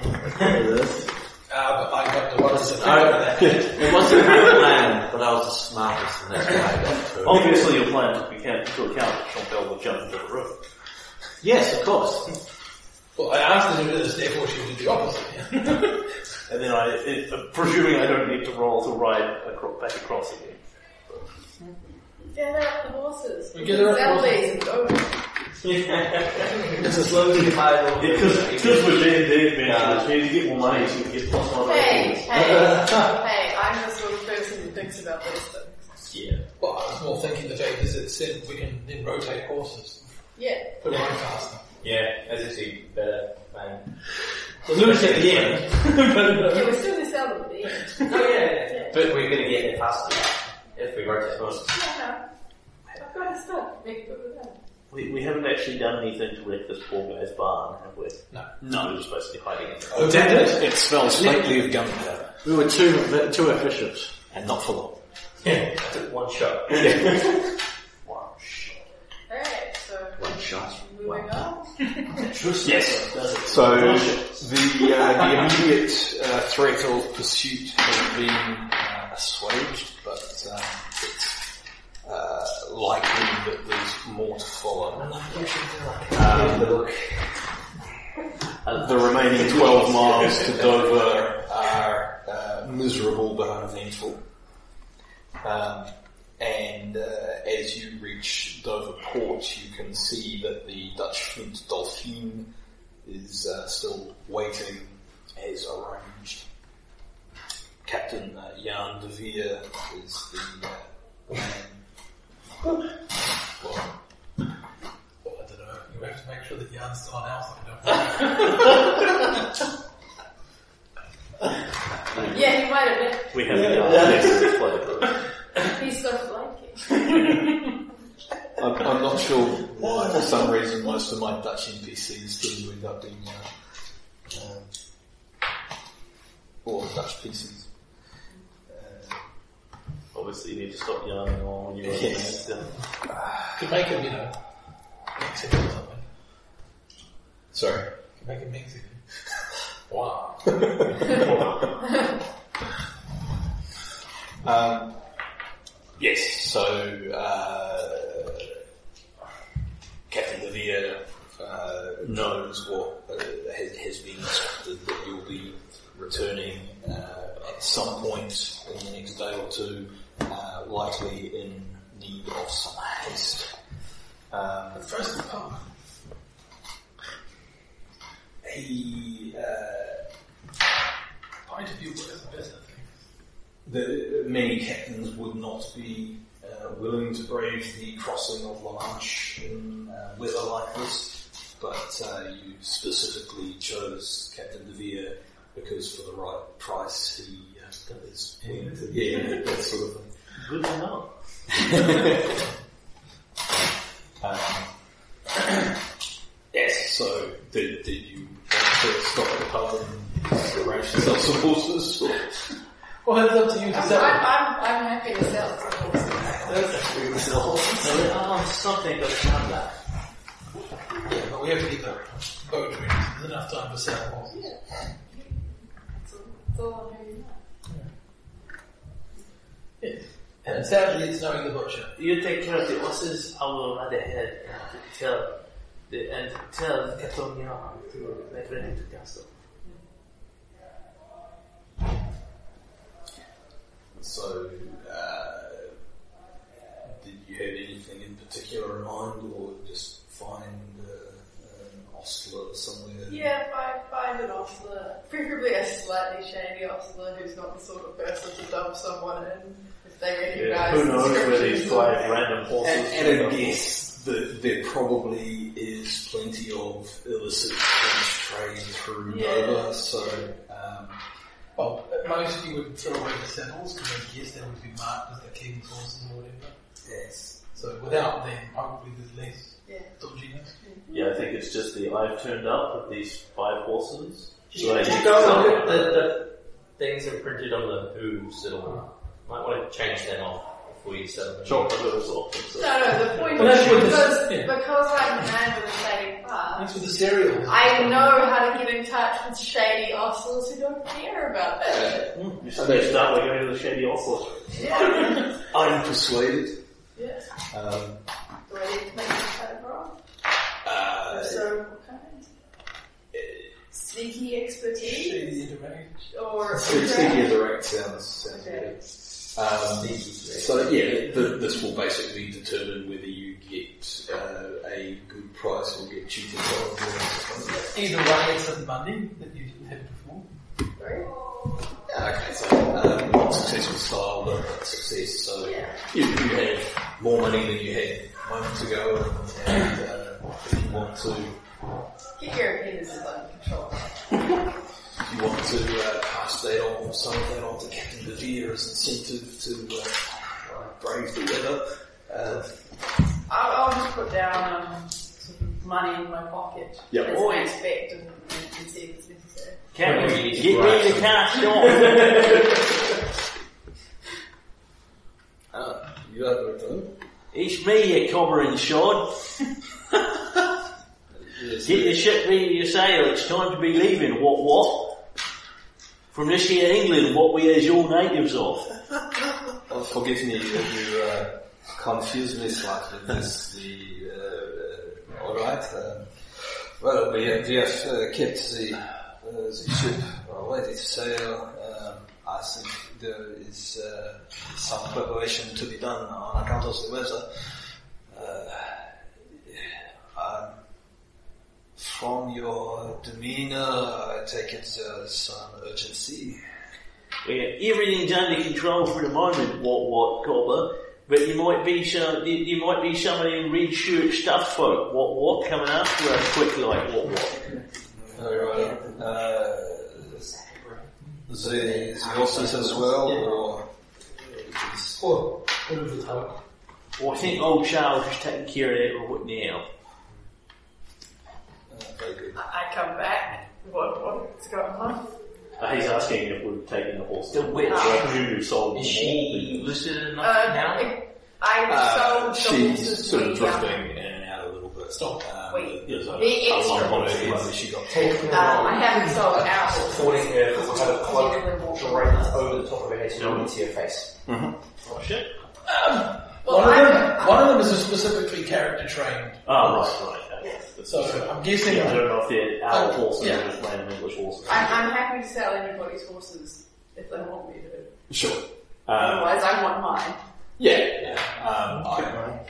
(laughs) planning. This. Uh, but I got the ones that I, it wasn't my plan, but I was the smartest, and that's why I got two. Obviously, your plan took account, into account that Champel will jump into the room. Yes, of course. Well, I asked her to do this, therefore she did the opposite. (laughs) And then I, it, uh, presuming I don't need to roll to ride acro- back across again. Gather up the horses. We gather up the Sell horses. these and go. It's a slowly pile Because we're dead, dead, man. We need to get more money so we can get plus one. Hey, hey, (laughs) hey, I'm the sort of person who thinks about those things. Yeah. Well, I was more thinking the fact is it said we can then rotate horses. Yeah. Put run faster. Yeah, that's actually better. Bang. So Lewis at the end. Yeah, we're still gonna sell them at the end. Oh yeah, yeah. But we're gonna get there faster if we rotate horses. Yeah. I've got a stuff. Make it good with that. We, we haven't actually done anything to wreck this poor guy's barn, have we? No. No, we're just basically hiding it. Oh, Damn it, it smells faintly of gunpowder. We were too too efficient. And not for long. Yeah, took one shot. (laughs) Wow, shit. Alright, so One shot. moving on. Yes, does. So the uh, the immediate uh, threat of pursuit has been uh, assuaged, but um, it's uh, likely that there's more to follow. Um, uh, the remaining 12 miles to Dover are uh, miserable but uneventful. Um, and uh, as you reach Dover port, you can see that the Dutch fleet Dolphin is uh, still waiting as arranged. Captain uh, Jan de Veer is the uh. Well, Well, I don't know. You have to make sure that Jan's still on our side. Don't you? Yeah, he might have been. We have the uh, next flood. He's so flanky. I'm, I'm not sure why, for some reason, most of my Dutch NPCs tend to end up being uh, um, or Dutch PCs. Obviously, you need to stop yawning on when you're Yes. yes. Could make him, you know, Mexican or something. sorry. Make it Mexican. (laughs) Wow. (laughs) Um, yes, so uh, Captain De Vere uh, knows what uh, has, has been instructed that you'll be returning uh, at some point in the next day or two, uh, likely in need of some haste. Um, first the pub. he uh, Pint of view was the best, the many captains would not be uh, willing to brave the crossing of La Manche in uh, weather like this, but uh, you specifically chose Captain De Vere because for the right price he uh, is yeah, that sort of thing. Good to know. Um, (laughs) (clears throat) yes, so did, did you to stop at the pub and arrange to sell some horses? Or? Well, it's up to you to I'm, sell. I'm, I'm, I'm happy to sell some horses. So there are something that's not that. Yeah, but we have to keep the boat ready. There's enough time to sell horses. That's all- that's all I'm doing. Yes. And sadly, it's knowing the butcher. You take care of the horses, I will ride ahead and tell the, and tell Catonia to make ready to castle. So, uh, did you have anything in particular in mind, or just find uh, an ostler somewhere? Yeah, find, find an ostler. Preferably a slightly shady ostler who's not the sort of person to dump someone in if they recognize who knows where these descriptions five random horses And, and I guess that there probably is plenty of illicit French trade through Yeah. Dover, so um, Well, at most you would throw away the saddles because I guess they would be marked as the king's horses or whatever. yes. So without them, probably there's less Yeah. dodginess. Yeah, I think it's just the I've turned up with these five horses. Just, So I just think go some- look at the, the things imprinted on the Who settlement. Might want to change them off before you settle them. Chop those off. and so- No, no, the point Well, is that's what this- because, yeah. because I'm the man with a shady past, That's with the cereals. I know how to get in touch with shady ostlers who don't care about that. You start you start by going to the shady also. Yeah. (laughs) I'm persuaded. yeah. Um, Do I need to make some kind of wrong? uh, So, what kind? Sneaky expertise? Shady interact. Or Sneaky direct sounds, sounds Okay. good. Um, so yeah, the, this will basically determine whether you get uh, a good price or get cheated on. Either way, it's some money that you didn't have before. Sorry? Okay, so um, not successful style, but but success. So Yeah. you, you have more money than you had moments ago, and, and uh, if you want to, Get your opinions under control. (laughs) if you want to uh, pass that on, some of that on to Captain De Vere as incentive to uh, brave the weather. Uh, I'll, I'll just put down um, sort of money in my pocket Yep. as Oh, expect and, and, and see if it's necessary. Can't we you need to get me the cash off? uh, (laughs) you have a return? it's me, you cobber and shod. Yes. (laughs) Get your ship ready to sail, it's time to be leaving. What, what? From this here England, what we is your natives of? (laughs) Oh, forgive me if you uh, confuse me slightly. This the uh, uh, all right. Um, well, we have, we have uh, kept the uh, the ship uh, ready to sail. Um, I think there is uh, some preparation to be done on account of the weather. Uh, from your demeanor, I take it there's some urgency. We have everything's under control for the moment, what, what, cobber. But you might be some, you, you might be some of them red shirt stuff folk, what, what, coming after us quick like, what, what. Alright. Uh, the, the horses as well, or is- Or whatever the talk. Well, I think old Charles is taking care of that right now. Uh, very good. I, I come back. What, what's going on? Uh, he's asking if we've taken the horse. The witch. I presume we've sold them Is all. she listed enough Uh, now? I Uh, sold the she's sort of we, um, drifting in and out a little bit. Stop. Um, Wait. Yes, I- The I extra want one of horses. she got Take Um, I haven't sold out. Forty, uh, we'll have a cloak draped over the top of her head so no one can see her face. Oh shit. Well, one, of them, one of them is a specifically character trained. Oh, right, right. Okay. So I'm guessing. I don't know if they're our Oh, horses yeah. or just random English horses. I'm, I'm happy to sell anybody's horses if they want me to. Sure. Um, Otherwise, I want mine. yeah, yeah. Um, I,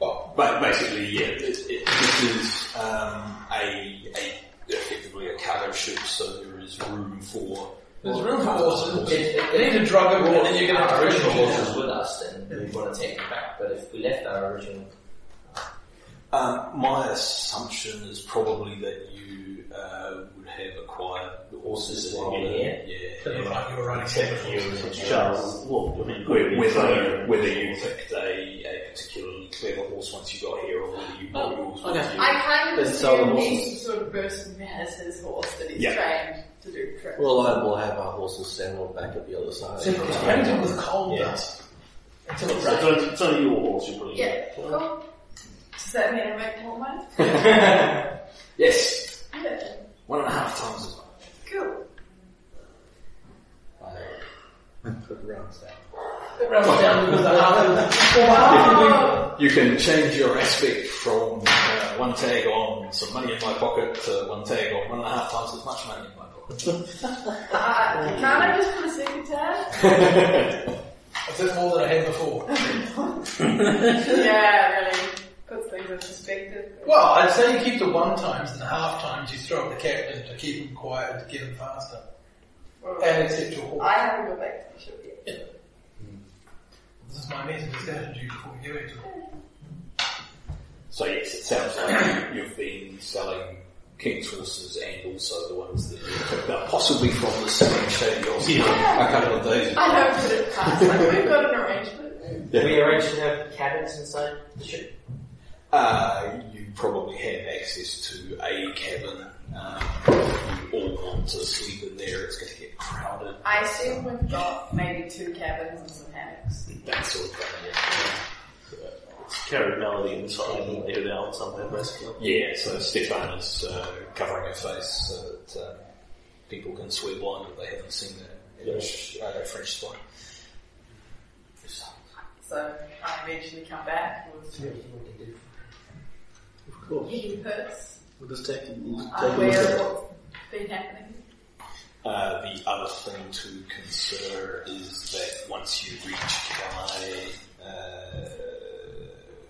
well, but basically, yeah, it, it, this is um, a, a effectively a cargo ship, so there is room for. There's room for horses. If, if, You need to drug them, and then you're going to have original original horses horses. with us, then we want to take them back. But if we left our original, Um, my assumption is probably that you uh, would have acquired the horses While while you're here? Yeah, yeah. like you were running Except seven you, horses. Charles. Well, I mean, Whether, clearly, whether, whether you picked a, a particularly clever horse once you got here, or whether you brought yours with okay. you. I kind of Then sell the assume he's the sort of person who has his horse that he's Yeah. trained to do trips. Well, I will have our horses stand on back at the other side. So it's painted with coal Yeah. dust. Until it So it's rains. only, it's only your horse you're putting yeah, in. cool. Does that mean I make more money? (laughs) Yes, Yeah, one and a half times as much. cool. Put rounds down. It runs down because the half Oh, You can change your aspect from uh, one tag on some money in my pocket to one tag on one and a half times as much money in my pocket. (laughs) uh, can't I just put a second tag? (laughs) a bit more than I had before. yeah, really puts things in perspective. Well, I'd say you keep the one times and the half times you throw up the captain to keep him quiet and to get him faster. And accept your horse. I haven't go back to the ship yet. This is my message of strategy before we go into it. So yes, it sounds like you, you've been selling King's horses and also the ones that you picked up, possibly from the same shady old a couple of days ago. I don't put it past. Like, we've got an arrangement. we arranged to have cabins inside the ship. Uh, you probably have access to a cabin. Um, you all want to sleep in there, it's going to get crowded. I assume we've got maybe two cabins and some hammocks. That sort of thing. Yeah. It's carried Melody inside and let it out somewhere, basically. Yeah, so Stefan is uh, covering her face so that uh, people can swear blind that they haven't seen the English, uh, the French spy. So I eventually come back with Of course. hidden. We'll just take, we'll take I'm a look aware at of it. what's been happening. Uh, the other thing to consider is that once you reach Calais, uh,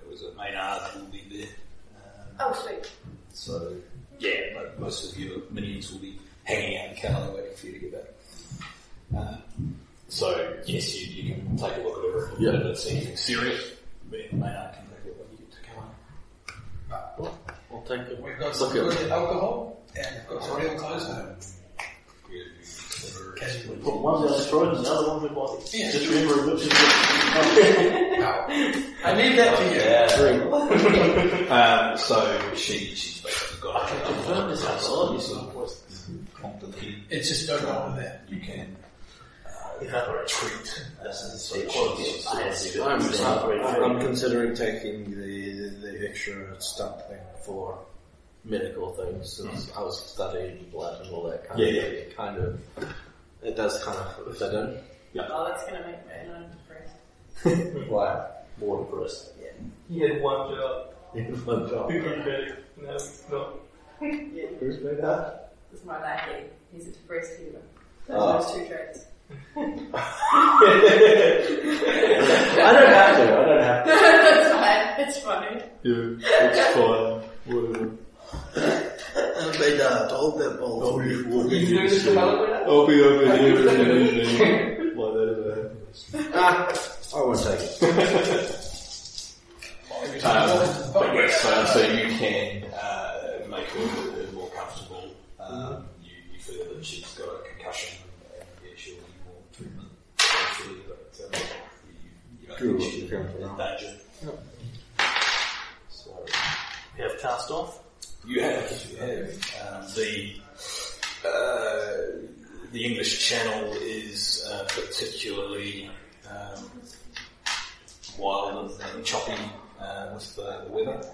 was it Maynard will be there. Um, Oh, sweet. so yeah, mo- most of your minions will be hanging out in Calais waiting for you to get back. Uh, so yes, you, you can take a look at it. Yeah. If it's anything serious, then Maynard can take a look when you get to Calais. I'll take it. We've got some Look good alcohol and we've got some real clothes now. Yeah, Casually. Put one down his throat and the other one in my body. Yeah. Just remember which is which. I need that for you. (laughs) Um, so she, she's basically got a Confirm this outside, you see. It's just no wrong with that. You can If I were a treat. This is So the she's- quality of science. I'm, I'm considering taking the the extra stunt thing for medical things since mm. I was studying blood and all that kind Yeah, of yeah. thing. It kind of it does kind of fit in. Oh, that's going to make me undepressed. (laughs) Why? More depressed. Yeah, He had one job. (laughs) One job. Become medic. No, he's (laughs) not. Yeah, Who's made that? it's my lackey. He's a depressed human. Oh. Ah. Those two traits. I don't have to. I don't have to. (laughs) that's fine. It's funny. Yeah, it's fine. Whatever. Made that. Hold that ball. I'll be, we'll be You doing this doing development? I'll be over here in an evening. (laughs) Like that ever happens. Ah, I won't take it. (laughs) Um, but yes, so, so you can uh, make her, her more comfortable. Um, you, you feel that she's got a concussion and yeah, she'll need more treatment eventually, but um, you, you don't True, think in true. danger. So have cast off. you have, you have um, the uh, the English Channel is uh, particularly um, wild and, choppy uh, with the weather.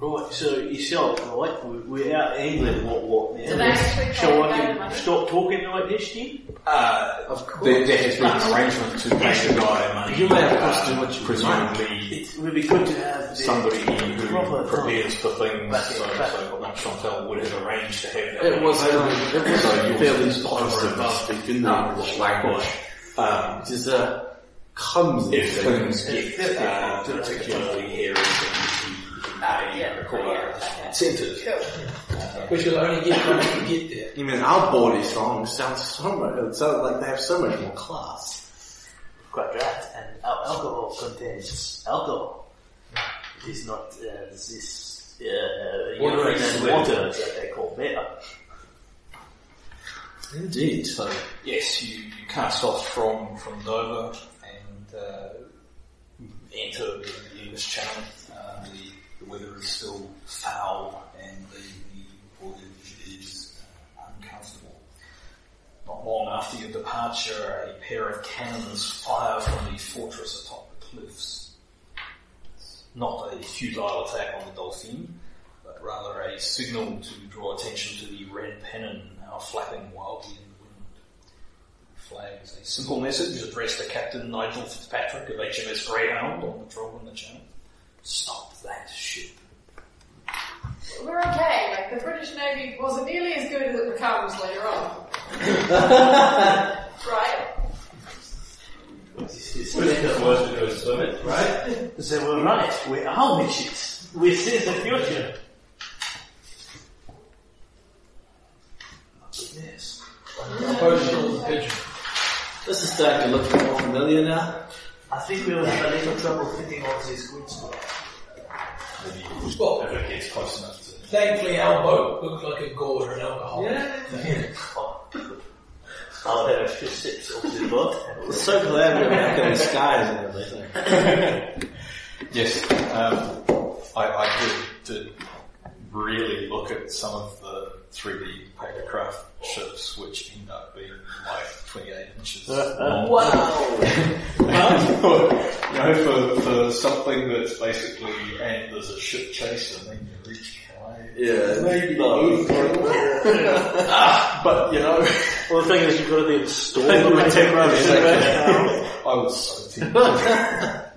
Right, so yourself, right? we- We're out in England, what, what now? Do they actually Shall pay I the get- money? stop talking like this then? Uh, Of course. there, there has been an arrangement to pay the guy money. You may have cost too much Presumably It would be good to have the somebody who prepares for things, Back in- so, back- so like Chantal would have arranged to have that. It was, um, it was So yours fairly is over positive and above speaking the now. English language. Um, It is a clumsy if things get uh, particularly hairy, then Ah, he yeah, may require yeah, Which will only get once you get there. You mean our body songs sound so much, it sounds like they have so much more class. Quite right, and our alcohol contains alcohol. It is not uh, this uh, Water urine and water that they call beer. Indeed. So yes, you, you cast off from from Dover and uh, enter the, the English Channel. Uh, the, the weather is still foul and the, the voyage is uncomfortable. Not long after your departure, a pair of cannons fire from the fortress atop the cliffs. Not a futile attack on the Dolphin, but rather a signal to draw attention to the red pennon now flapping wildly in the wind. The flag is a simple message addressed to Captain Nigel Fitzpatrick of HMS Greyhound on patrol in the channel. Stop that ship. We're okay. Like the British Navy wasn't nearly as good as it becomes later on. (laughs) right? This is It's to go swimming. right? So we're right, we are witches. We see the future. Yes. Both shores of pigeon. This is starting to look more familiar now. I think we will have a little trouble fitting all these goods. Maybe Well, if it gets close enough to thankfully our boat looked like a gourd or an alcohol. (laughs) I'll have a few sips of the boat. I'm (laughs) so glad we're back in the skies and everything. Yes, um, I, I did, did really look at some of the 3D papercraft ships, which end up being like 28 inches long. Wow! (laughs) you know, for, for something that's basically, and there's a ship chase and then you reach high. Yeah. Maybe (laughs) ah, but you know, Well, the thing is, you've got to be installed. You would take right right I was so tempted. (laughs)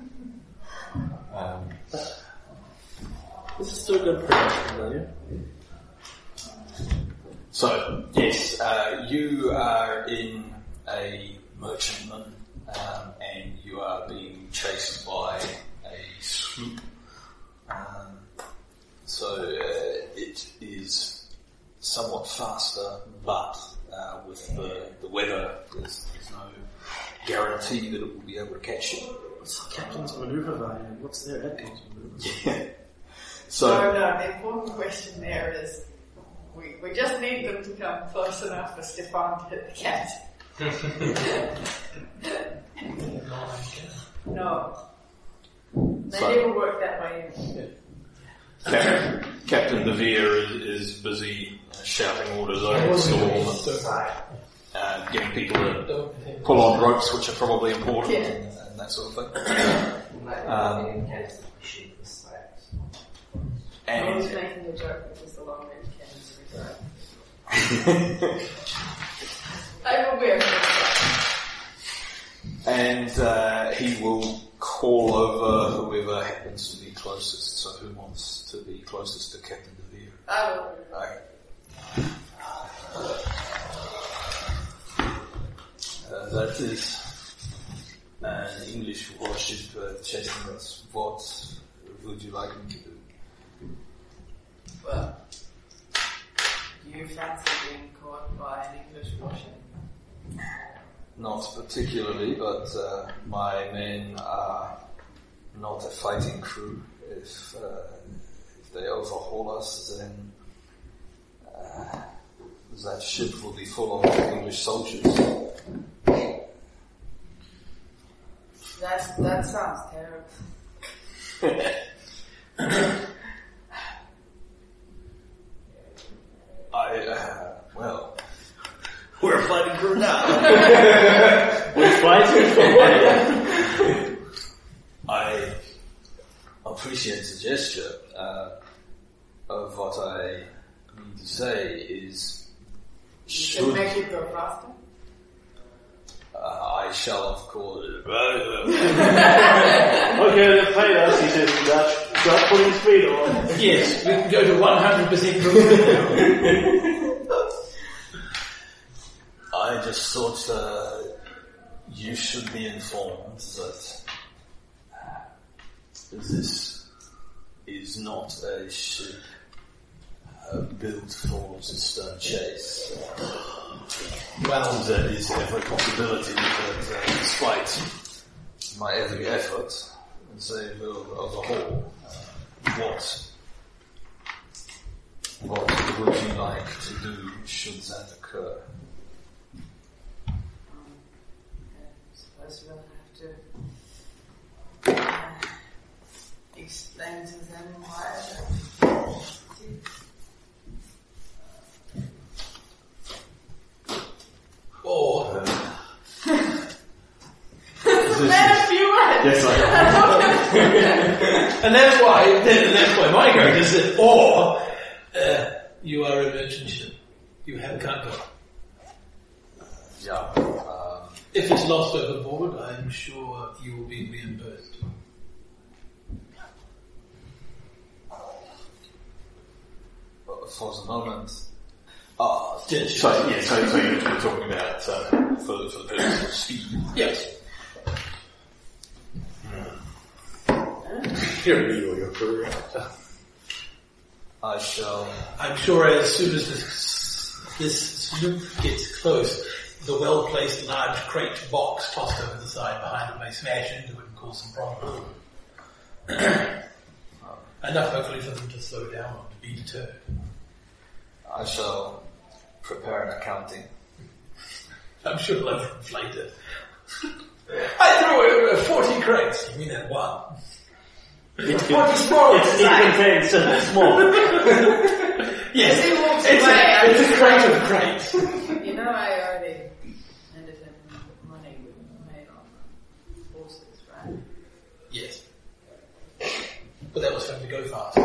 This is still good production value. So, yes, uh, you are in a merchantman um, and you are being chased by a sloop. Um, so uh, it is somewhat faster, but uh, with the, the weather, there's, there's no guarantee that it will be able to catch you. What's the captain's maneuver value? What's their admiral's maneuver? Yeah. (laughs) So, So, no, the important question there is we, we just need them to come close enough for Stefan to hit the cat. no. They So- never work that way. Cap- Captain De Vere is, is busy uh, shouting orders over the storm and uh, getting people to pull on ropes, which are probably important, Yeah. and, and that sort of thing. Um, Um, I was And making a joke because the long range cannons are I will be and uh, he will call over whoever happens to be closest. So who wants to be closest to Captain De Vere? I will. Okay. Uh, that is an English warship uh, chasing us. What would you like me to do? Do you fancy being caught by an English warship? Not particularly, but uh, my men are not a fighting crew. If, uh, if they overhaul us, then uh, that ship will be full of English soldiers. That's, that sounds terrible. (laughs) I, uh, well, We're a fighting crew now. (laughs) We're fighting for money. I appreciate the gesture. Uh, of what I mean to say is, should can make it go faster. uh, I shall of course. (laughs) Okay, they've paid us, he says in Dutch. Start putting speed on. Yes, we can go to 100% movement now. I just thought uh, you should be informed that uh, this is not a ship uh, built for the stern chase. Well, there is every possibility that uh, despite my every effort, they will overhaul. Uh, what what would you like to do should that occur? I suppose we'll have to uh, explain to them why. Or, (laughs) Then a few words. Yes, I (laughs) and that's why, then, that's why my character said, or, uh, you are a merchant ship. You have cargo. Yeah. Um, If it's lost overboard, I'm sure you will be reimbursed. for the moment. Ah, So, yeah, so, so you're talking about uh, for, for the purpose of speed. Yes. You're me or your career. I shall. I'm sure as soon as this, this sloop gets close, the well-placed large crate box tossed over the side behind it may smash into it and cause some problems. (clears throat) Enough hopefully for them to slow down or to be deterred. I shall prepare an accounting. I'm sure they'll inflate it. (laughs) I threw over 40 crates. You mean that one? It's, 40 small. it's, (laughs) it contains something small. Yes. He walks It's away. a, I'm it's a just crate of crates. You know, I already handed him the money we made on horses, right? Yes. But that was for him to go fast.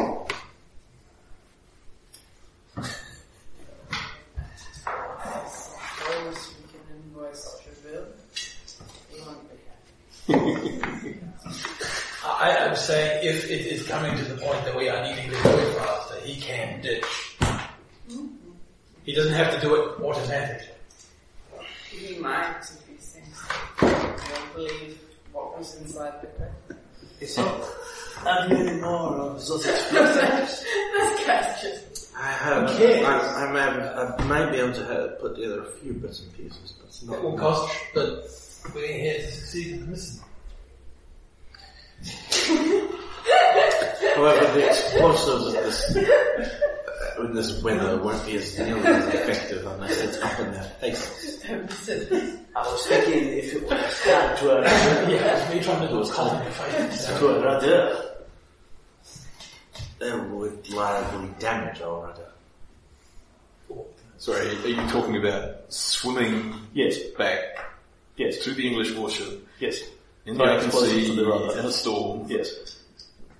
Suppose we can invoice Treville. He won't be happy. (laughs) I am saying if it is coming to the point that we are needing to go faster, he can ditch. He doesn't have to do it automatically. He might if he thinks he won't believe what was inside the crate. So, have you any more of those (laughs) this guy's just I have. Okay. I, I, may, I may be able to have, put together a few bits and pieces, but it's not. It will cost, but we're here to succeed in the mission. However, the explosives of this uh, in this weather won't be as nearly as effective unless it's up in their faces. (laughs) I was thinking if it was tied to a, Yeah, it's me trying to do a call in your face. (laughs) to a rudder. They would liably damage our rudder. Sorry, are you talking about swimming Yes, back yes, to the English warship yes, in the open sea to the rudder. in a storm? yes.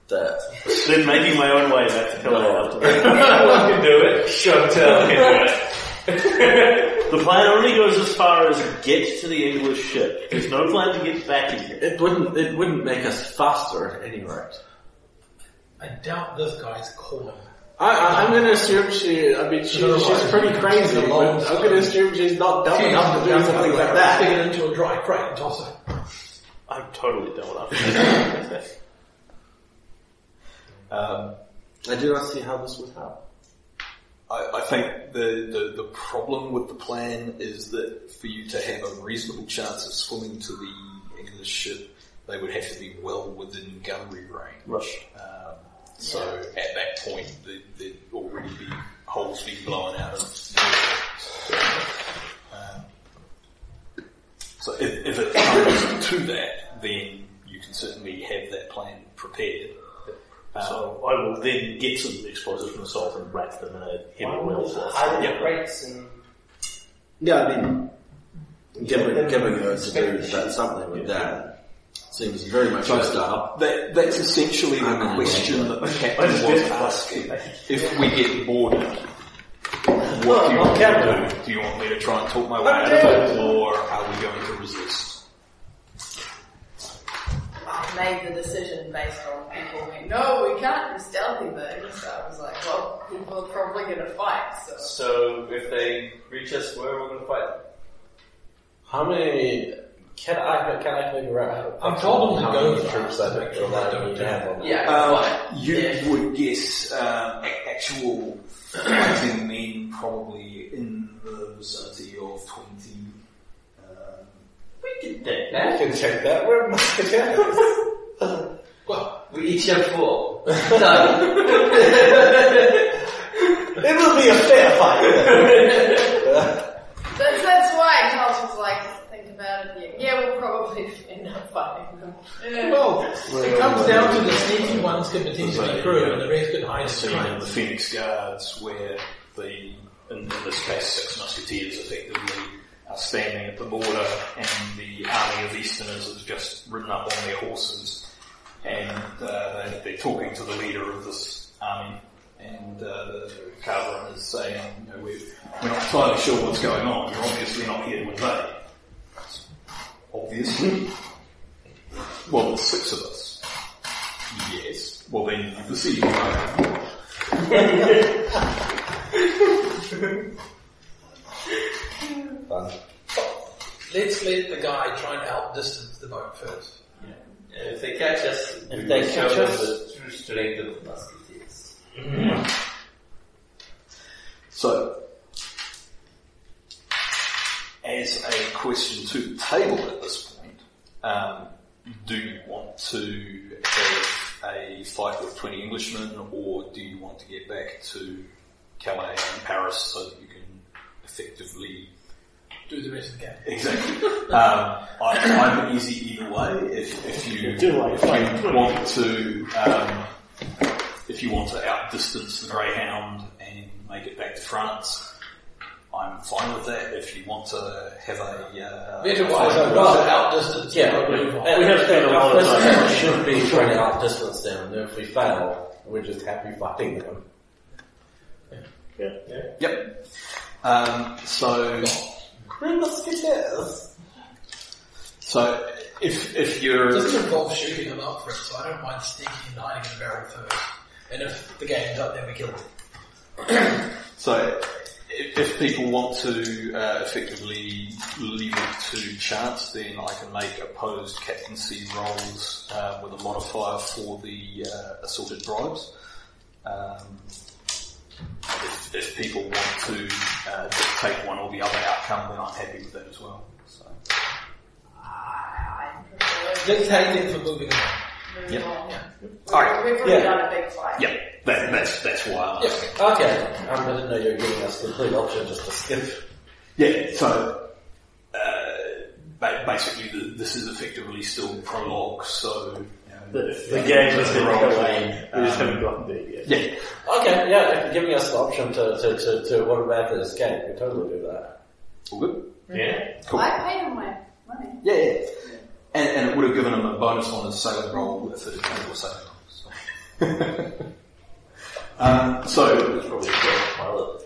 That Then making my own way back to Pelham. (laughs) Anyone can do it. Chantel can do it. The plan only goes as far as get to the English ship. There's no plan to get back in here. it wouldn't it wouldn't make us faster at any rate. I doubt this guy's calling. I, I, I'm going to assume she. I mean, she, she's pretty crazy. But I'm going to assume she's not dumb enough to do something like Stick that. it into a dry crate and toss it. I'm totally done with (laughs) Um, I do not see how this would help. I, I think the, the, the problem with the plan is that for you to have a reasonable chance of swimming to the English ship, they would have to be well within gunnery range. Right. Um, so at that point, there- there'd already be holes being blown out of. So if, if it comes to that, then you can certainly have that plan prepared. Um, So I will then get some explosives from the salt and wrap them in a heavy oil cloth. Hide Yeah. the and Yeah, I mean, given given her to do that something with that, Seems very much a startup. That, that's essentially the I'm question that the I captain just was asking. If we get boarded, what do you want captain. to do? Do you want me to try and talk my way out of it, or are we going to resist? I made the decision based on people going, no, we can't do stealthy things. So I was like, well, people are probably going to fight. So So if they reach us, where are we going to fight? How many? Can I can I figure out? I've told them to how go many troops it, I to make think sure that they I don't need to have on that. yeah, Um, you Yeah. would guess um, actual fighting men probably in the vicinity of 20. Um, We can take I that. can check that. We're musketeers. Well, We each have four. (laughs) Done. it will be a fair fight. That's, that's why Carlos was like, think about it. Yeah, yeah we'll probably (laughs) end up fighting them. Yeah. well, it comes down to the sneaky ones can potentially be crew and the rest can hide scene in the behind. Phoenix Guards where the, in, in this case, six musketeers effectively are standing at the border and the army of Easterners has just ridden up on their horses and uh, they, they're talking to the leader of this army and uh, the Khaavren is saying, you know, we're, we're not entirely sure what's going on. You're obviously not here with to invade. Obviously. Well, there's six of us. Yes. Well then, you perceive right. Fun. Let's let the guy try and outdistance the boat first. if they catch us, If we they show catch us- the true strength of the musketeers. (laughs) So, as a question to the table at this point, um, do you want to have a fight with 20 Englishmen or do you want to get back to Calais and Paris so that you can effectively Do the rest of the game. Exactly. Um, I, I'm easy either way. If, if you Do like if you want to um, if you want to outdistance the Greyhound and make it back to France, I'm fine with that. If you want to have a uh, Better a wise, fight I'd rather outdistance. Yeah, than. We have spent a lot of First time. we should be trying to outdistance them, and if we fail, we're just happy fighting them. Yeah. Yep. Um, so We're musketeers. so if if you're it Doesn't involve shooting them up first, so I don't mind sneaking and hiding in the barrel first. And if the game's up, then we kill them. So, if, people want to uh, effectively leave it to chance, then I can make opposed captaincy rolls uh, with a modifier for the uh, assorted bribes. Um, if, if people want to uh, dictate one or the other outcome, then I'm happy with that as well. So, I prefer Dictating for moving on. Moving Yep. on. All right. We've already Yeah. done a big fight. yeah, that, that's that's why I'm asking. Okay, um, I didn't know you were giving us the complete option just to skip. Yeah, so uh, ba- basically the, this is effectively still prologue, so you know, The, the game want is to in roll We just um, haven't gotten there yet. Yeah, Okay, yeah, if you're giving us the option to, to, to, to what about the escape, we totally do that. all good. Yeah. Cool. I paid him my money. Yeah, yeah. And, and it would have given him a bonus on his sailing roll if it had come to a sailing roll. So. (laughs) um, so It's probably a pilot.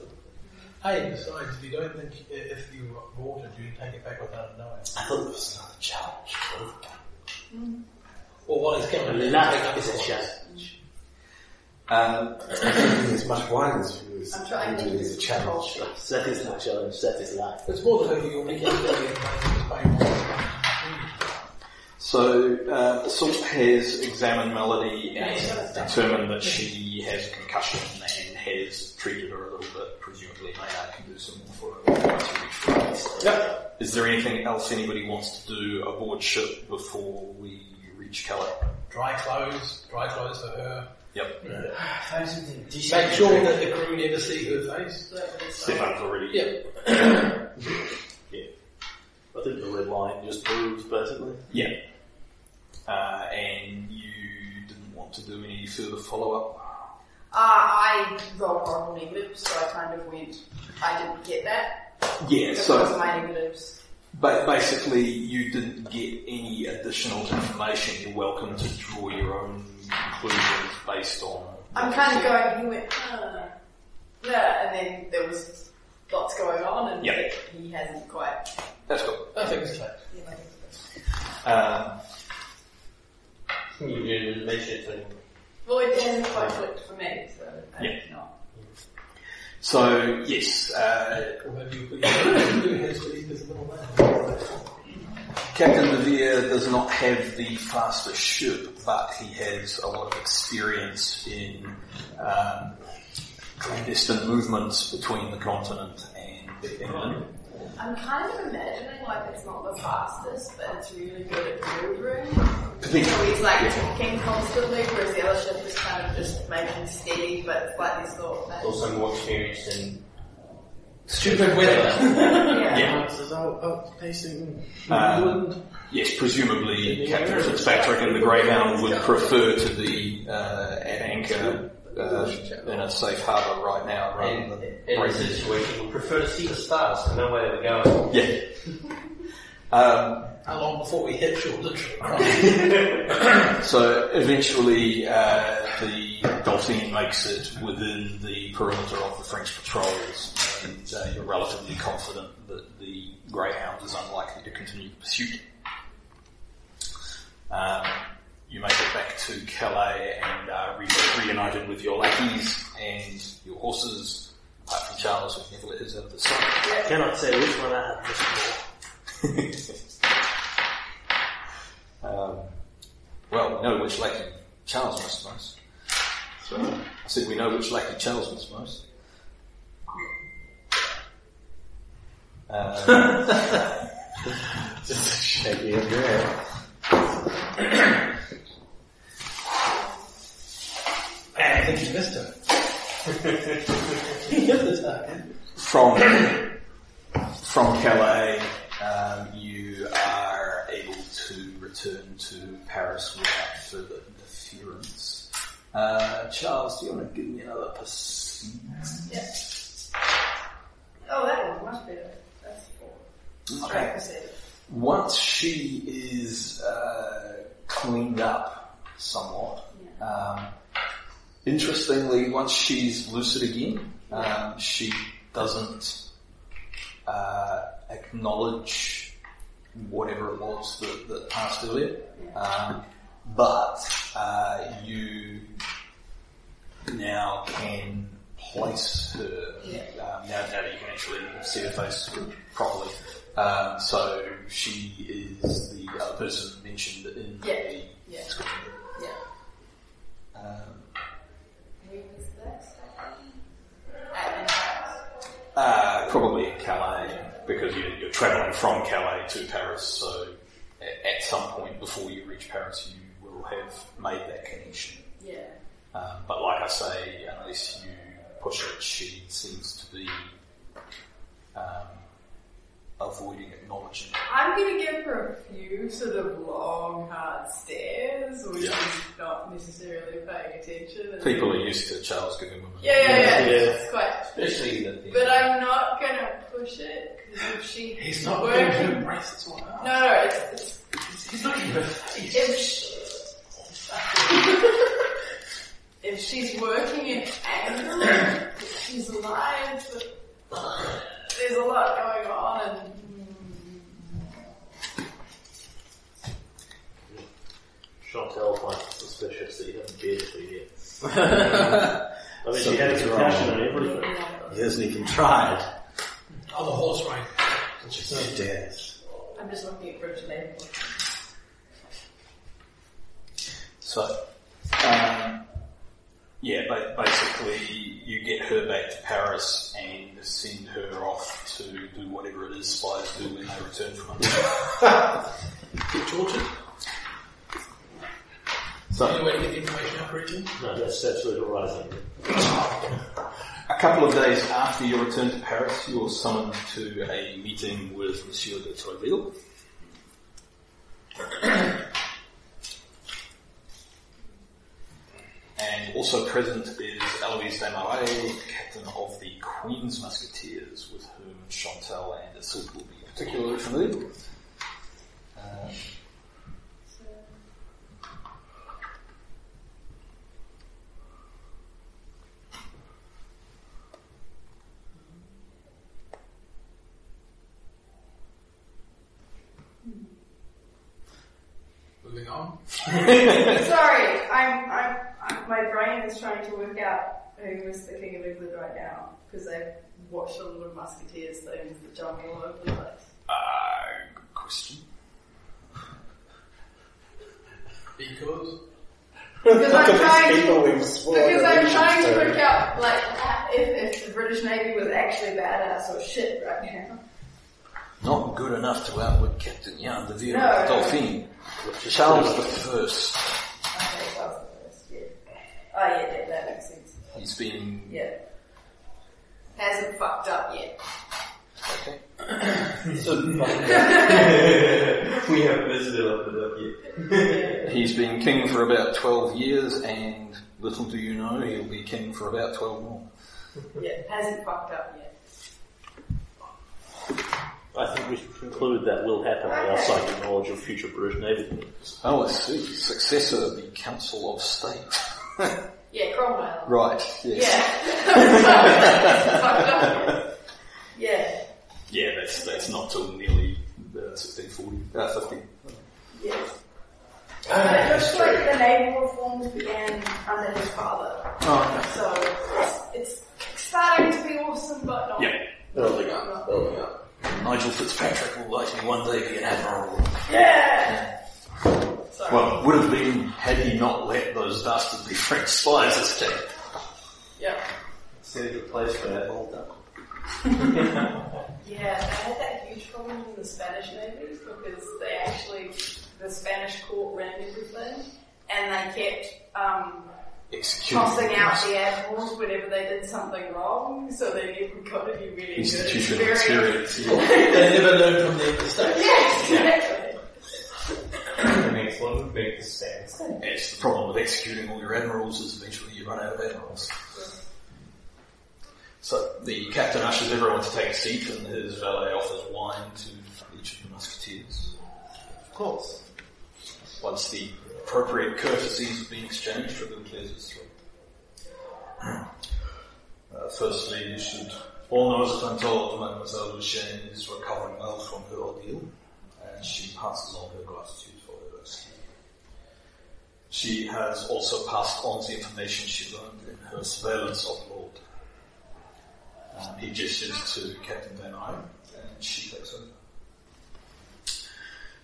Hey, besides, if you don't think if you bought it, you'd take it back without knowing. I thought it was another challenge. Or what is coming. Life is a challenge. um, Drinking as much wine as you is I'm trying to usually is a challenge. That is not a challenge, that is life. It's more than anything you'll make it so uh, Assault has examined Melody and determined that she has a concussion and has treated her a little bit. Presumably, Maynard can do some more for her once we reach France. Yep. Is there anything else anybody wants to do aboard ship before we reach Calais? Dry clothes, dry clothes for her. Yep. Find something decent. Make sure that the crew never see her face. Stefan's already. Yep. Yeah. I think the red line just moves basically. Yeah. Uh, and you didn't want to do any further follow-up? Uh, I rolled horrible negatives, so I kind of went, I didn't get that. Yeah, Because so my negatives. But basically, you didn't get any additional information. You're welcome to draw your own conclusions based on. I'm kind of going, he went, huh. Yeah, and then there was lots going on and Yeah. he hasn't quite. That's good. I think it's clear. You Um, You didn't mention it to well, it hasn't quite clicked for me, so I Yeah. don't so yes, uh, Or maybe you put your heads for these little man. Captain De Vere does not have the fastest ship, but he has a lot of experience in um, clandestine movements between the continent and England. I'm kind of imagining like it's not the fastest, but it's really good at maneuvering. Potentially. So he's like ticking constantly, whereas the other ship is kind of just making steady, but slightly slower. Also more experienced in Stupid weather. yeah. Yeah. This is out, outpacing Um, England. Yes, presumably Captain Fitzpatrick and the Greyhound would prefer to be uh, at anchor uh, in a safe harbour right now rather in, than in this situation. We prefer to see the stars and know where we're going. Yeah. (laughs) Um, How long before we hit shore literally crossing? (coughs) so eventually uh, the Dolphin makes it within the perimeter of the French patrols and uh, you're relatively confident that the Greyhound is unlikely to continue the pursuit. Um, you make it back to Calais and are re- reunited with your lackeys and your horses, apart from Charles who never let his out of the sight. Cannot say which one I have missed (laughs) more. Um, well, we know which lackey Charles missed most. So I said we know which lackey Charles missed most. (laughs) Uh, (laughs) Just shaking of your head. (coughs) I think you missed her. he hit the target. from from Calais, um, you are able to return to Paris without further interference. Uh, Charles, do you want to give me another pursuit? Yeah. Oh, that was much better. That's four. Okay. Once she is uh, cleaned up somewhat, um, interestingly, once she's lucid again, um, she doesn't uh, acknowledge whatever it was that, that passed earlier. Um, but uh, you now can place her, um, now, now that you can actually see her face properly. Um, so she is the other person mentioned in Yeah. the Yeah. description. Yeah. Um, Who was that? At Uh, probably in Calais, because you're, you're travelling from Calais to Paris, so a- at some point before you reach Paris, you will have made that connection. Yeah. Um, but like I say, unless you push it, she seems to be um, avoiding acknowledging. I'm gonna give her a few sort of long, hard stares, which Yeah. is not necessarily paying attention. People are used to Charles giving women. Yeah, yeah, yeah. Yeah. It's quite. Especially the thing. But I'm not gonna push it because if she He's not going to working. embrace this one. No, no, it's, it's He's looking at her face. if she's working in anger, she's alive, but there's a lot going on and. Chantel finds it suspicious that you haven't cared for yet. I mean, she had Something's compassion wrong. on everything. He hasn't even tried. Oh, the horse ride. Just dares. I'm just looking at Bridget Label. So, um, yeah, ba- basically you get her back to Paris and send her off to do whatever it is spies do when they return from it. Get tortured. So, Any way to get the information out correctly? No, that's absolutely horizon. a couple of days after your return to Paris, you are summoned to a meeting with Monsieur de Troisville. (clears throat) And also present is Eloise Desmarais, captain of the Queen's Musketeers, with whom Chantal and Isilde will be particularly familiar with. Uh, Moving on. (laughs) Sorry, I'm, I'm, I'm, my brain is trying to work out who is the King of England right now because I've watched a lot of Musketeers things that jump all over the place. uh, good question. (laughs) Because Because I'm trying to, people we've sworn because I'm trying to to. work out like if, if the British Navy was actually badass or shit right now. Not good enough to outwit Captain Jan de Vere No. of the Dauphine. Charles the First. Okay, that was the first, yeah. Oh yeah, that, that makes sense. He's been Yeah. Hasn't fucked up yet. okay. (laughs) we haven't visited up it up yet. He's been king for about twelve years, and little do you know, he'll be king for about twelve more. Yeah, hasn't fucked up yet. I think we should conclude that will happen with our psychic knowledge of future British Navy. Oh, I see. Successor, the Council of State. (laughs) Yeah, Cromwell. right. Yes. Yeah. (laughs) Yeah. Yeah, that's that's not till nearly uh, 1640, uh, 50. Yeah. But it looks like the naval reforms began under his father. Oh, So it's, it's starting to be awesome, but not. Yeah. Building up, building up. Nigel Fitzpatrick will likely one day be an admiral. Yeah! Sorry. Well, would have been had he not let those dastardly French spies escape. yeah. Save the place for that whole Yeah, they had that huge problem in the Spanish navies because they actually, the Spanish court ran everything and they kept um, Executing tossing out the admirals whenever they did something wrong, so (laughs) they never got any really good institutional experience. experience. Yeah. they never learned from their mistakes. Yeah, exactly. The next one would be the stand. It's the problem with executing all your admirals is eventually you run out of admirals. So the captain ushers everyone to take a seat and his valet offers wine to each of the musketeers. Of course. Once the appropriate courtesies been exchanged, clears his throat. Uh, firstly, you should all know that I'm told Mademoiselle Duchesne is recovering well from her ordeal, and she passes on her gratitude for her rescue. She has also passed on the information she learned in her surveillance of Laud. Um, he gestures to Captain Van Eyck, and she takes over.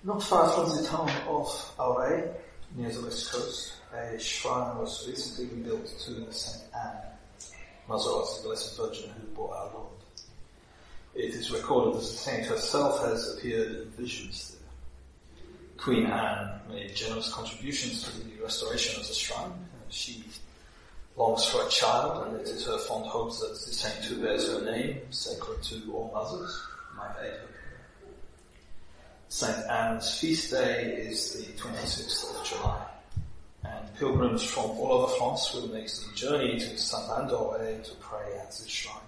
Not far from the town of Auray, near the west coast, a shrine was recently rebuilt to Saint Anne, mother of the Blessed Virgin who bore our Lord. It is recorded that the saint herself has appeared in visions there. Queen Anne made generous contributions to the restoration of the shrine. She longs for a child, and it is her fond hope that the saint who bears her name, sacred to all mothers, might aid her. St. Anne's feast day is the 26th of July, and pilgrims from all over France will make the journey to Saint Anne to pray at the shrine.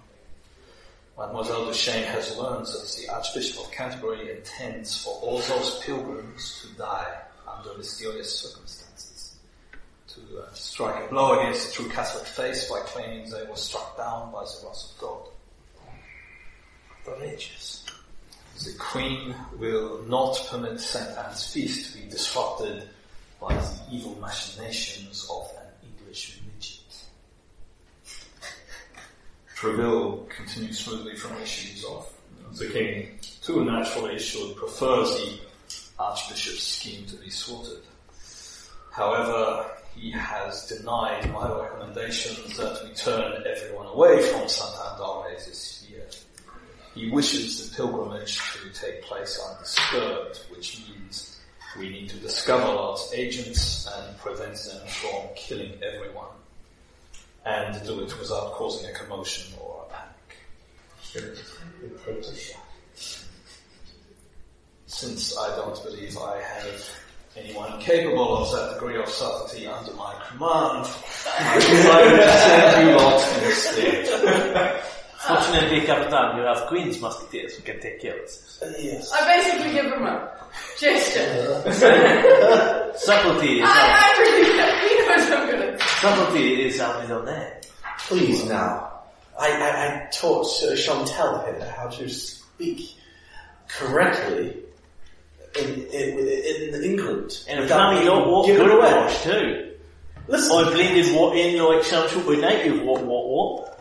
Mademoiselle Duchesne has learned that the Archbishop of Canterbury intends for all those pilgrims to die under mysterious circumstances, to uh, strike a blow against the true Catholic faith by claiming they were struck down by the wrath of God. Religious. The Queen will not permit St. Anne's feast to be disrupted by the evil machinations of an English midget. Treville continues smoothly from where she is off. The King, too naturally, should prefer the Archbishop's scheme to be thwarted. However, he has denied my recommendation that we turn everyone away from St. Anne this year. He wishes the pilgrimage to take place undisturbed, which means we need to discover Laud's agents and prevent them from killing everyone. And do it without causing a commotion or a panic. Since I don't believe I have anyone capable of that degree of subtlety under my command, I decided to send you lot instead. Fortunately, Capitan, you have Queen's Musketeers who can take care of this. Yes. I basically give him a gesture. Subtlety is our, I, I really he knows I'm gonna. subtlety is our middle name. Please now. I, I, I taught uh, Chantal here how to speak correctly in, in, in England. And without funny, being you're what given good away. at Welsh too. Listen, I blended what in like some sort of native what what what.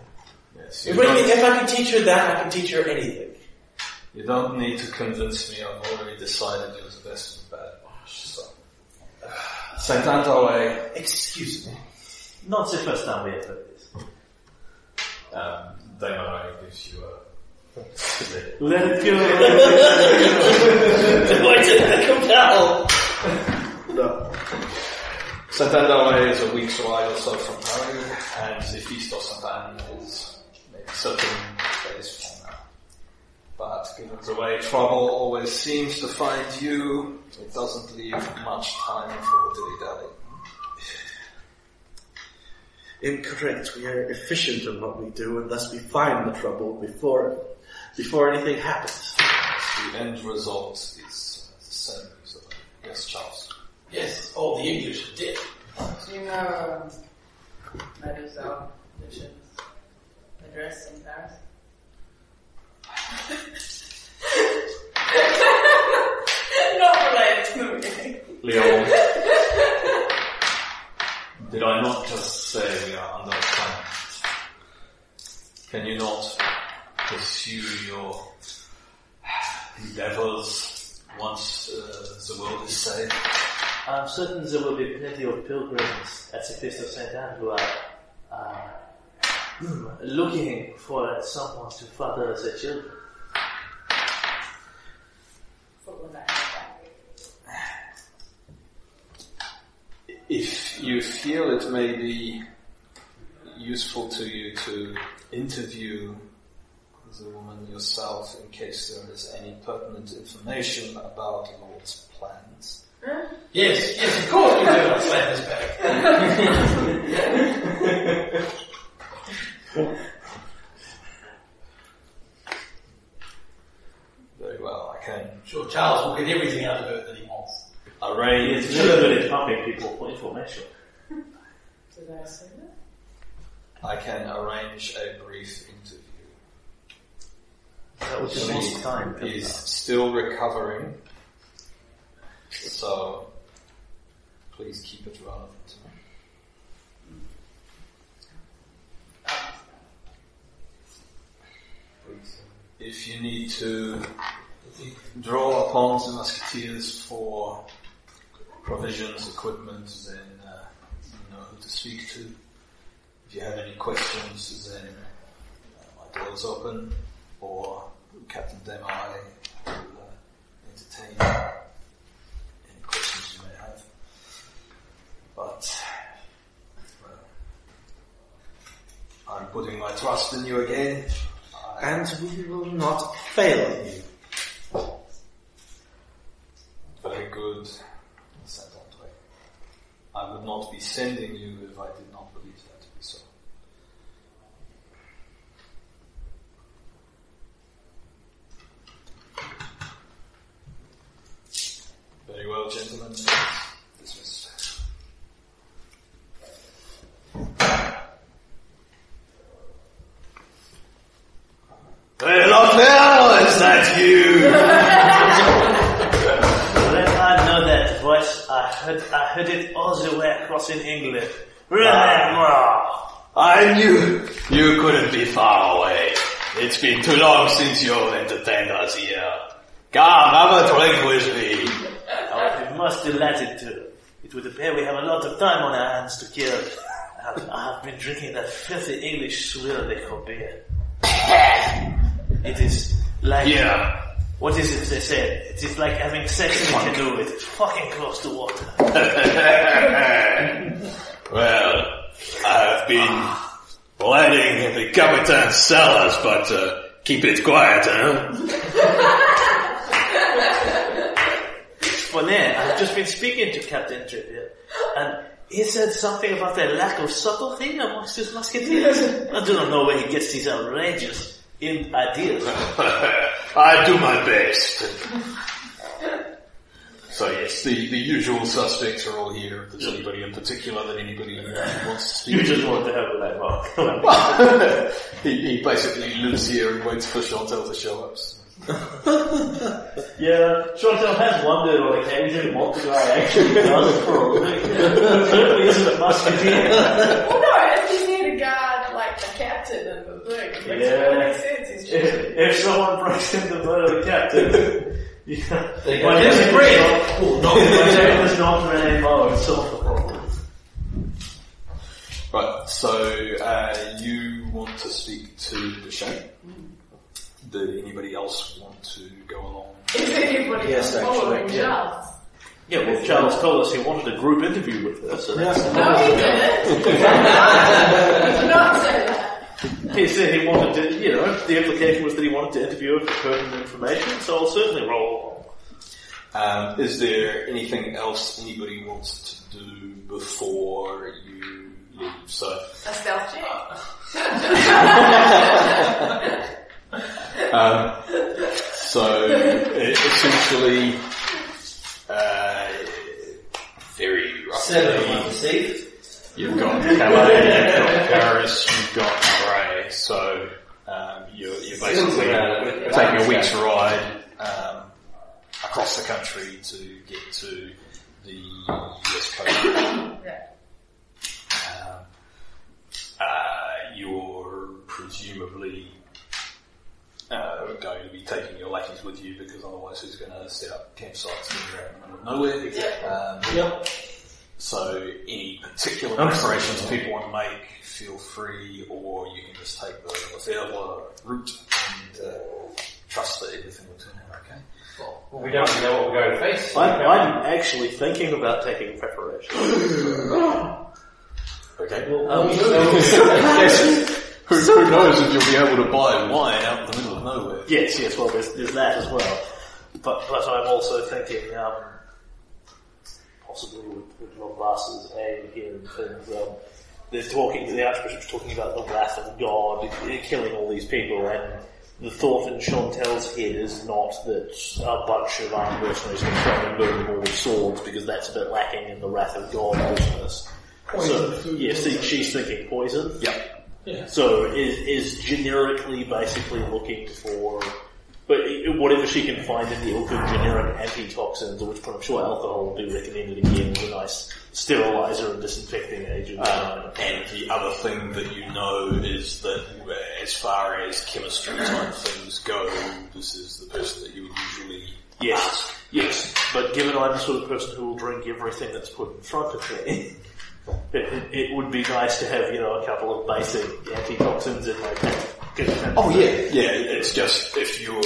Yes, if, you, I, if I can teach her that, I can teach her anything. you don't need to convince me. I've already decided you're the best of the bad Welsh. So. St. Antole, Excuse me. Not the first time we have heard this. um, Damon gives you a Let it go. (laughs) (laughs) Why did I compel? No. St. Andole is a week's ride or so from Paris, and the Feast of St. Anne is maybe 13 for from now. But given the way trouble always seems to find you, it doesn't leave much time for dilly-dally. Incorrect. We are efficient in what we do and thus we find the trouble before before anything happens. The end result is uh, the same result. Yes, Charles. Yes, all the English are dead. Do you know um, Mademoiselle Lucian's address in Paris? (laughs) Not related to the movie. Leon. Did I not just say we are under attack? Can you not pursue your endeavors once uh, the world is safe? I'm certain there will be plenty of pilgrims at the Feast of St. Anne who are uh, Hmm. looking for someone to father their children. Football that back. If you feel it may be useful to you to interview the woman yourself in case there is any pertinent information about Laud's plans. Yes, yes, of course we do. I slam this back. (laughs) Very well, I can Sure, Charles will get everything out of her that he wants. He arrange. is really good at pumping people for information. Did I say that? I can arrange a brief interview. That would be most time. She is still recovering, so please keep it relevant. If you need to draw upon the musketeers for provisions, equipment, then uh, you know who to speak to. If you have any questions, then uh, my door is open, or Captain Demai will uh, entertain any questions you may have. But, I'm putting my trust in you again. And we will not fail you. Very good, said Andre. I would not be sending you if I did not believe that to be so. Very well, gentlemen. Hey, Lochdale, is that you? Let I know that voice. I heard, I heard it all the way across in England. Remember? Ah. I knew you couldn't be far away. It's been too long since you've entertained us here. Come, have a drink with me. Oh, I would be most delighted to. It would appear we have a lot of time on our hands to kill. I have, I have been drinking that filthy English swill they call beer. It is like... Yeah. What is it they said? It is like having sex in a canoe. It's fucking close to water. (laughs) well, I've been lighting the Capitan's cellars, but uh, keep it quiet, huh? For now, I've just been speaking to Captain Trippier, and He said something about the lack of subtlety amongst his musketeers. I do not know where he gets these outrageous in ideas. (laughs) I do my best. So yes, the, the usual suspects are all here. If there's anybody in particular that anybody wants to speak You just want to have that mark. (laughs) he, he basically lives here and waits for Chantal to show up. Yeah, Chantal has wondered on occasion what the guy actually does for a living. It certainly isn't a musketeer. Well, no, if you need a guard like the captain and the thing, it makes Yeah. sense. He's just If, if someone breaks into the murder the captain, (laughs) yeah. They go, My "There's name a break." is not- My name is not Renee Moe, solve the problem. Right, so uh, you want to speak to the Duchesne? Did anybody else want to go along? Is anybody Yes, following actually, yeah. Charles? Yeah, well, Charles told us he wanted a group interview with us. so that's No, he didn't. (laughs) did not say that. He said he wanted to, you know, the implication was that he wanted to interview her for pertinent information, so I'll certainly roll along. Um, is there anything else anybody wants to do before you leave? So, A stealth check. (laughs) um, so essentially, uh, very Seven roughly, on Steve. You've got Calais, you've got Paris, you've got Bray, so um, you're, you're basically Yeah. taking a week's ride um, across the country to get to the US coast. (coughs) Yeah. Um, uh, you're presumably uh, going to be taking your lackeys with you because otherwise who's going to set up campsites when out in the middle of nowhere? Yeah. Um, Yep. So any particular preparations people want to make, feel free, or you can just take the Lefebvre route and uh, trust that everything will turn out okay. Well, we don't know what we're going to face. I'm, I'm actually thinking about taking preparation. (laughs) Okay. Um, (laughs) yes. Who, who knows if you'll be able to buy wine out in the middle of nowhere? Yes, yes, well, there's, there's that as well. But, but I'm also thinking, um, possibly with, with Lombas's aid here and things, um, they're talking, the Archbishop's talking about the wrath of God killing all these people, and the thought in Chantal's head is not that a bunch of armed mercenaries can come and burn them all with swords, because that's a bit lacking in the wrath of God business. Poison, So, yeah, see, she's thinking poison. Yep. Yeah. So is, is generically basically looking for, but whatever she can find in the ilk of generic antitoxins, which I'm sure alcohol will be recommended again as a nice sterilizer and disinfecting agent. Um, and the other thing that you know is that as far as chemistry type things go, this is the person that you would usually yes, yes. But given I'm the sort of person who will drink everything that's put in front of me, (laughs) it, it, would be nice to have, you know, a couple of basic antitoxins in my pack. Oh yeah, yeah. It's just if you're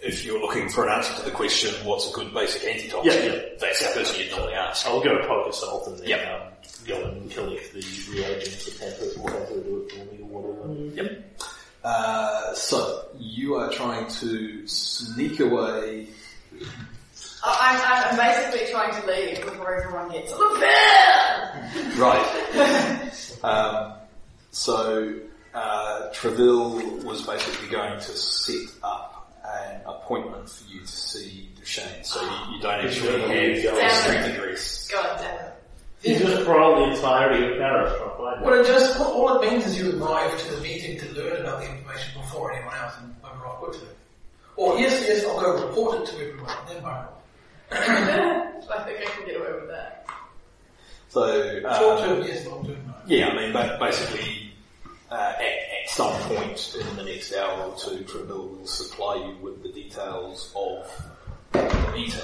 if you're looking for an answer to the question, what's a good basic antitoxin? Yeah, yeah. That's the person you'd normally ask. I'll go poke a salt and then Yep. um, go and collect the reagents that Panther will have to do it for me or whatever. Yep. Uh, so you are trying to sneak away. I- I'm, I'm basically trying to leave before everyone gets to the bed. Right. (laughs) um, so uh, Treville was basically going to set up an appointment for you to see Duchesne. So you, you don't actually have Damn. street address. God damn it. You just brought the entirety of Paris trying to find Well, it just all it means is you arrive to the meeting to learn about the information before anyone else and bugger off quickly. Or yes, yes, I'll go report it to everyone, then bugger off. I think I can get away with that. So Short uh, term, yes, long term, no. yeah, I mean, ba- basically, uh, at, at some point in the next hour or two, Treville will supply you with the details of the meeting.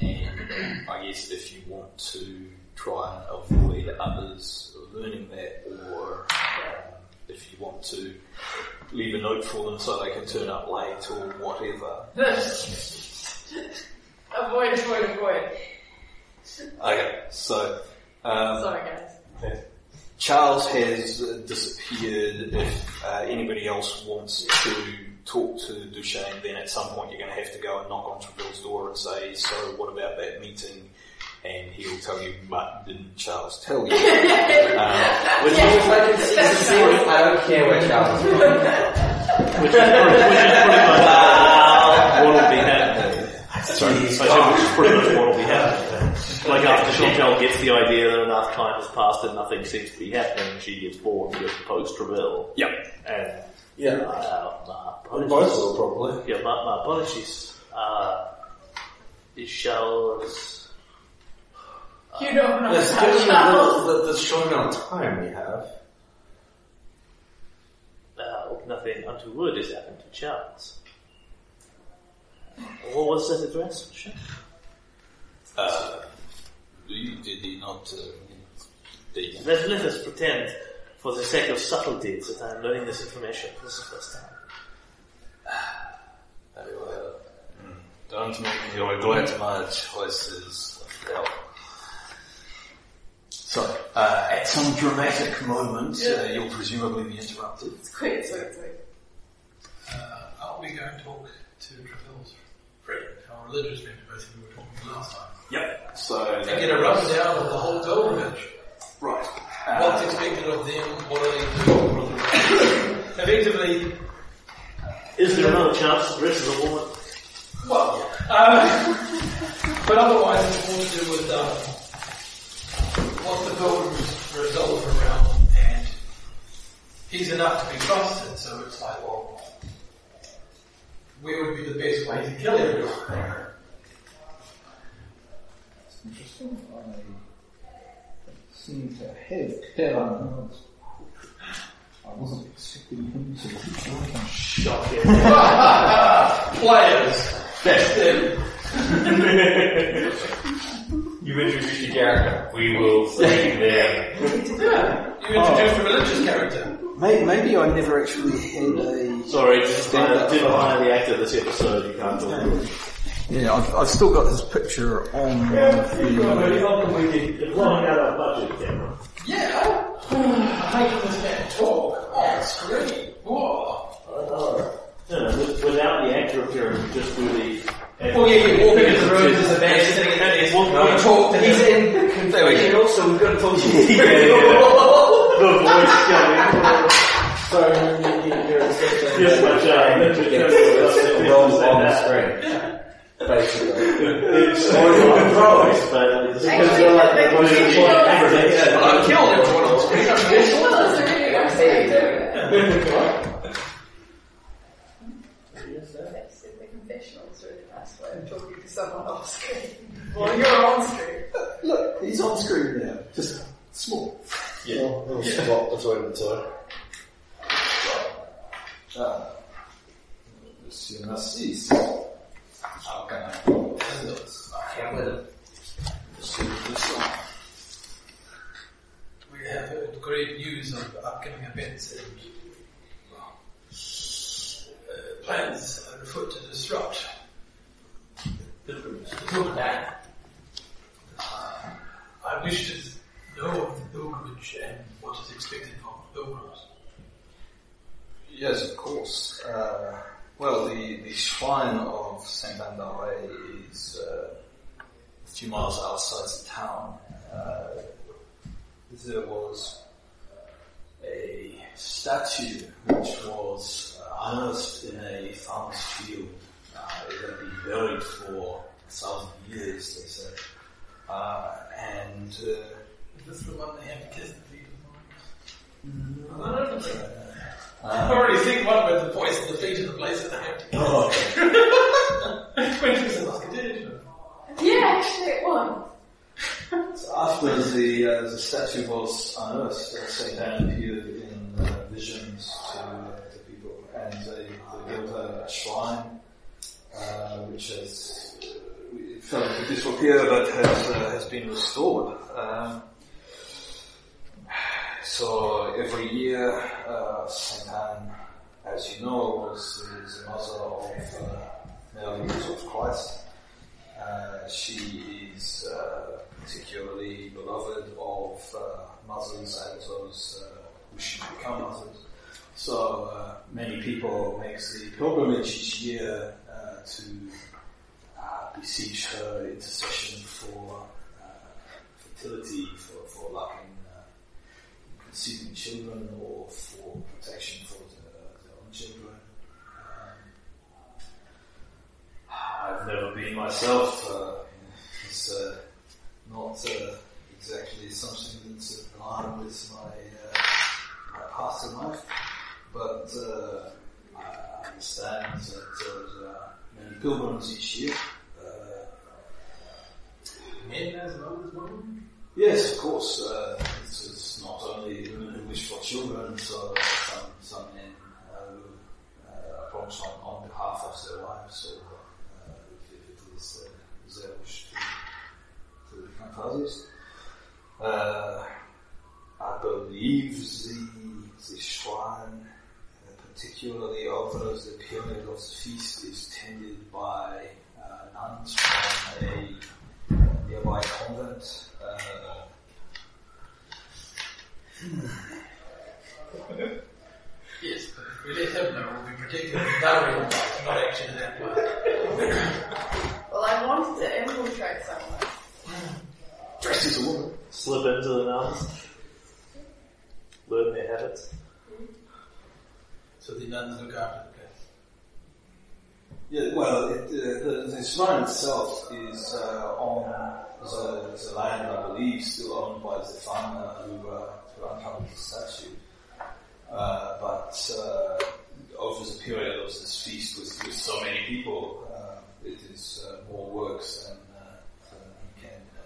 And (clears throat) I guess if you want to try and avoid others learning that, or um, if you want to leave a note for them so they can turn up late or whatever. (laughs) avoid, avoid, avoid. Okay, so um, Sorry guys. Charles has uh, disappeared. If uh, anybody else wants to talk to Duchesne, then at some point you're going to have to go and knock on Treville's door and say, so what about that meeting? and he'll tell you, but didn't Charles tell you? (laughs) um, Which is I can see the series, I don't care where Charles is from. (laughs) Which is pretty, which is pretty much what will be happening. Sorry, I said, which is pretty much what will be happening. Like after Chantal gets the idea that enough time has passed and nothing seems to be happening, she gets bored and goes to post Treville. Yep. And Yeah. uh, my We apologies. both will probably. Yeah, my, my apologies. Uh, is Charles You don't know Let's about Charles. the, the, the short amount of time we have. uh, nothing untoward has happened to Charles? What was that address? Sure. uh, you- did he not? Uh, the, Let, let us pretend, for the sake of subtleties, that I am learning this information for the first time. (sighs) Very well. Don't make me regret my choices of help. So, uh, at some dramatic moment, uh, you'll presumably be interrupted. Quick, quick, quick. Uh, I'll be going to talk to Treville's friend, our religious friend, both of you were talking last time. Yep. So, And get a rundown of the whole pilgrimage. right. What's Uh, expected of them, what are they doing? (coughs) Effectively, Is there another chance to dress as a woman? well, uh, (laughs) but otherwise it's more to do with um, what the pilgrims resolve around, and he's enough to be trusted, so it's like, well, where would be the best way to kill everyone? Interesting. I seem to have clear unknowns. I wasn't expecting him to. Shocking. Players! That's (laughs) them. You introduce your character. We will see you there. Yeah, you introduced a religious character. Maybe, maybe I never actually had a. Sorry, just didn't hire the actor this episode. You can't talk. to him. Yeah, I've, I've still got this picture on the. It's blowing out our budget, Cameron. Yeah, making (sighs) this man talk on screen. Whoa. No, no, with- without the actor appearing, just with the. Well, yeah, you're walking into the room, there's a man sitting at the desk. Well, We're going to talk to He's him. in confessional, so we've got to talk to (laughs) you. The voice coming. So you- you- you're expecting Yes, that my child. to get to roll on the screen. Basically. (laughs) It's on the voice, but it's because you're like the voice of the actor. Well, I killed everyone on screen. I'm just- Well, it's a really nice way to do it. The confessional is a really nice way of talking to someone off screen. Well, you're on screen. Look, he's on screen now. Just small. Yeah. Little spot between the two. uh, Monsieur We have great news of upcoming events and uh, plans afoot to disrupt That. I wish to know of the pilgrimage and what is expected from the pilgrims. Yes, of course. Uh, well, the, the shrine of Saint Andare is uh, a few miles outside the town. Uh, there was a statue which was uh, unearthed in a farmer's field. Uh, it had been buried for a thousand years, they said. Uh, and uh, Is this the one they have to kiss the feet of? I don't think so. I've already seen one where the voice and the feet are the places they have to kiss. oh, when she was in Musketeer. Yeah, actually it was. (laughs) After the uh, the statue was unearthed, Saint Anne appeared in uh, visions to, uh, to people, and they, they built a, a shrine, uh, which has uh, fell into disrepair, but has uh, has been restored. Um, so every year, uh, Anne, as you know, was the, the mother of uh, Mary of Christ. Uh, she is uh, particularly beloved of uh, mothers and those uh, who should become mothers. So uh, many people make the pilgrimage each year uh, to uh, beseech her intercession for uh, utility for, for luck conceiving children or for protection for the, their own children. Um, I've never been myself. Uh, it's uh, not uh, exactly something that's in line with my, uh, my past in life, but uh, I understand that uh, many pilgrims each year. Uh, Men as well as women. Yes, of course. Uh, it's, it's not only women who wish for children, so some, some men uh, who uh, approach on, on behalf of their wives, so uh, if, if it is uh, their wish to, to become fathers. Uh, I believe the, the shrine, uh, particularly over the period of the feast, is tended by uh, nuns from a nearby convent. Uh, Yes, but if we let him know, we'll be protected from Darwin, not actually that way. Well, I wanted to infiltrate somewhere. dressed as a woman. Slip into the nuns. Learn their habits. So the nuns look after the place. Yeah, well, it, uh, the, the shrine itself is uh, on the, the land, I believe, still owned by the farmer who, uh, statue. Uh, but uh, over the period of this feast with, with so many people, uh, it is uh, more works than, uh, than he can uh,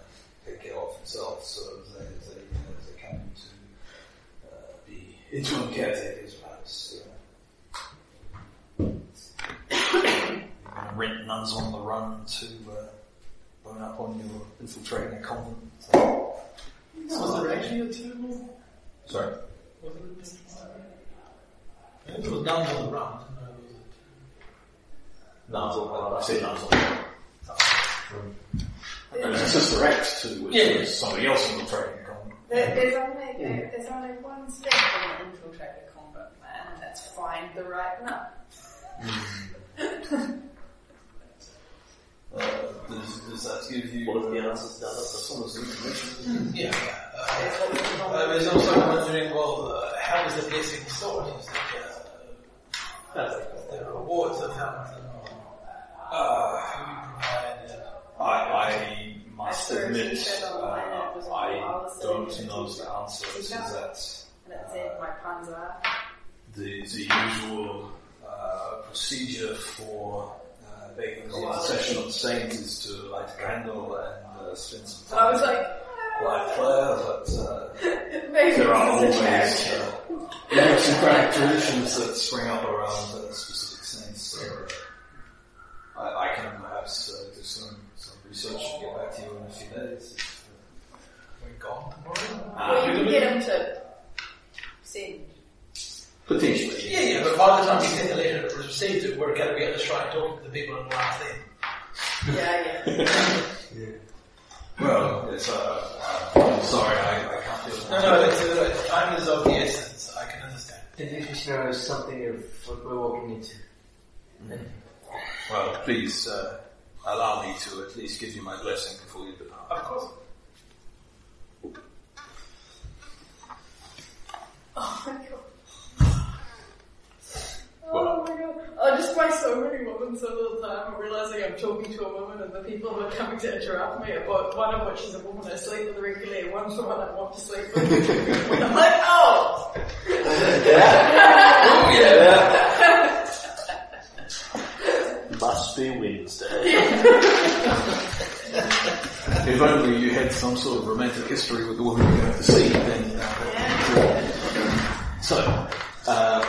take care of himself. So they, they, they come to be interim caretakers, perhaps. (coughs) Rent nuns on the run to bone up on your infiltrating a convent. So, a two? Sorry. Was it I think it was nuns on the run. No, was it? Nuns on I said nuns on. And it's just direct to which Yeah. is somebody else infiltrating a convent. There, there's only there's only one step in an infiltrated convent man, and that's find the right nun. (laughs) Uh, does, does that give you What if the answer's done? some of the information? Yeah. Uh, uh, there's also wondering, well, uh, how is the blessing stored? Is it, uh, the rewards of how Uh, who provide? Uh, I, I must I admit, and said online and it was uh, I don't know Letitia. the answer to She's not. that. And it said my puns are. the, the usual uh, procedure for uh, begging the intercession of saints is to light a candle and uh, spend some So I was like, light prayer, but uh, (laughs) maybe there are this is a always charity. uh, idiosyncratic traditions that spring up around uh, specific saints. So uh, I, I can perhaps uh, do some, some research and get back to you in a few days. we're gone tomorrow. uh, Well, you can get him to send. Potentially. Yeah, yeah, but by the time we send the letter to receive it, we're going to be at the shrine talking to the people on the last then. Yeah, yeah. (laughs) Well, yes, uh, uh, I'm sorry, I, I can't do it. No, no, it's, uh, time is of the essence. I can understand. International is something of what we're walking into. Well, please uh, allow me to at least give you my blessing before you depart. Of course. Oh my god. Oh my god. I just by so many women so little time, I'm realizing I'm talking to a woman and the people who are coming to interrupt me, about one of which is a woman I sleep with regularly, one's the one I want to sleep with. and (laughs) I'm like, oh! yeah. Ooh, yeah. Must be Wednesday. (laughs) If only you had some sort of romantic history with the woman you're going to see, then. Uh, so, um,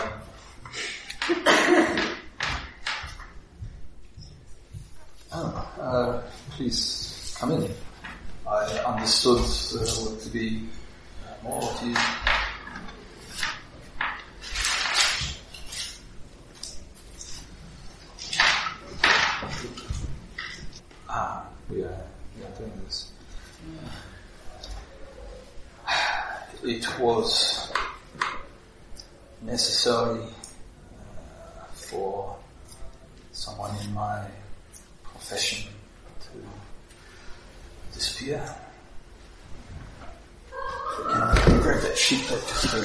uh, please come in. I understood uh, what to be uh, more to you. Ah, we are, we are doing this. It was necessary uh, for someone in my profession to disappear. grab that sheet that just uh,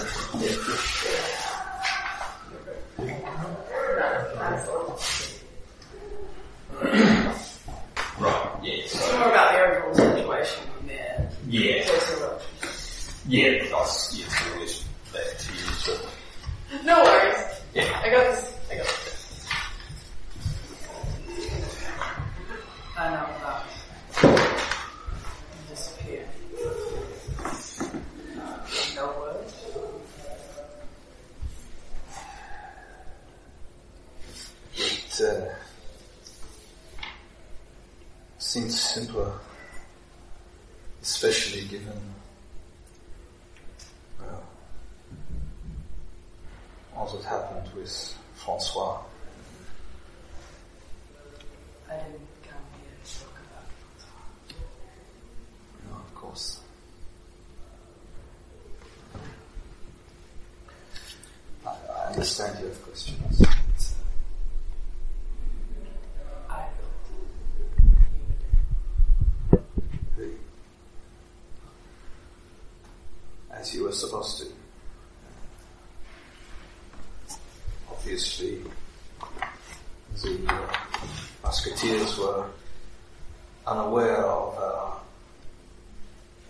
Right, yeah, It's more about the overall situation there. yeah, yeah, I'll, yeah, always back to you, so, No worries. yeah. I got this. I got this. I know about disappear. No words. It uh, seems simpler, especially given well, all that happened with Francois. I didn't come here to talk about No, of course. I, I understand questions. As you were supposed to. Obviously, the uh, musketeers were unaware of our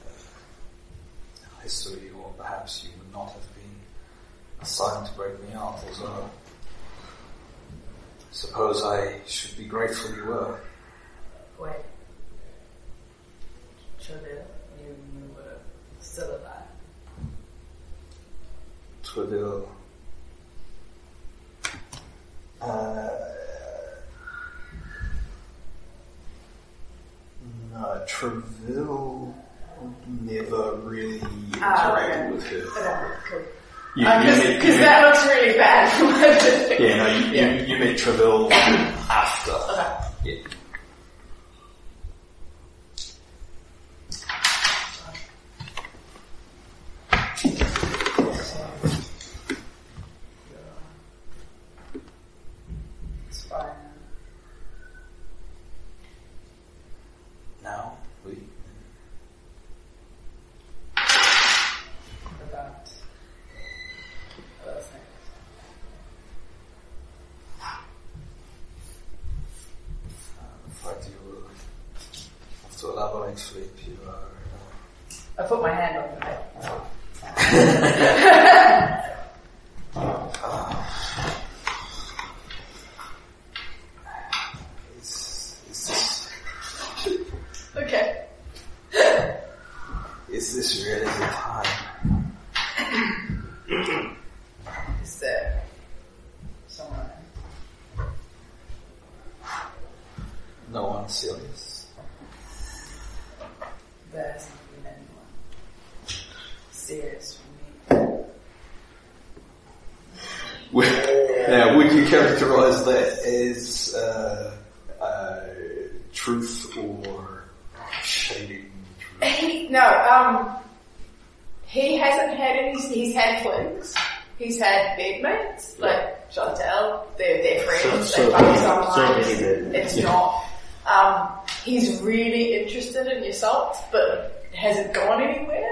uh, history, or perhaps you would not have assigned to break me out, although I suppose I should be grateful you were. Wait. Trevor, you, you were still alive. Treville. Uh, no, Treville never really interacted Ah, okay. with her. Okay, cool. Because you uh, that looks really bad for my perspective. yeah, no, you, Yeah. you, you met Treville (coughs) after. Okay. Yeah. It's fine. Now, we, About other things. uh, in fact, you will have to elaborate, Philippe. You are. Uh, I put my hand on the head. is, is this Okay. Is this really the time? Is there someone? No one serious. There hasn't been anyone serious for me. Would- now, would you characterize that as uh, uh, truth or shading truth? He, no, um, he hasn't had any, he's had flings. He's had bedmates, like Chantal, they're, they're friends, So- they so fuck many- sometimes. so many bedmates. It's not. Um, he's really interested in your salt, but hasn't gone anywhere.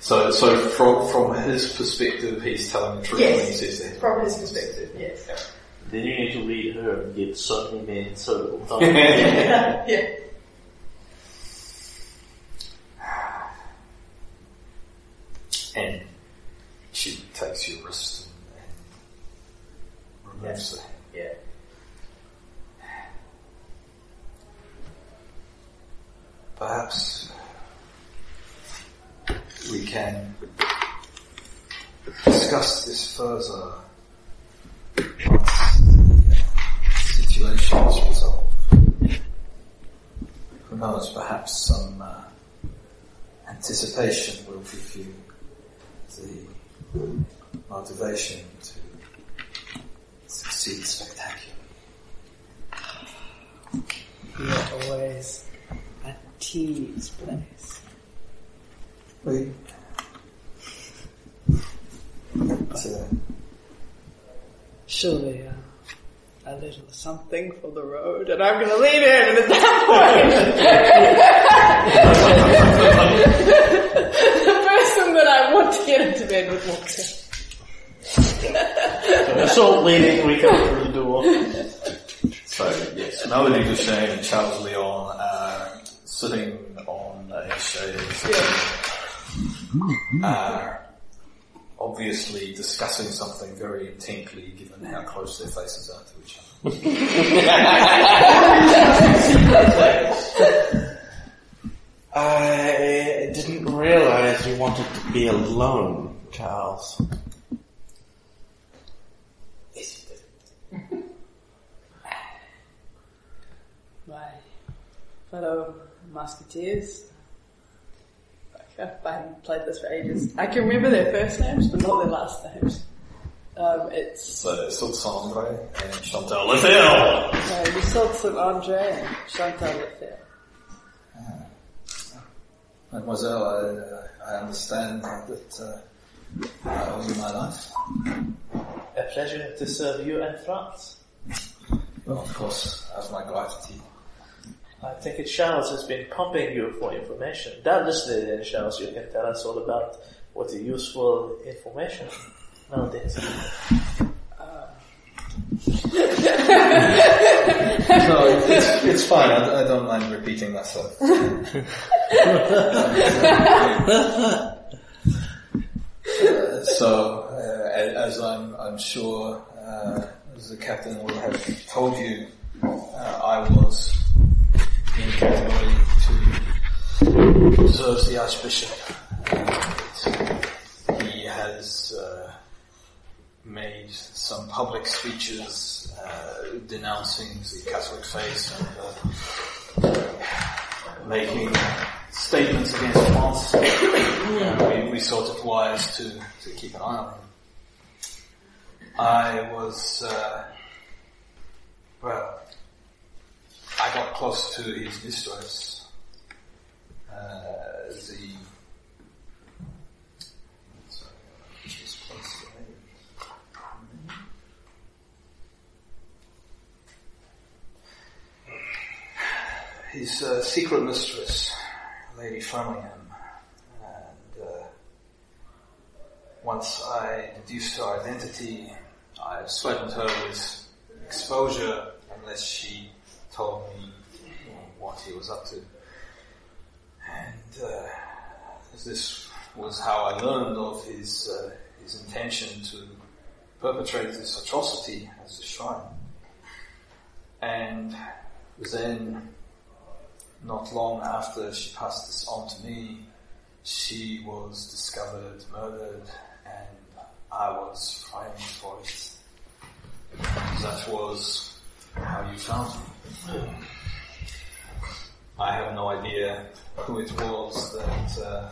So, so from from his perspective, he's telling the truth when he says that. from his perspective, yes. Then you need to read her and get so many men so (laughs) little time. yeah. (sighs) And she takes your wrist and, and removes the hand. Yeah. Perhaps we can discuss this further once the situation is resolved. Who knows, perhaps some uh, anticipation will give you the motivation to succeed spectacularly. You're always at T's place. Wait. But, uh, Surely, uh, a little something for the road, and I'm gonna lean in, and at that point, (laughs) the person that I want to get into bed with walks Walker. Assault leading, we come through the door. So yes, Melody Duchesne and Charles Leon are sitting on a chaise, are obviously discussing something very intently, given how close their faces are to each other. (laughs) I didn't realize you wanted to be alone, Charles. My (laughs) fellow musketeers. (laughs) I haven't played this for ages. I can remember their first names, but not their last names. Um, it's So Saint-Andre and Chantal Lefebvre. uh, Yusuf St. Andre and Chantal Lefebvre. Mademoiselle, I, I understand that uh, I owe you my life. A pleasure to serve you and France. Well, of course, as my gratitude. I think it Charles has been pumping you for information. Doubtlessly then Charles you can tell us all about what is useful information nowadays. (laughs) No, it's, it's fine. I, I don't mind repeating myself. Uh, (laughs) so, uh, as I'm, I'm sure, uh, as the captain will have told you, uh, I was in category to observe the Archbishop. Uh, he has uh, made some public speeches uh, denouncing the Catholic faith and uh, making statements against France. Uh, we, we thought it wise to, to keep an eye on him. I was, uh, well, I got close to his mistress, uh, the his uh, secret mistress, Lady Firmingham. And uh, once I deduced her identity, I threatened her with exposure unless she told me you know, what he was up to. And uh, this was how I learned of his, uh, his intention to perpetrate this atrocity at the shrine. And then not long after she passed this on to me, she was discovered murdered and I was framed for it. That was how you found me. I have no idea who it was that uh,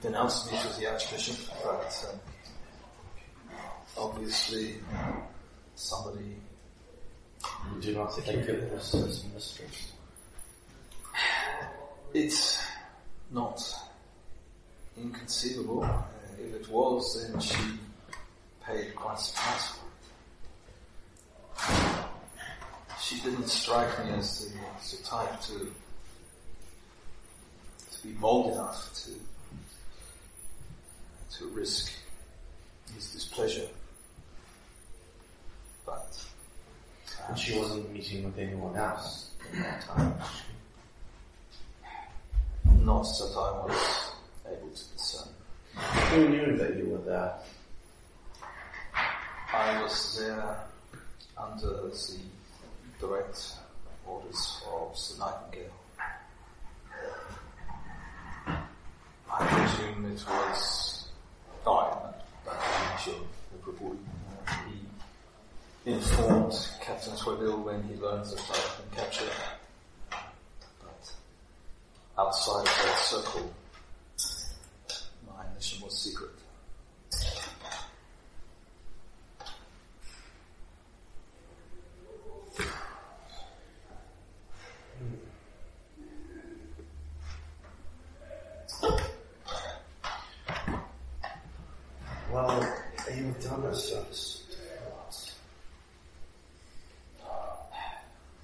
denounced me to the Archbishop, but uh, obviously somebody You do not think it was his mistress. It's not inconceivable. Uh, if it was, then she paid quite a price for it. She didn't strike me as the, as the type to to be bold enough to to risk his displeasure. But uh, And she wasn't meeting with anyone else at that time. not that I was able to discern. Who knew that you were there? I was there under the direct orders of the Nightingale. I presume it was Diamond that Angel Brabui. He informed Captain Swedil when he learned that I had been captured. But outside of that circle, my mission was secret. Well, you've done a service to us.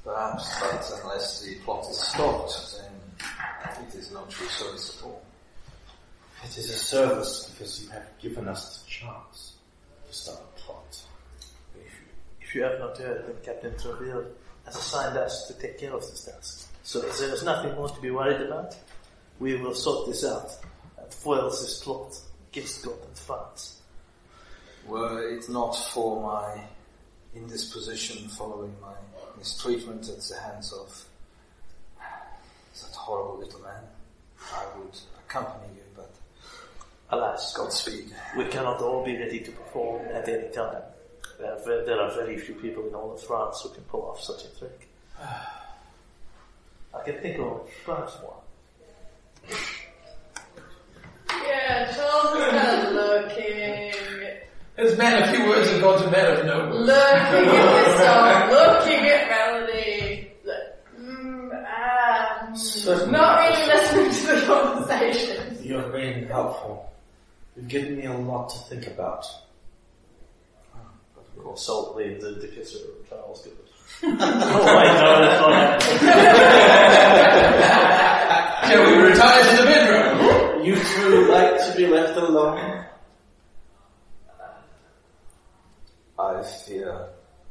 Perhaps, but unless the plot is stopped, then it is no true service at all. It is a service because you have given us the chance to start a plot. If you have not heard, then Captain Treville has assigned us to take care of this task. So there is nothing more to be worried about. We will sort this out and foil this plot against God and France. Were it not for my indisposition following my mistreatment at the hands of that horrible little man, I would accompany you, but Alas, Godspeed. we cannot all be ready to perform at any time. There are, ve- there are very few people in all of France who can pull off such a trick. (sighs) I can think of perhaps one. Yeah, Charles is kind of looking, There's man a few words and God's to man of no words. looking at (laughs) this song, looking at Melody. Look, mm, Certainly. not really listening to the conversation. You're being helpful. You've given me a lot to think about. Ah, of course, solely the indicator of Charles Good. (laughs) oh my god, that's not happening. Shall we retire to the bedroom? You two like to be left alone? Uh, I fear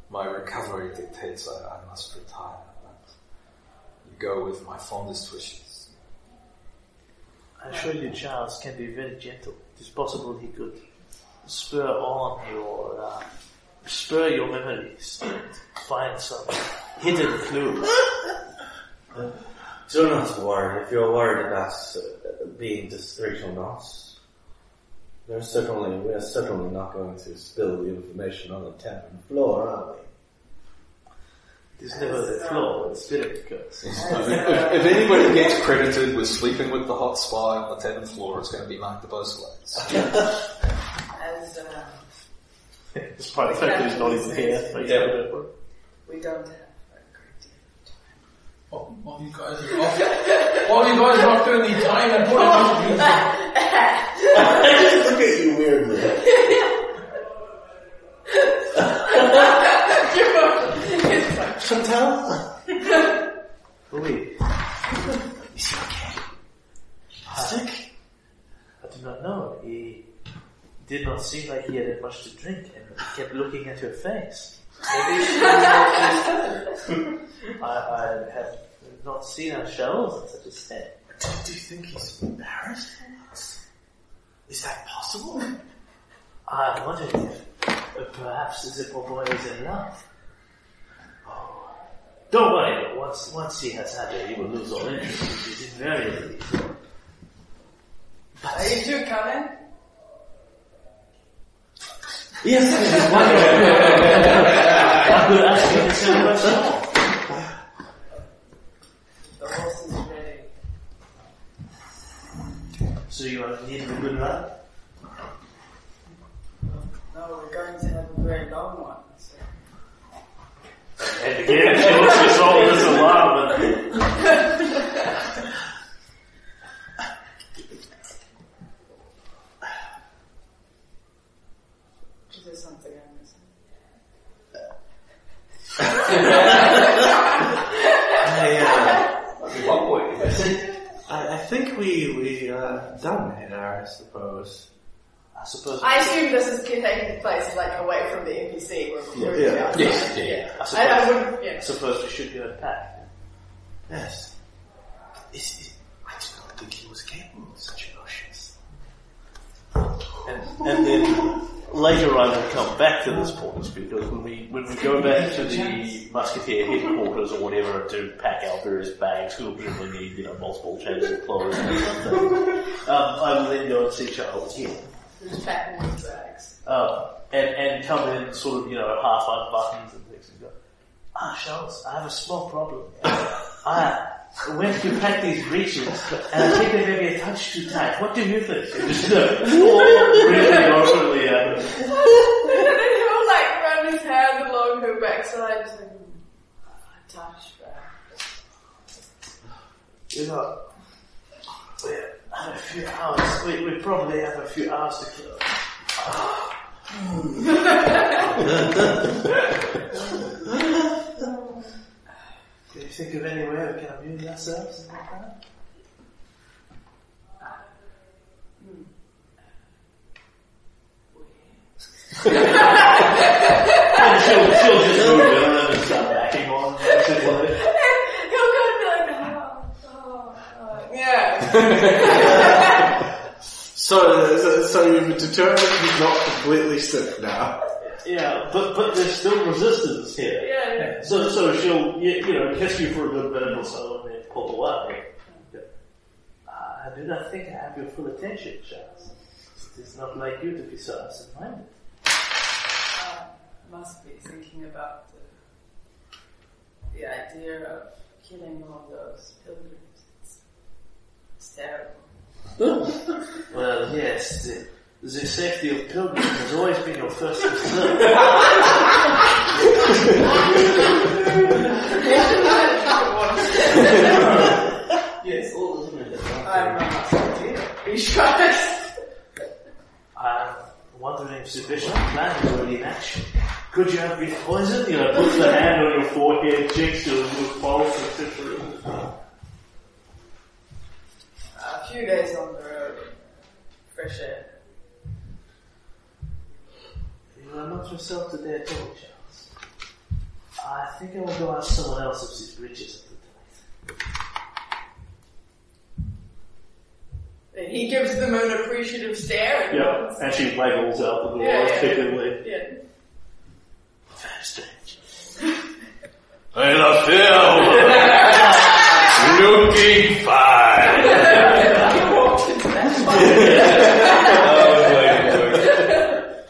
my recovery dictates I, I must retire, but you go with my fondest wishes. I assure you, Charles can be very gentle. It is possible he could spur on your, uh, spur your memories and find some hidden clue. (laughs) Do not worry. If you're worried about uh, being discreet or not, there's certainly we are certainly not going to spill the information on the tavern floor, are we? It is never the floor where the spirit goes. if, if anybody gets credited with sleeping with the hot spy on the tavern floor, it's going to be Mark the Beausoleils. (laughs) As uh, Despite the fact that he's not even here. Makes no difference. we don't have a great deal. While, while you guys are off, while you guys are off doing the time and putting I just look at you weirdly. (laughs) (laughs) Chantal? (laughs) Louis, Is he okay? Sick? I do not know. He did not seem like he had much to drink and he kept looking at your face. Maybe she was (laughs) I, I have not seen our shells in such a state. Do you think he's embarrassed for us? Is that possible? I wondered if uh, perhaps the poor boy is in love. Don't worry, once once he has had it, he will lose all interest. It is invariably. Are you two coming? Yes, I could ask you the same question. The horse is ready. So you are needing a good ride? No, we're going to have a very long one. So. And again, she looks at all this alarm and Is there something I'm missing? I, uh, At one point, I, I think we, we, uh, done here, I suppose. I suppose. I assume this is taking place like away from the NPC where Yeah. yeah. Yes, yeah, yeah. I suppose, I, I wouldn't, I yeah. suppose we should go and pack. Yes. Is, is, I did not think he was capable of such emotions. And, and then later I will come back to this point because when we when we go back to the musketeer headquarters or whatever to pack our various bags, because we'll presumably need you know multiple changes of clothes or something, um, I will then go and see Charles again. Who's packing his bags. um, and and come in sort of you know half unbuttoned and things and go, ah Charles, I have a small problem. I went to pack these breeches and I think they may be a touch too tight. What do you think? And just uh, (laughs) really awkwardly at and then he'll like run his hand along her backside and say, "Hmm, touch back. You know, we had a few hours. We, we probably had a few hours to kill. Do you think of any way we can amuse ourselves she'll, just move it. Yeah. (laughs) So, so, so you've determined he's not completely sick now. Yeah, but but there's still resistance here. Yeah, yeah. So so she'll you, you know kiss you for a good minute or so and then pull away. I do not think I have your full attention, Charles. It is not like you to be so absent-minded. Uh, must be thinking about the, the idea of killing all those pilgrims. It's, terrible. Well, yes, the, the safety of pilgrims has always been your first concern. Yes, all the women. I'm not He tries. I'm wondering if bishop plan is already in action. Could you have been poisoned? You know, puts the hand on your forehead, checks your, your pulse, etc. A few days on the road. Fresh air. You are not yourself today at all, Charles. I think I will go ask someone else if these bridges at the tonight. And he gives them an appreciative stare. And Yeah, and she waggles out the door Yeah, yeah. tickingly. Yeah. Very strange. I love you. Looking fine. He walks into that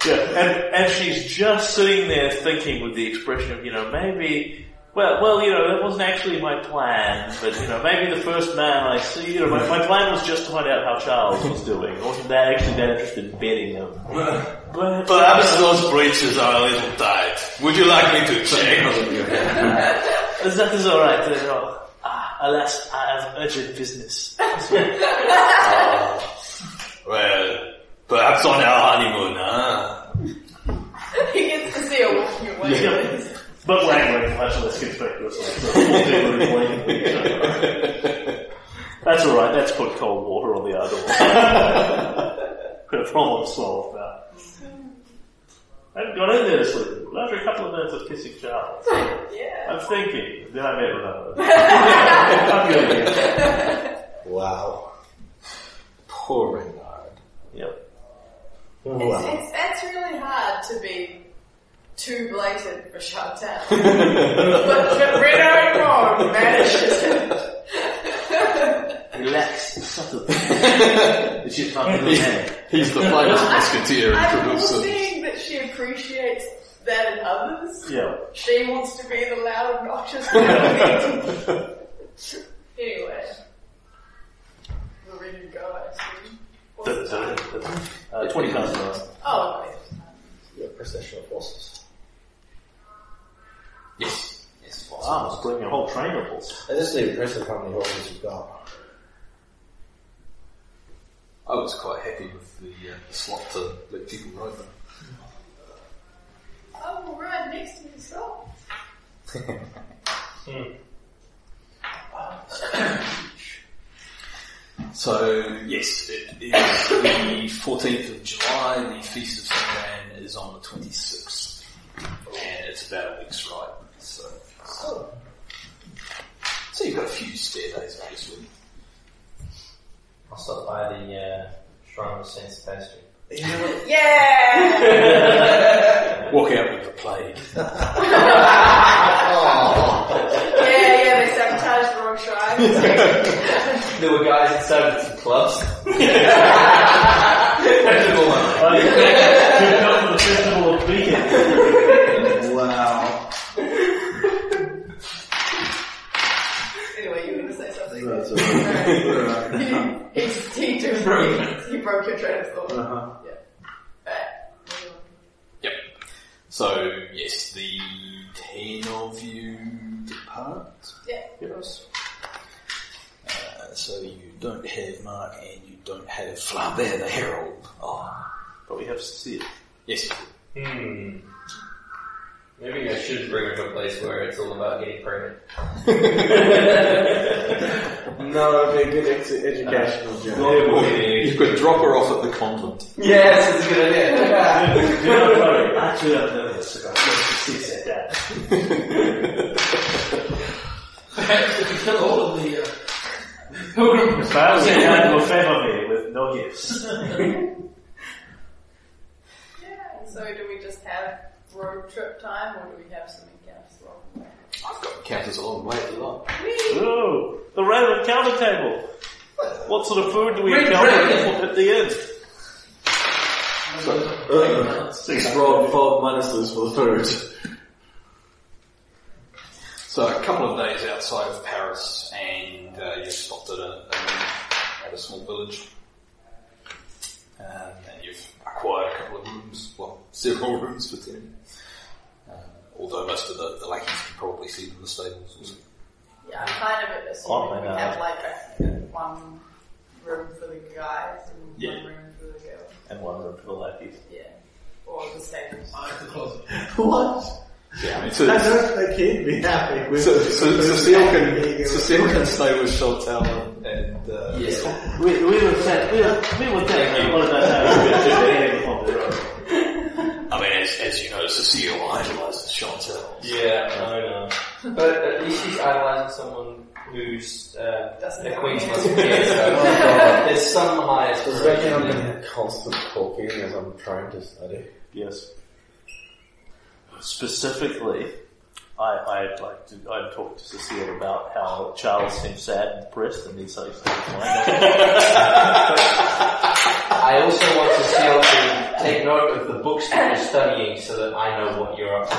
Yeah, and, and she's just sitting there thinking with the expression of, you know, maybe, well, well, you know, that wasn't actually my plan, but, you know, maybe the first man I see, you know, my, my plan was just to find out how Charles was doing. I wasn't that actually that interested in betting him. But, Perhaps those breeches are a little tight. Would you like me to check? (laughs) that is alright. Uh, ah, alas, I have urgent business. (laughs) Well, perhaps on our honeymoon, huh? He gets to see her walking away. Yeah. (laughs) But waggling much less conspicuously. So we'll do it blatantly. That's alright, that's put cold water on the other one. Problem solved now. I haven't got in there to sleep. After a couple of minutes of kissing Charles. Yeah. I'm thinking, then I met Renata. (laughs) I'm going Wow. Poor Renard. Yep. Wow. It's, it's, it's really hard to be too blatant for Chantal. (laughs) but, but Renaud Ron manages it. Relax, subtle. it's just not the man. He's the famous musketeer in I'm Caduceus. seeing that she appreciates that in others. Yeah. She wants to be the loud, obnoxious (laughs) one. anyway. We're ready to go, I assume. What's the time? Uh, 20 past nine. Oh, okay. Your processional forces. Yes. Yes, Wow, I was bringing a whole train of horses. And this is impressive how many horses you've got. I was quite happy with the, uh, the slot to let people ride them. I will ride next to yourself. (laughs) (coughs) So, yes, it is the 14th of July, the Feast of St. Anne is on the 26th. And it's about a week's ride, so. So you've got a few spare days, obviously. I'll stop by the uh, Shrine of Saint Sebastian. Yeah! (laughs) Walk out with the plague. (laughs) yeah, yeah, they sabotaged the wrong shrine. (laughs) There were guys inside with some clubs. Oh, you you come to the festival of Beacon. Wow. anyway, you were going to say something. That's (laughs) he, he, he, just broke, he broke your train of thought. Uh-huh. Yeah. Alright. Yep. So, yes, the ten of you depart. Yeah. Yes. Uh, so you don't have Mark and you don't have Flambert the Herald. Oh, But we have Cecile. yes. Hmm. Maybe I should bring her to a place where it's all about getting pregnant. (laughs) No, it'd be a good ex- educational journey. You could drop her off at the convent. Yes, it's a good idea. Do not worry, I too have known this about 26 at that. Perhaps if you kill all of the uh, pilgrims, Perhaps the hand will favor me with no gifts. (laughs) Yeah. So do we just have road trip time, or do we have some encounters along the way? I've got encounters along the way as well. Ooh, the random counter table. What sort of food do we Red encounter at the end? Six roll four minuses for the food. So a couple of days outside of Paris, and uh, you stopped at a, a at a small village, um, and you've acquired a couple of rooms, well, several (laughs) rooms for ten. Although most of the, the lackeys can probably see them in the stables. or something. Yeah, I'm kind of assuming Oh, we have like a, one room for the guys and Yeah. one room for the girls. And one room for the lackeys. Yeah. Or the stables. I like the closet. (laughs) What? Yeah, I mean, (laughs) so, I don't think he'd be happy with so, so Cecile can being Cecile can stay with Chantal and, and uh, Yeah. We, we will set, we will, we will take you one (laughs) of those hours on the road. I mean, as, as you know, Cecile idolizes Chantal. Yeah, I know. But at least she's idolizing someone who's uh, Doesn't a have queen's must be so (laughs) (laughs) there's some highest Does that mean I'm going to have constant talking as I'm trying to study? Yes. Specifically, I, I'd like to, I'd talk to Cecile about how Charles seems sad and depressed and needs something to I also want Cecile to take note of the books that you're studying so that I know what you're up to.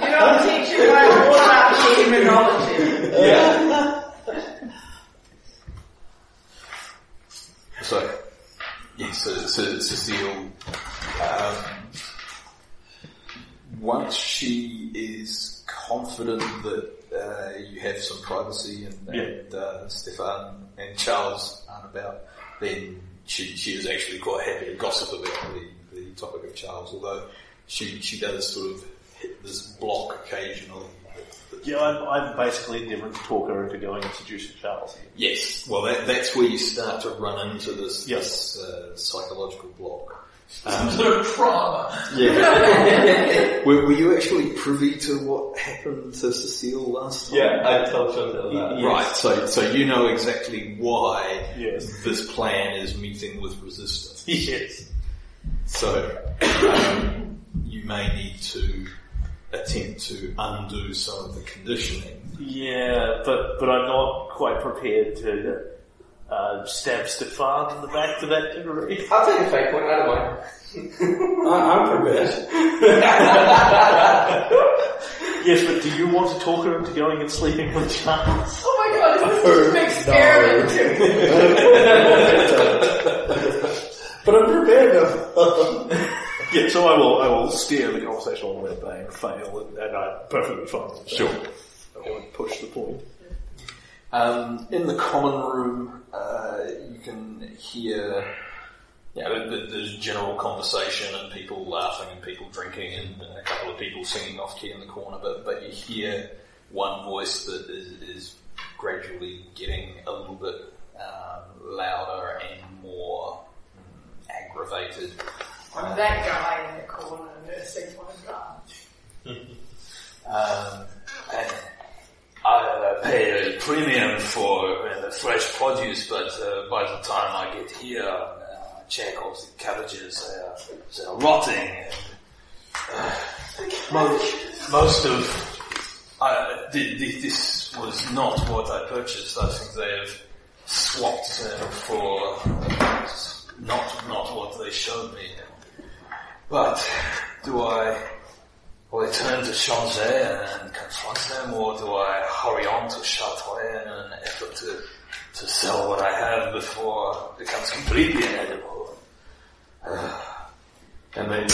You don't teach you much more about demonology. Yeah. So, yes, so, so Cecile, um, once she is confident that uh, you have some privacy and, and uh, Stefan and Charles aren't about, then she, she is actually quite happy to gossip about the, the topic of Charles, although she, she does sort of hit this block occasionally. Yeah, I'm, I'm basically endeavouring to talk her into going and seducing Charles. Yes, well that, that's where you start to run into this, Yes. this uh, psychological block. Some sort of trauma. Yeah. (laughs) were, were you actually privy to what happened to Cecile last time? Yeah, I told Chantal that. Right, so so you know exactly why Yes. this plan is meeting with resistance. (laughs) Yes. So um, you may need to attempt to undo some of the conditioning. Yeah, but, but I'm not quite prepared to uh, stab Stefan in the back to that degree. (laughs) I'll take a fake one, I don't mind. I, I'm prepared. (laughs) Yes, but do you want to talk her into going and sleeping with Charles? Oh my god, is this just an experiment? (laughs) But I'm prepared now. Yeah, so I will I will steer the conversation all the way and fail, and, and I'm perfectly fine. Sure. I won't push the point. Um, in the common room, uh, you can hear yeah, there- there- there's general conversation and people laughing and people drinking and a couple of people singing off key in the corner, but, but you hear one voice that is, is gradually getting a little bit um, louder and more mm, aggravated. I'm that guy in the corner nursing my gun. Um, and I uh, pay a premium for uh, fresh produce, but uh, by the time I get here, uh, check all the cabbages, they're, they're rotting. And, uh, most, most of uh, th- th- this was not what I purchased. I think they have swapped them for not not what they showed me. But do I will I turn to Changer and confront them, or do I hurry on to Chartres in an effort to, to sell what I have before it becomes completely inedible? Uh, And then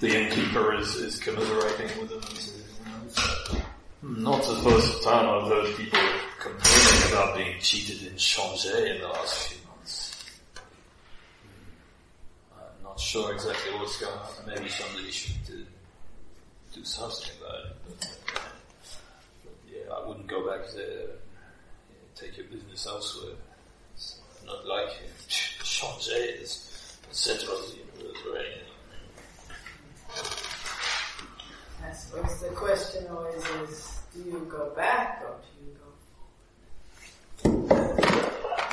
the innkeeper is, is commiserating with them Hmm, not the first time I've heard people complaining about being cheated in Changer in the last few months. Hmm, I'm not sure exactly what's going on. Maybe somebody should uh, do something about it. But, but yeah, I wouldn't go back there. Take your business elsewhere. It's not like Changer (laughs) is the center of the universe or anything. I suppose the question always is, do you go back or do you go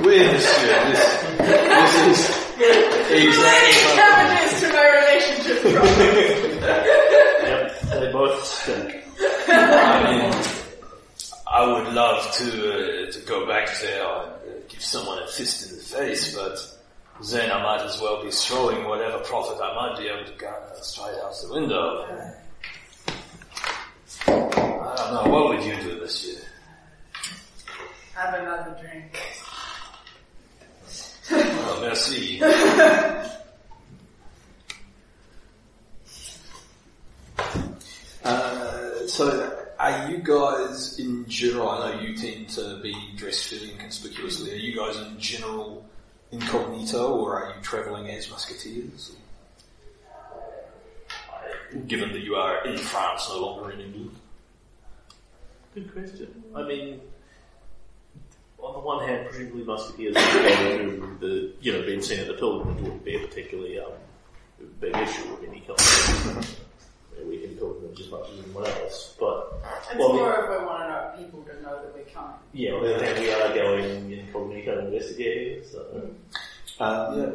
Wait, monsieur, this, this is (laughs) exactly Damages to my relationship problem. (laughs) Yep, they both stink. (laughs) I mean, I would love to uh, to go back there and uh, give someone a fist in the face, but then I might as well be throwing whatever profit I might be able to garner straight out the window. I don't know, what would you do this year? have another drink? Well, merci. (laughs) Uh, so, are you guys in general? I know you tend to be dressed fairly inconspicuously. Are you guys in general incognito, or are you travelling as musketeers? Given that you are in France, no longer in England. Good question. I mean, on the one hand, presumably musketeers are going through the, you know, being seen at the pilgrimage wouldn't be a particularly um, big issue of any kind. (laughs) we can pilgrimage as much as anyone else, but It's Well, we- more if we want to know people to know that we're coming. yeah, on the other hand, we are going incognito investigating, so Um, yeah.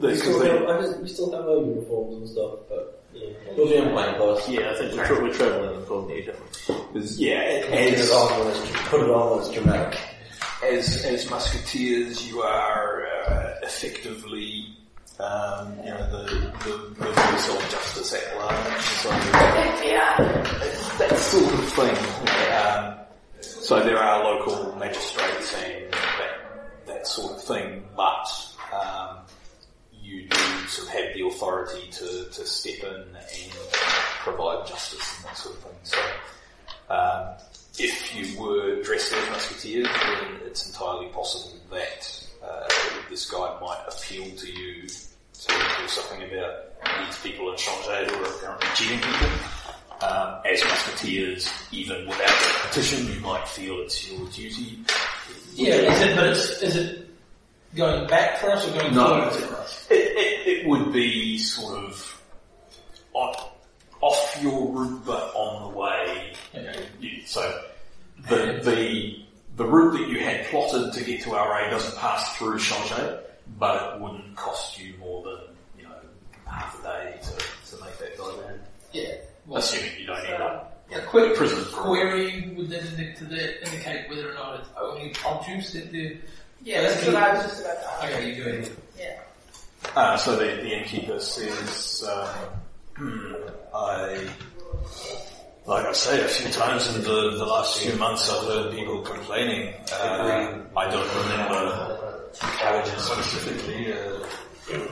We still, they- have, I just, we still have our uniforms and stuff, but yeah, we'll be in plain clothes. yeah, I think we're, tra- we're traveling incognito. because, yeah, Put it as, on when put it on when it's dramatic. as as musketeers, you are uh, effectively, um, you know, the the, the voice of justice at large. So that sort of thing. um, so there are local magistrates and that that sort of thing, but um, you do sort of have the authority to, to step in and provide justice and that sort of thing. So. Um, if you were dressed as musketeers, then it's entirely possible that uh, this guy might appeal to you to do something about these people in Changer who are currently cheating people. Um, as musketeers, even without a petition, you might feel it's your duty. Yeah, is it, but it's, is it going back for us or going No. forward for us? It, it, it would be sort of on, off your route, but on the way. You- So the the the route that you had plotted to get to Auray doesn't pass through Changer, but it wouldn't cost you more than you know half a day to, to make that go there. Yeah. Well, Assuming you don't end up a quick prison query would then indi- to the, indicate whether or not it's only produce that the... Yeah, that's what I was just about to ask. Okay, you're doing Yeah. Uh, so the, the innkeeper says, um, hmm, I, like I say a few times in the, the last few months I've heard people complaining. Uh, I don't remember colleges specifically. Uh,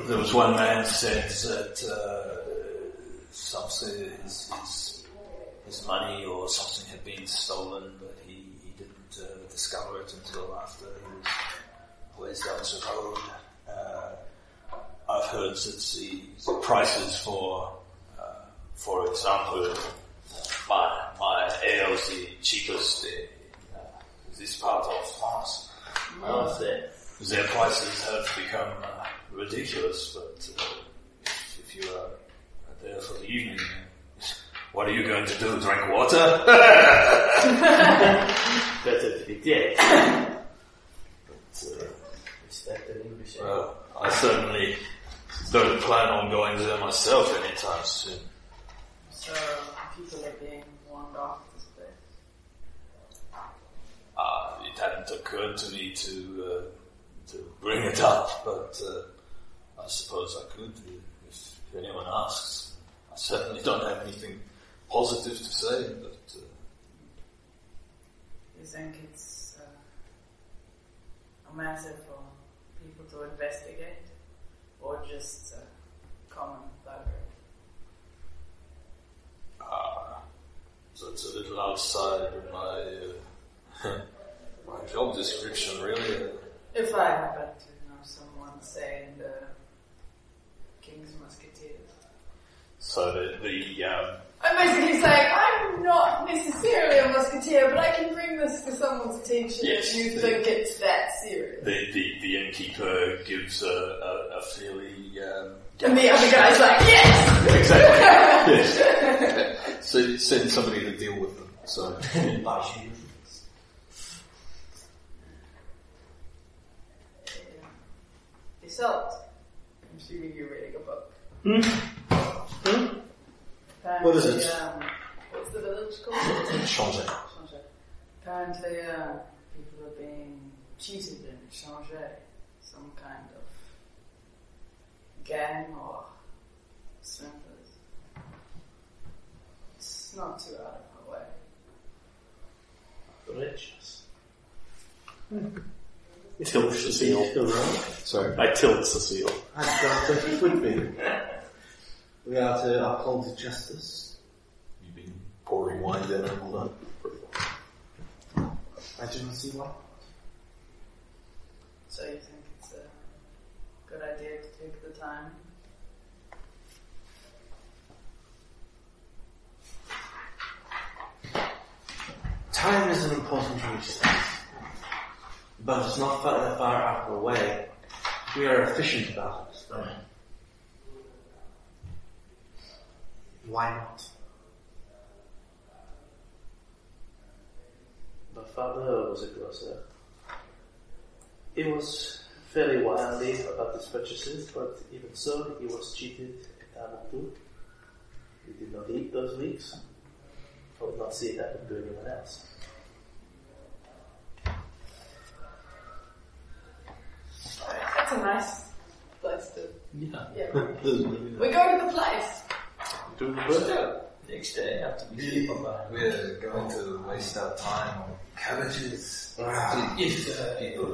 there was one man said that uh, something, his, his, his money or something had been stolen, but he, he didn't uh, discover it until after he was ways down the road. Uh, I've heard that the, prices for, uh, for example, my, my the cheapest in uh, this part of France. So, Their prices have become uh, ridiculous, but uh, if, if you are there for the evening, what are you going to do? Drink water? (laughs) better to be dead. But, uh, respect an English. well, I certainly don't plan on going there myself anytime soon. So people are being warned off this place. Uh, it hadn't occurred to me to uh, to bring it up, but uh, I suppose I could if, if anyone asks. I certainly don't have anything positive to say, but uh, You think it's uh, a matter for people to investigate or just uh, common thuggery? uh, so it's a little outside of my uh, (laughs) my job description, really. If I happen to know someone, saying the King's Musketeers, So the, the um, I'm basically saying I'm not necessarily a musketeer, but I can bring this to someone's attention Yes, if you the- think it's that serious. the, the, the innkeeper gives a, a, a fairly um, And the other guy's like, yes! exactly (laughs) yes. (laughs) So send somebody to deal with them. So Yourself. I'm assuming you're reading a book. What Apparently, is it? Um, what's the village called? Changer. Changer. Apparently, uh, people are being cheated in Changer. Some kind of gang or swindlers. It's not too out of our way. The riches. (laughs) Tilt Cecile. Still around? Sorry. I tilt Cecile. I doubt that it would be. We are to uphold justice. You've been pouring wine down all night. I do not see why. So you think it's a good idea to take the time? Time is an important resource. But it's not far, that far out of the way. We are efficient about it. Why not? My father was a grocer. He was fairly wily about his purchases, but even so, he was cheated a time or two. He did not eat those weeks. I would not see it happen to anyone else. That's a nice place to. Yeah. Yeah. (laughs) we go to the place. Do the work. Next day after we sleep on the We're going to waste our time on cabbages. (laughs) If uh, people,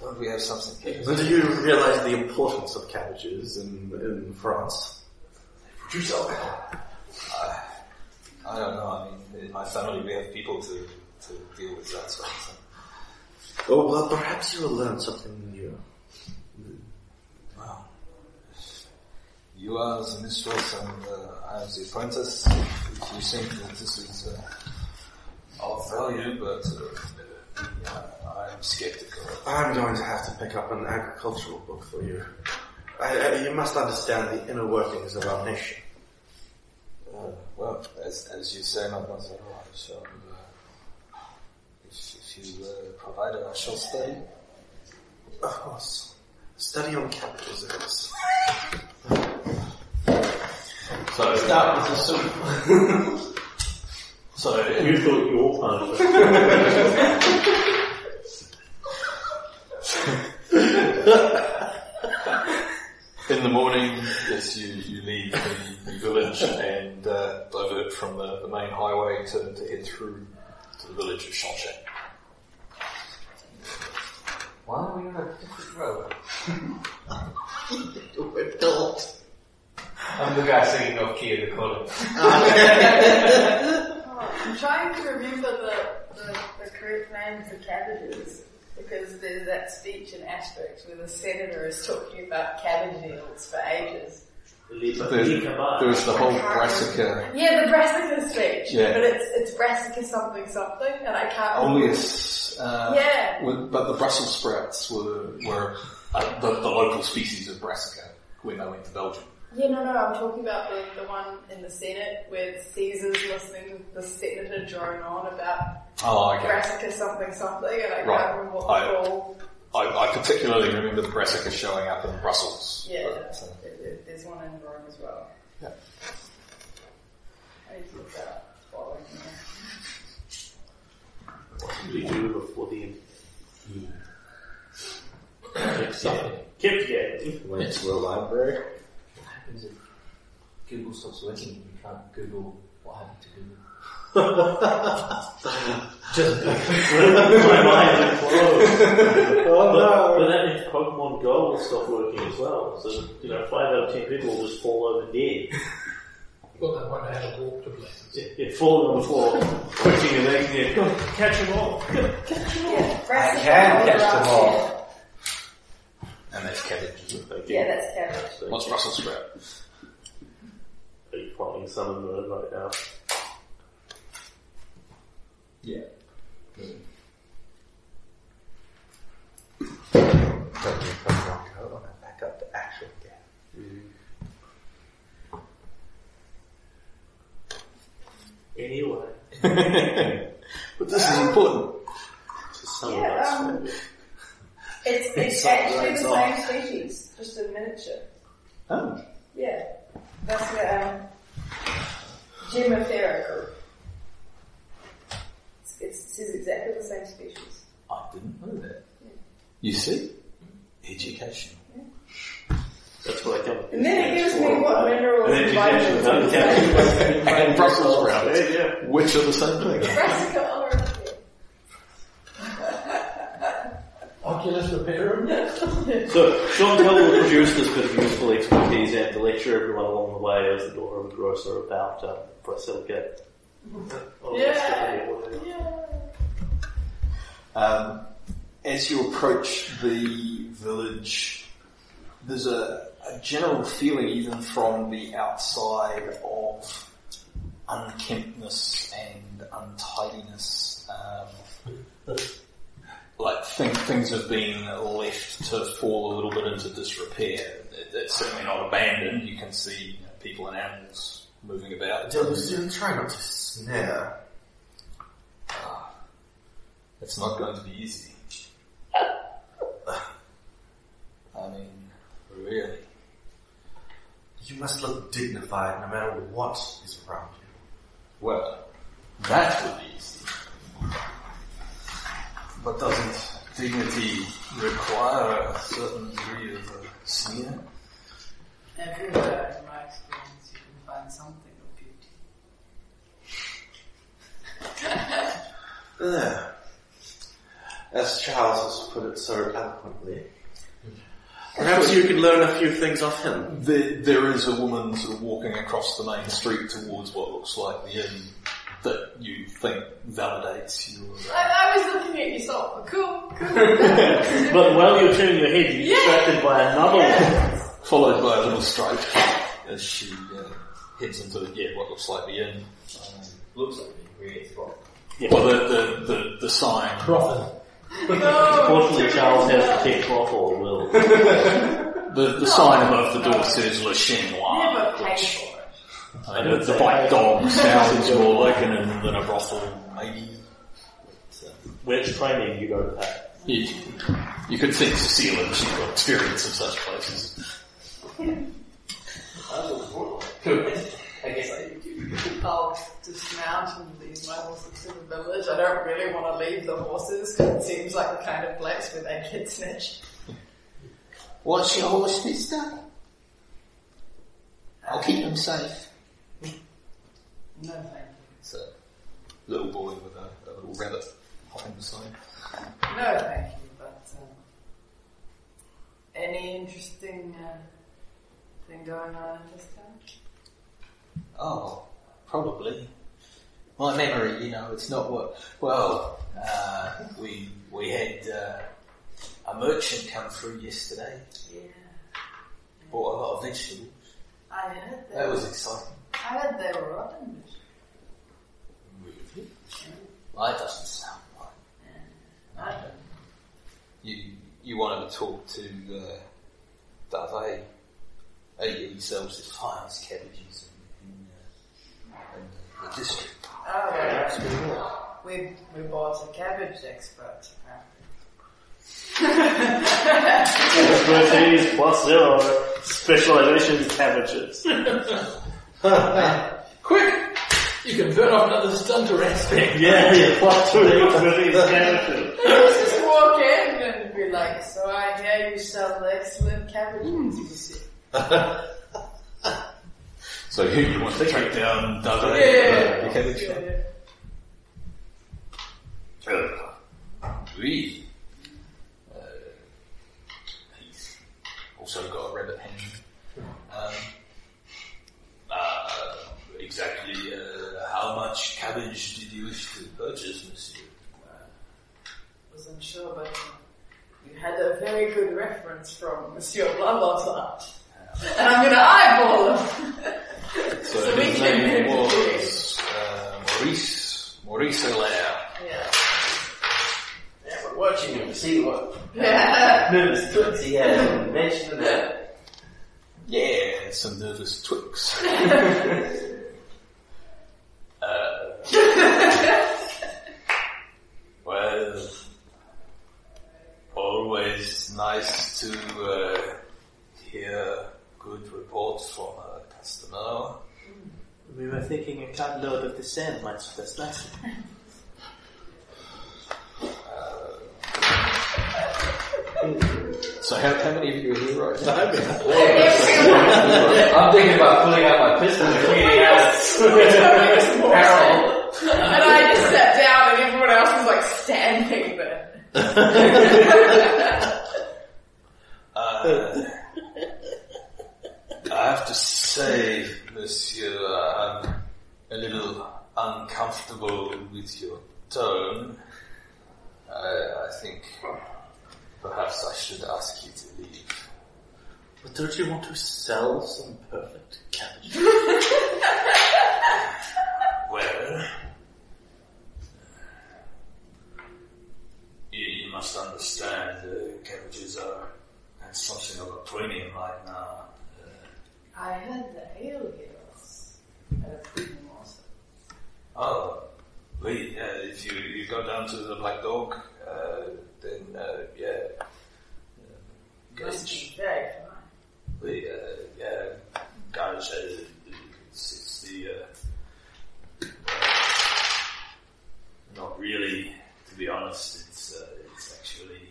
don't we have something? But do you realize the importance of cabbages in, in France? Produce alcohol. I, I don't know. I mean, in my family we have people to, to deal with that sort of thing. Oh, well, perhaps you will learn something new. Well, you are the mistress and uh, I am the apprentice. If You think that this is uh, of value, but uh, yeah, I am skeptical. I'm going to have to pick up an agricultural book for you. I, I, you must understand the inner workings of our nation. Uh, well, as, as you say, mademoiselle, I shall, uh, if, if uh, provide it, I shall study. Of course. Study on cabbages it is. So Start with the soup. (laughs) so You thought your part of it. (laughs) in the morning, yes, you, you leave the, the village and uh, divert from the, the main highway to, to head through to the village of Chanchet. Why are we on a different road? (laughs) Adult. I'm the guy singing off key in the corner. (laughs) I'm trying to remember the, the, the correct name for cabbages because there's that speech in Asterix where the senator is talking about cabbage yields for ages. There's, there's the whole brassica. Yeah, the brassica speech. Yeah. But it's it's brassica something something, and I can't. Oleus, uh, Yeah. were- but the Brussels sprouts were, were uh, the, the local species of brassica when they went to Belgium. Yeah, no, no, I'm talking about the, the one in the Senate where Caesar's listening to the senator drone on about Oh, okay. brassica something something, and I Right. can't remember what I- the full. I, I particularly remember the brassica showing up in Brussels. Yeah, But, uh, there- there- there's one in Rome as well. Yeah. I need to look that up. Following What did we do before the Kept getting. Went to the library. What happens if Google stops working and you can't Google what happened to Google? (laughs) My mind implodes. Oh But, but that means Pokemon Go will stop working as well. So, you know, five out of ten people will just fall over dead. Well, they won't have to walk to places. Yeah, yeah, falling on the floor, twitching and making it, go, catch (laughs) them all. Yeah, I can catch them all. and that's cabbage. here. Yeah, that's cabbage. What's Brussels sprout? some of mode right now. Yeah. Don't be a Pokemon on a back up to actual game. Anyway, but this is important. to summon Yeah, us. um, it's (laughs) it's actually the lights same species, just a miniature. Oh. Yeah, that's the um, Gemmifera group. It's, it's, it's exactly the same species. I didn't know that. You see? Education. That's what I come. And then it gives me what minerals And and vitamins about and the And Brussels sprouts. Yeah, yeah. Which are the same thing. Brassica oleracea. Oculus repair So, Chantal will produce this bit of useful expertise and to lecture everyone along the way as the door of a grocer about um, Brassica. Yeah. Yeah. Um, as you approach the village, there's a, a general feeling, even from the outside, of unkemptness and untidiness. Um, like think, things have been left to fall a little bit into disrepair. It, it's certainly not abandoned. You can see you know, people and animals moving about. Dylan, try not to snare. It's not going to be easy. I mean, really. You must look dignified no matter what is around you. Well, that would be easy. But doesn't dignity require a certain degree of uh, sneer? Everywhere, in my experience, you can find something of beauty. (laughs) There. As Charles has put it so eloquently. Perhaps you could learn a few things off him. There, there is a woman sort of walking across the main street towards what looks like the inn that you think validates your... Uh, I, I was looking at you, so cool, cool. (laughs) But while you're turning your head, you're distracted by another one. followed by a little stroke as she uh, heads into yeah, what looks like the inn. Um, Looks like it creates a rock. well, the, the, the, the sign Profit. Fortunately, Charles has to take off or will. (laughs) The, the sign above the door says Le Chien Noir, Never paid which for it. I know the black dog sounds more like an inn than a brothel, maybe. But, uh, Which training you don't have. you, you could think Cecilia, she's got experience of such places. (laughs) I I'll dismount and lead my horses to the village. I don't really want to leave the horses because it seems like the kind of place where they get snitched. What's your horse, mister? I'll keep him safe. No, thank you. It's a little boy with a, a little rabbit hopping beside. No, thank you, but um, any interesting uh, thing going on in this town? Oh, probably. My memory, you know, it's not what. Well, uh, we we had uh, a merchant come through yesterday. Yeah, Bought a lot of vegetables. I heard that. That was exciting. I heard they were rotten. Really? Well, that doesn't sound right. I don't. You you wanted to talk to uh, Dave? He, he sells his finest cabbages the district. Oh, right. We we bought a cabbage expert. Expertise plus zero. Specialization cabbages. (laughs) Quick! You can burn off another stunter aspect. (laughs) yeah, yeah, plus two (laughs) expertise cabbages. Let's just walk in and be like, so I hear you sell excellent cabbages. You see. So who you want to track down Dave? Yeah. the cabbage Yeah, farm? yeah. Uh, we. Uh, he's also got a rabbit hanging. Um, uh, exactly uh, how much cabbage did you wish to purchase, monsieur? I wasn't sure, but uh, you had a very good reference from Monsieur blah blah blah. And I'm gonna eyeball him. (laughs) So, So his name was uh, Maurice Maurice Allaire. Yeah. Yeah, we're watching him to see what (laughs) Yeah. nervous twits he has and mention that. Yeah, some nervous twix. (laughs) uh, (laughs) well, always nice to uh, hear good reports from a customer. We were thinking a cartload of the same might suit us nicely. So how, how many of you are here right now? (laughs) (laughs) I'm thinking about pulling out my pistol and cleaning out (laughs) Harold. And I just sat down and everyone else was like standing there. Uh, I have to say, Monsieur, I'm a little uncomfortable with your tone. I, I think perhaps I should ask you to leave. But don't you want to sell some perfect cabbage? (laughs) Well, you, you must understand uh, cabbages are at something of a premium right now. I had the at Freedom also. Oh, wait, uh, if you, you go down to the Black Dog, uh, then, uh, yeah. Be very fine. We, uh, yeah, gauge, uh, it's, it's the, uh, not really, to be honest, it's, uh, it's actually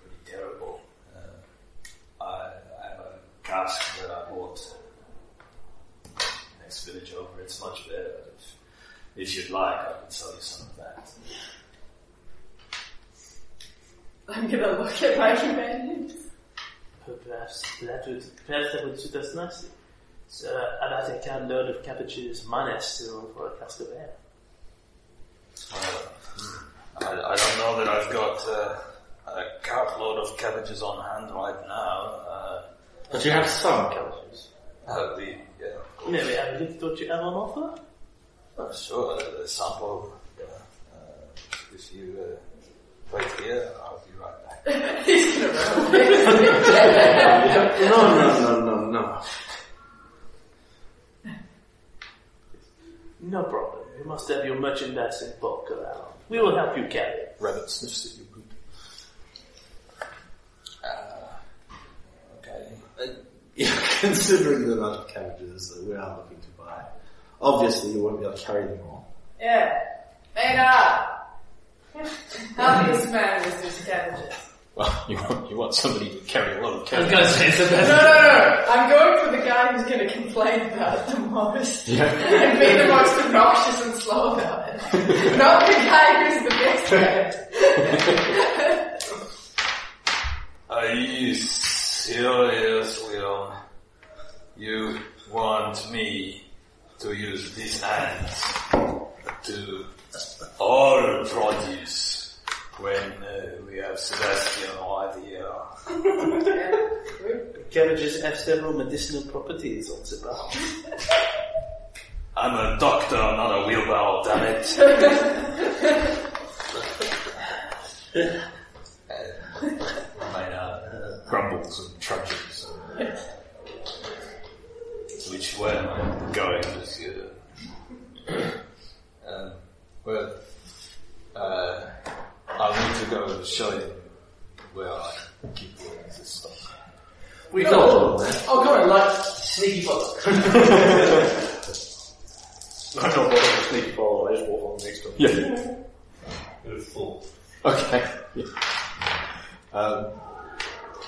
pretty terrible. Uh, I, I have a cask that I bought next village over, it's much better. If, if you'd like, I can sell you some of that. I'm gonna look at my companions. Perhaps that would perhaps that would suit us nicely. So uh, about a cartload of cabbages minus zero for a cask of ale. Uh, I, I don't know that I've got uh, a cartload of cabbages on hand right now. Uh, But you have some cabbages. uh, the, yeah, of course. Maybe I looked what you have on offer. Uh, sure, uh, the sample. Uh, uh, if you uh, wait here, I'll be right back. He's gonna run away. No, no, no, no, no. No problem. You must have your merchandise in bulk around. We will help you carry it. Rabbit sniffs at your boot. Uh, okay. Uh, yeah, (laughs) considering the amount of cabbages that we are looking to buy, obviously you won't be able to carry them all. Yeah. Maynard! (laughs) Happiest man with his cabbages. Well, (laughs) you want, you want somebody to carry a lot of I was cabbages. gonna say it's the No, best. no, no. I'm going for the guy who's gonna complain about it the most. and be the most obnoxious and slow about it. Not the guy who's the best at it. Are Will? You want me to use these hands to all produce when uh, we have Sebastian right here? (laughs) Cabbages have several medicinal properties on. I'm a doctor, not a wheelbarrow, damn it. (laughs) Maynard grumbles and trudges. Which way am I going, monsieur? Um, well, uh, I need to go and show you where I keep all this stuff. We Oh, oh, come on, like sneaky follow. (laughs) I'm not bothered with sneaky follow, I just walk on next to him. Yeah. (laughs) Full. Okay. Yeah. Um,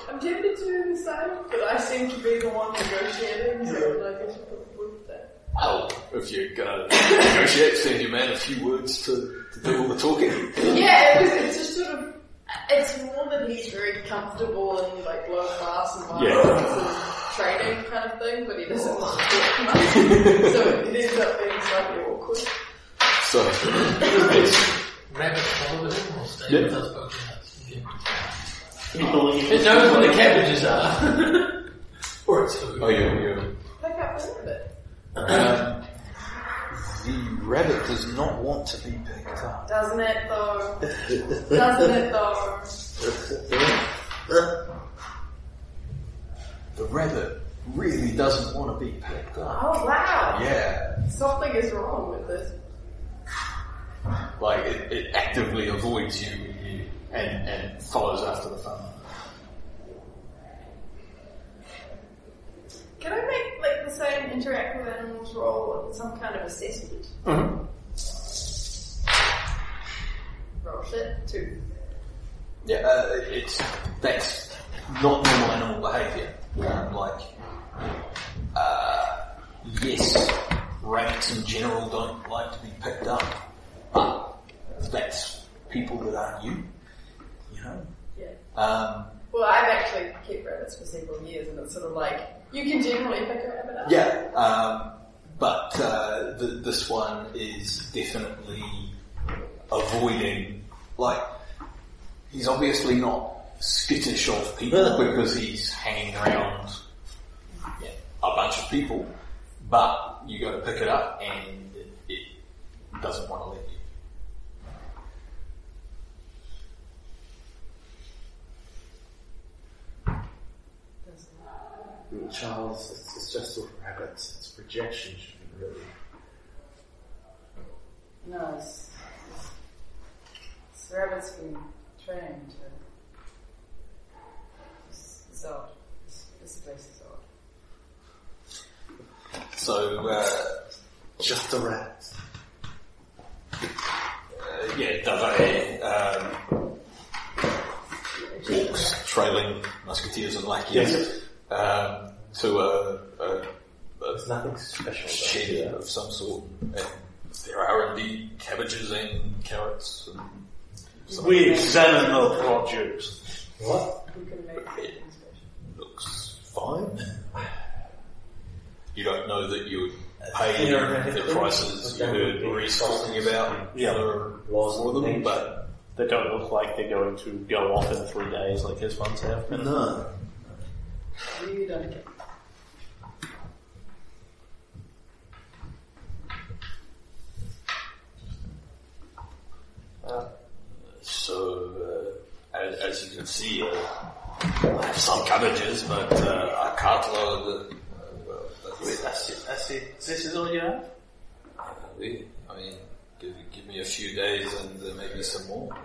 I'm tempted to do the same, but I seem to be the one negotiating, so like I should put the wood there. Oh, if you're gonna negotiate, send your man a few words to, to do all the talking. Yeah, it was, it's just sort of, it's more that he's very comfortable in like low class environments and training kind of thing, but he doesn't want to talk much. (laughs) so it ends up being slightly awkward. So, it's, Rabbit follow him or stay Yeah. with us both in People in It knows where the cabbages are. (laughs) or its food. oh, you, you, Pick up a little bit. Um, (clears throat) the rabbit does not want to be picked up. Doesn't it though? Doesn't it though? The rabbit really doesn't want to be picked up. Oh wow! Yeah, Something is wrong with this. like it, it actively avoids you and, and follows after the farmer. Can I make like the same interact with animals roll some kind of assessment? Roll shit two. Yeah, uh, it's that's not normal animal behaviour. Um, like, uh, yes, rabbits in general don't like to be picked up, but that's people that aren't you. You know. Yeah. Um, Well, I've actually kept rabbits for several years, and it's sort of like you can generally pick a rabbit up. Yeah, um, but uh, th- this one is definitely avoiding, like, he's obviously not skittish of people because he's hanging around yeah, a bunch of people, but you go to pick it up and it, it doesn't want to let you. Charles, it's, it's just a rabbit. It's projection, shouldn't really. No, it's, it's, it's the rabbit's been trained to. It's, it's odd. This, this place is odd. So, uh, Just a rat. uh, yeah, Dave um, walks trailing musketeers and lackeys Yes. Um, to a, a, a There's nothing special. about shed it. of some sort. And there are indeed cabbages and carrots and some We examine the produce. What? Who can make something looks fine. You don't know that you would pay Theoretically, the prices you that would heard be Reese talking about Yeah. for, Laws for them, but They don't look like they're going to go off in three days like his ones have. no. Get. So, uh, as, as you can see, uh, I have some cabbages, but uh, I can't load the. Uh, well, that's, I see, I. This is all you have? uh, I mean, give, give me a few days and there may some more.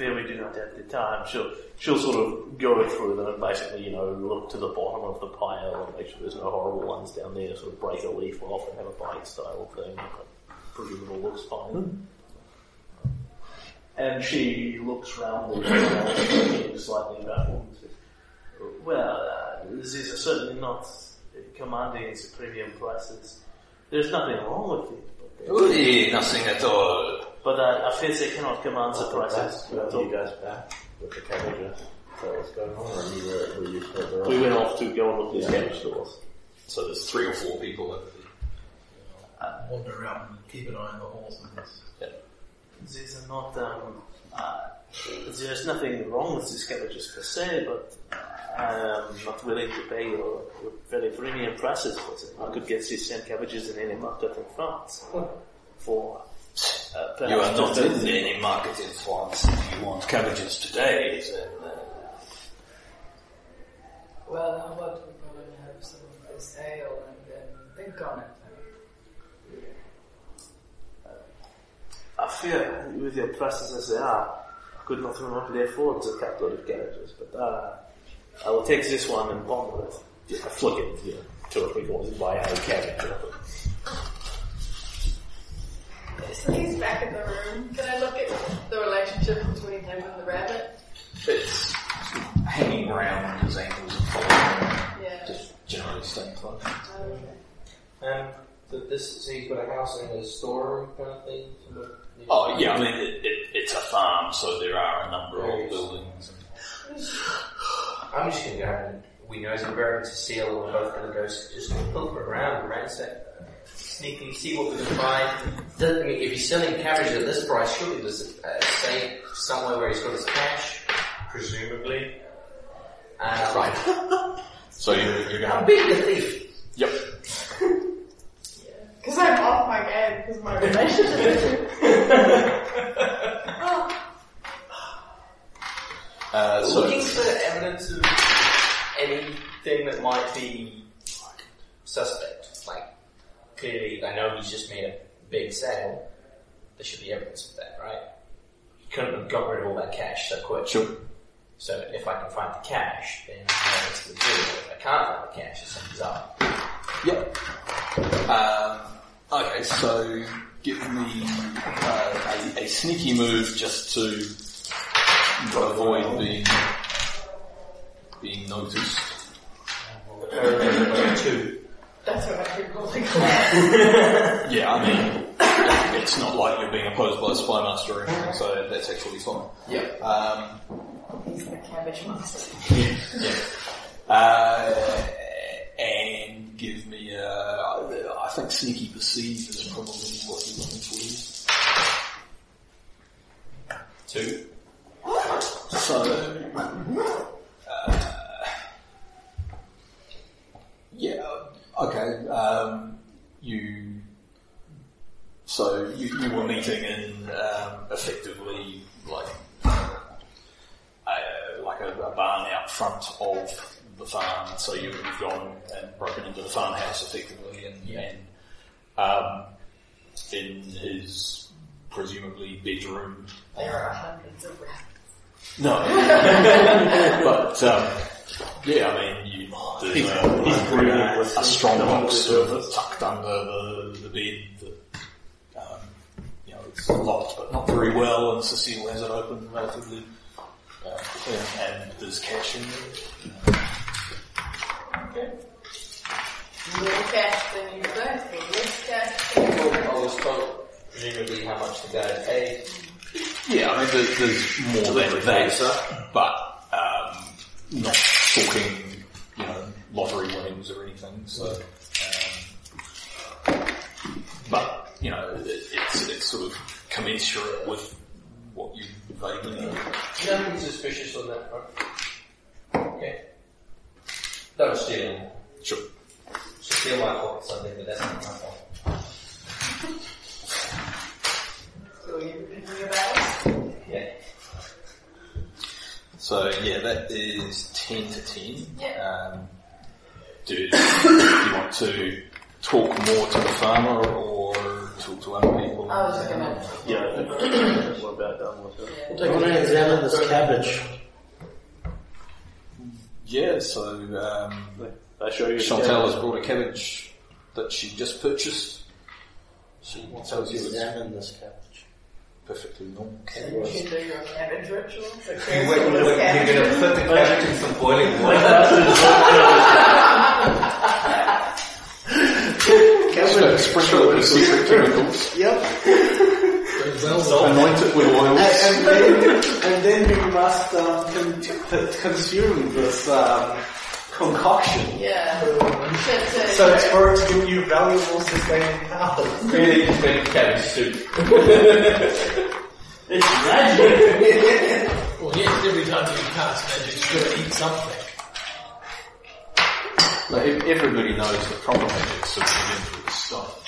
I fear we do not have the time. She'll, she'll sort of go through them and basically, you know, look to the bottom of the pile and make sure there's no horrible ones down there, sort of break a leaf off and have a bite style thing. But presume it all looks fine. And she looks round the room, slightly baffled and says, Well, uh, these are certainly not commanding its premium prices. There's nothing wrong with it, but, Oh, nothing at all. But uh, I fear they cannot command the prices. Well, you guys back with the cabbages. That what's going on? Or you were, were you further We went off to go and look at these cabbage stores. So there's three or four people over there. Wander around and keep an eye on the horses. These are not, um, uh, there's nothing wrong with these cabbages per se, but I am not willing to pay your, your very premium prices for them. I could get these same cabbages in any market in France for uh, You are not in any market in France if you want cabbages today, then uh, Well, how about we go and have some of this ale and then think on it? I fear, with your prices as they are, I could not remotely afford a couple of cabbages, but uh, I will take this one and ponder it. Yeah, I flick it, you know, two or three quarters by a cabbage. So he's back in the room. Can I look at the relationship between him and the rabbit? it's hanging around his ankles and following him, Yeah. just generally staying close. Okay. Um, so this, so you've got a house and a storeroom kind of thing? Sort of- Oh yeah, I mean it, it, it's a farm, so there are a number of Various. buildings. I'm just gonna go and we know some very to seal and we're both gonna go s- just look around, and ransack, sneakily see what we can find. I mean, if you're selling cabbage at this price, surely there's a, a safe somewhere where he's got his cash, presumably. Uh, right. (laughs) so you're, you're I'm going. being a thief. Yep. (laughs) because of my relationship with (laughs) you. Uh, so Looking for evidence of anything that might be suspect. Like, clearly, I know he's just made a big sale. There should be evidence of that, right? He couldn't have got rid of all that cash so quick. Sure. So if I can find the cash, then I know it's legit. If I can't find the cash, it's something's up. Yep. Um, okay, so give me uh, a, a sneaky move just to avoid being being noticed. Two. That's what I keep calling (laughs) Yeah, I mean, it's not like you're being opposed by a spy master or anything, so that's actually fine. Yeah. Um, He's the cabbage master. yeah. Uh, and give me, a, I think sneaky perceive is probably what you're looking for. Two. So, uh, (laughs) yeah, okay. Um, you, so you, you were meeting in um, effectively like uh, like a, a barn out front of the farm. So you, you've gone and broken into the farmhouse effectively, and, and um, in his presumably bedroom There are hundreds of rats. no. (laughs) but, um, yeah, I mean, you, there's a, he's breathing with a strong box sort of tucked under the, the bed that, um, you know, it's locked but not very well and Cecile has it open relatively. Uh, yeah, and there's cash in there. More cash than you think, or less cash than you Well, I was told presumably how much the guy paid. Yeah, I mean, there, there's more than that, but um, not talking, you know, lottery winnings or anything. So, um, but you know, it, it's it's sort of commensurate with what you vaguely know. Nothing suspicious on that front. Okay. Don't steal. Sure. Steal my fault something, but that's not my fault. So are you picking about? Yeah. So yeah, that is ten to ten. Yeah. Um, do, (coughs) do you want to talk more to the farmer or talk to other people? I was just gonna. Yeah, I think we're about done with it. I want to examine this cabbage. Yeah, so um, I show you. the Chantal cabbage. has brought a cabbage that she just purchased. She tells you Examine this cabbage. Perfectly normal You cabbage. can do your cabbage ritual. You wait, wait, you're gonna put the cabbage in some boiling (laughs) water. So sprinkle with secret chemicals, Yep. anoint it with oils. And, and then, and then we must um, con- con- consume this um, concoction. Yeah. To, (laughs) to, So it's for it to give you valuable sustaining powers. (laughs) Really (laughs) just make cabbage soup. It's magic. Well, yes, every time you cast magic, you've got to eat something. Like, everybody knows that proper magic sort of begins with stone.